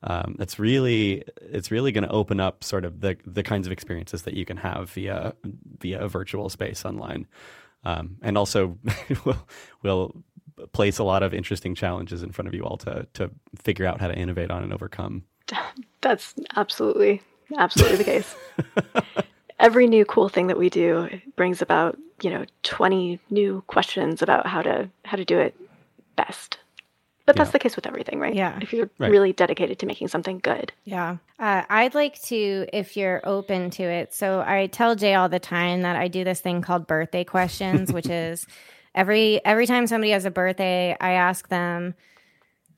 S1: um, it's really it's really going to open up sort of the the kinds of experiences that you can have via via a virtual space online, um, and also *laughs* will will place a lot of interesting challenges in front of you all to to figure out how to innovate on and overcome. *laughs*
S3: That's absolutely absolutely the case. *laughs* Every new cool thing that we do brings about you know twenty new questions about how to how to do it best. But that's yeah. the case with everything, right?
S2: Yeah.
S3: If you're right. really dedicated to making something good.
S2: Yeah. Uh, I'd like to, if you're open to it. So I tell Jay all the time that I do this thing called birthday questions, which *laughs* is every every time somebody has a birthday, I ask them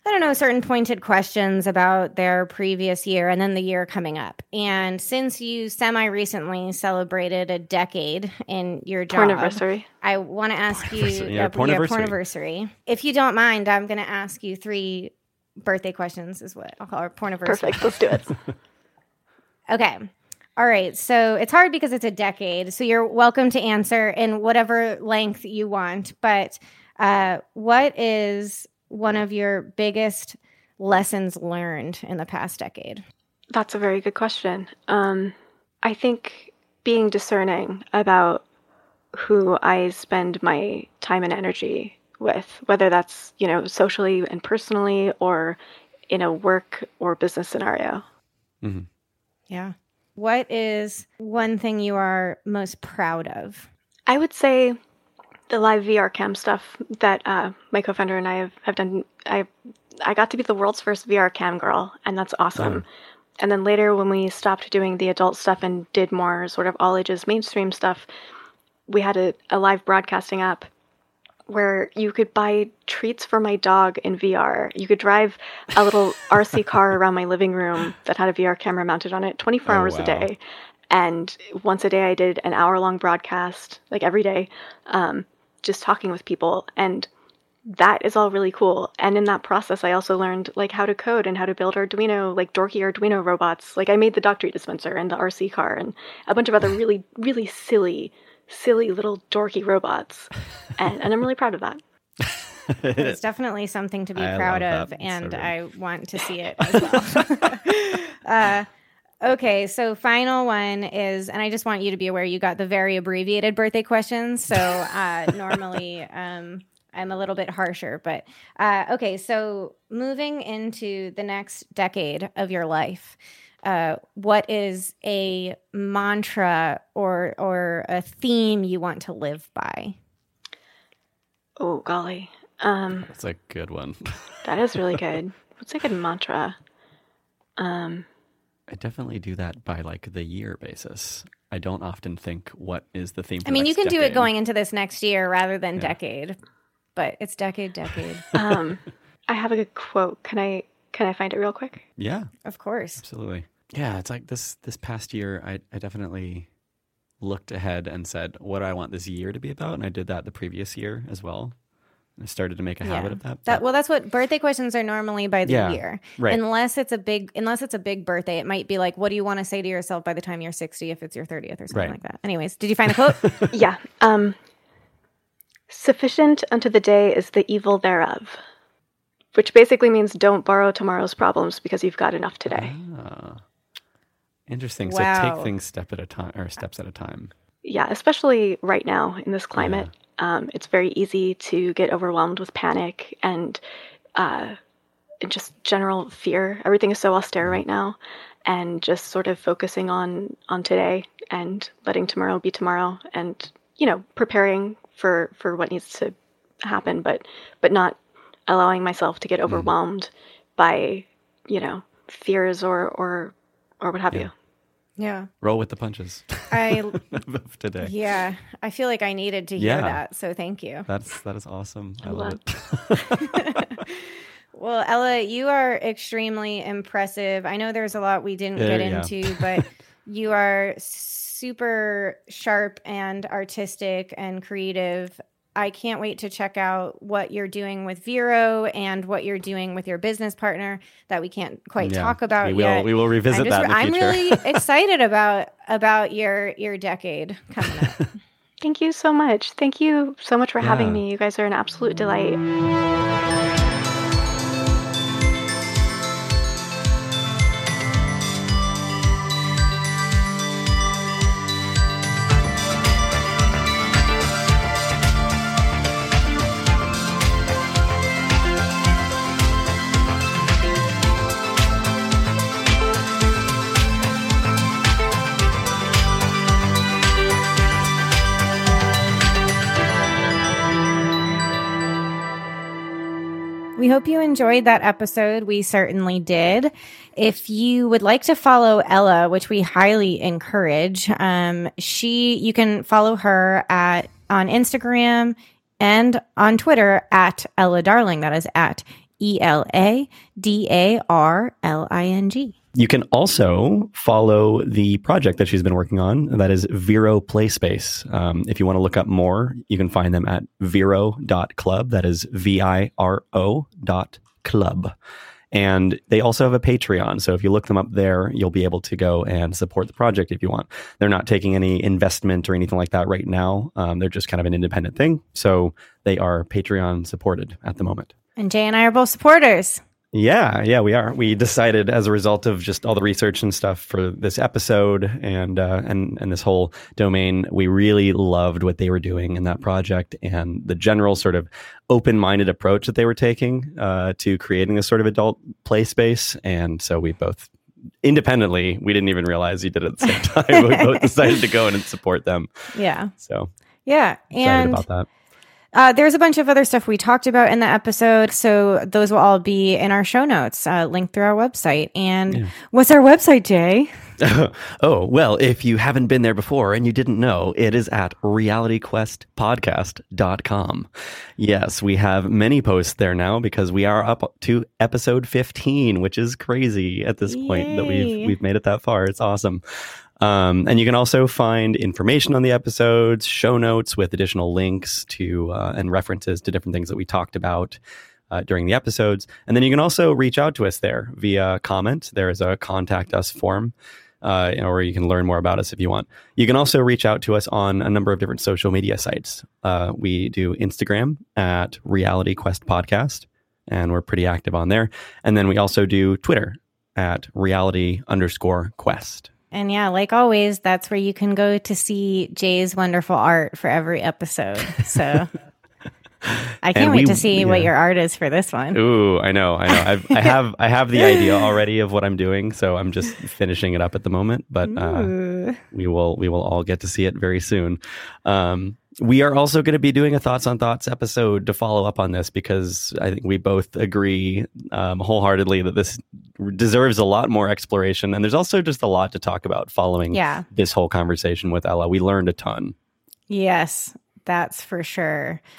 S2: I don't know, certain pointed questions about their previous year and then the year coming up. And since you semi recently celebrated a decade in your job,
S3: porniversary.
S2: I want to ask you yeah, porniversary. porniversary. If you don't mind, I'm going to ask you three birthday questions, is what I'll call our porniversary.
S3: Perfect. Let's do it. *laughs*
S2: okay. All right. So it's hard because it's a decade. So you're welcome to answer in whatever length you want. But uh, what is one of your biggest lessons learned in the past decade?
S3: That's a very good question. Um, I think being discerning about who I spend my time and energy with, whether that's, you know, socially and personally or in a work or business scenario.
S2: Mm-hmm. Yeah. What is one thing you are most proud of?
S3: I would say the live VR cam stuff that uh, my co-founder and I have, have done, I I got to be the world's first VR cam girl, and that's awesome. Mm. And then later, when we stopped doing the adult stuff and did more sort of all ages mainstream stuff, we had a, a live broadcasting app where you could buy treats for my dog in VR. You could drive a little *laughs* RC car around my living room that had a VR camera mounted on it 24 oh, hours wow. a day. And once a day, I did an hour long broadcast, like every day, um, just talking with people. And that is all really cool. And in that process, I also learned like how to code and how to build Arduino, like dorky Arduino robots. Like I made the Doctory dispenser and the RC car and a bunch of other *laughs* really, really silly, silly little dorky robots. And, and I'm really proud of that. *laughs*
S2: It's definitely something to be
S1: I
S2: proud of,
S1: that.
S2: and
S1: So.
S2: I want to see it as well. *laughs* uh, okay, so final one is, and I just want you to be aware you got the very abbreviated birthday questions. So uh, *laughs* normally um, I'm a little bit harsher, but uh, okay, so moving into the next decade of your life. Uh, what is a mantra or or a theme you want to live by?
S3: Oh, golly. Um,
S1: That's a good one.
S3: that is really *laughs* good. What's a good mantra? Um,
S1: I definitely do that by like the year basis. I don't often think what is the theme. For
S2: I mean,
S1: the
S2: you
S1: next
S2: can do it going into this next year rather than
S1: Yeah.
S2: decade, but it's decade, decade, *laughs*
S3: um, I have a good quote. Can I can I find it real quick?
S1: Yeah,
S2: of course.
S1: absolutely. Yeah, it's like this this past year. I I definitely looked ahead and said, what do I want this year to be about? And I did that the previous year as well. I started to make a habit
S2: Yeah.
S1: of that.
S2: That well, that's what birthday questions are normally by the
S1: Yeah,
S2: year,
S1: right.
S2: Unless it's a big, unless it's a big birthday, it might be like, what do you want to say to yourself by the time you're sixty, if it's your thirtieth or something
S1: Right.
S2: like that. Anyways, did you find the quote? *laughs*
S3: Yeah. Um, sufficient unto the day is the evil thereof, which basically means don't borrow tomorrow's problems because you've got enough today.
S1: Ah. Interesting. So take things step at a time or steps at a time.
S3: Yeah, especially right now in this climate, um, it's very easy to get overwhelmed with panic and uh, just general fear. Everything is so austere right now, and just sort of focusing on on today and letting tomorrow be tomorrow, and you know, preparing for for what needs to happen, but but not allowing myself to get overwhelmed by you know fears or or or what have
S1: Yeah.
S3: you.
S2: Yeah,
S1: Roll with the punches
S2: I *laughs*
S1: of today.
S2: yeah, I feel like I needed to hear
S1: Yeah.
S2: that, so thank you.
S1: That's that is awesome. I love
S3: love-
S1: it. *laughs*
S2: Well, Ela, you are extremely impressive. I know there's a lot we didn't
S1: Yeah,
S2: get
S1: yeah.
S2: into, but *laughs* you are super sharp and artistic and creative. I can't wait to check out what you're doing with Viro and what you're doing with your business partner that we can't quite
S1: Yeah.
S2: talk about
S1: we will
S2: yet.
S1: we will revisit
S2: I'm, just-
S1: that in the
S2: I'm
S1: future.
S2: really *laughs* excited about about your your decade coming up. *laughs*
S3: Thank you so much. Thank you so much for
S1: Yeah.
S3: having me. You guys are an absolute delight.
S2: We hope you enjoyed that episode. We certainly did. If you would like to follow Ela, which we highly encourage, um, she you can follow her at on Instagram and on Twitter at Ela Darling. That is at E L A D A R L I N G.
S1: You can also follow the project that she's been working on. That is Viro Playspace. Um, if you want to look up more, you can find them at viro.club. That is V I R O dot club. And they also have a Patreon. So if you look them up there, you'll be able to go and support the project if you want. They're not taking any investment or anything like that right now. Um, they're just kind of an independent thing. So they are Patreon supported at the moment.
S2: And Jay and I are both supporters.
S1: Yeah, yeah, we are. We decided as a result of just all the research and stuff for this episode and uh, and and this whole domain, we really loved what they were doing in that project and the general sort of open-minded approach that they were taking uh, to creating this sort of adult play space. And so we both independently, we didn't even realize you did it at the same *laughs* time. we both decided to go in and support them.
S2: Yeah.
S1: So
S2: Yeah.
S1: excited
S2: And
S1: about that.
S2: Uh, there's a bunch of other stuff we talked about in the episode, so those will all be in our show notes, uh, linked through our website. And
S1: Yeah.
S2: what's our website, Jay? *laughs*
S1: oh, well, if you haven't been there before and you didn't know, it is at realityquestpodcast.com. Yes, we have many posts there now because we are up to episode 15, which is crazy at this point that we've we've made it that far. It's awesome. Um, and you can also find information on the episodes, show notes with additional links to uh, and references to different things that we talked about uh, during the episodes. And then you can also reach out to us there via comment. There is a contact us form, uh, or you can learn more about us if you want. You can also reach out to us on a number of different social media sites. Uh, we do Instagram at Reality Quest Podcast, and we're pretty active on there. And then we also do Twitter at reality underscore quest.
S2: And yeah, like always, that's where you can go to see Jay's wonderful art for every episode. So *laughs* I can't wait to see what your art is for this one.
S1: Ooh, I know, I know. I've, I have, I have the idea *laughs* already of what I'm doing, so I'm just finishing it up at the moment. But uh, we will, we will all get to see it very soon. Um, we are also going to be doing a thoughts on thoughts episode to follow up on this because I think we both agree um, wholeheartedly that this deserves a lot more exploration, and there's also just a lot to talk about following
S2: Yeah.
S1: this whole conversation with Ela. We learned a ton.
S2: Yes, that's for sure. *laughs*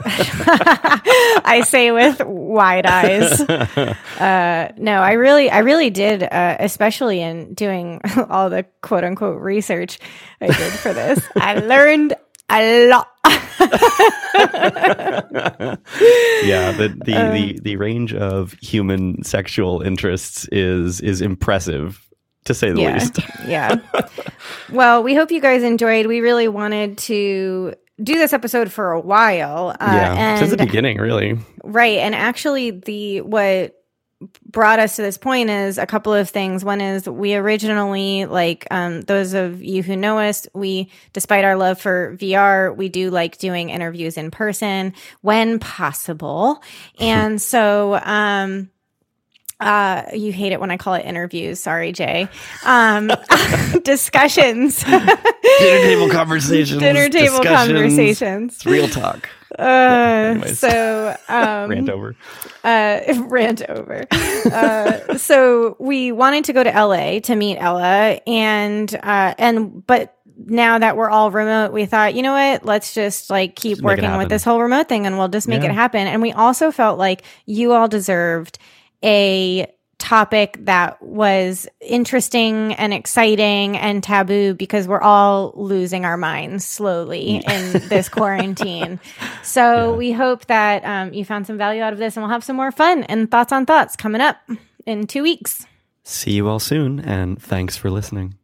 S2: *laughs* I say with wide eyes. *laughs* Uh, no, I really, I really did, uh, especially in doing all the quote unquote research I did for this. I learned a lot. *laughs*
S1: yeah, the the,
S2: Um,
S1: the the range of human sexual interests is is impressive to say the
S2: yeah.
S1: least.
S2: yeah. *laughs* Well, we hope you guys enjoyed. We really wanted to do this episode for a while. Uh,
S1: yeah,
S2: and
S1: since the beginning, really.
S2: Right. And actually the what brought us to this point is a couple of things. One is we originally like um those of you who know us, we despite our love for VR, we do like doing interviews in person when possible. *laughs* And so um uh you hate it when I call it interviews, sorry Jay. Um *laughs* discussions. *laughs*
S1: Dinner table conversations.
S2: Dinner table conversations.
S1: Real talk.
S2: Uh, so *laughs* um
S1: Rant over.
S2: uh, *laughs* rant over. Uh, so we wanted to go to LA to meet Ela, and uh, and but now that we're all remote, we thought, you know what? Let's just like keep
S1: Just
S2: working with this whole remote thing, and we'll just make
S1: Yeah.
S2: it happen. And we also felt like you all deserved a topic that was interesting and exciting and taboo because we're all losing our minds slowly in this *laughs* quarantine. So
S1: Yeah.
S2: we hope that um, you found some value out of this and we'll have some more fun and thoughts on thoughts coming up in two weeks.
S1: See you all soon, and thanks for listening.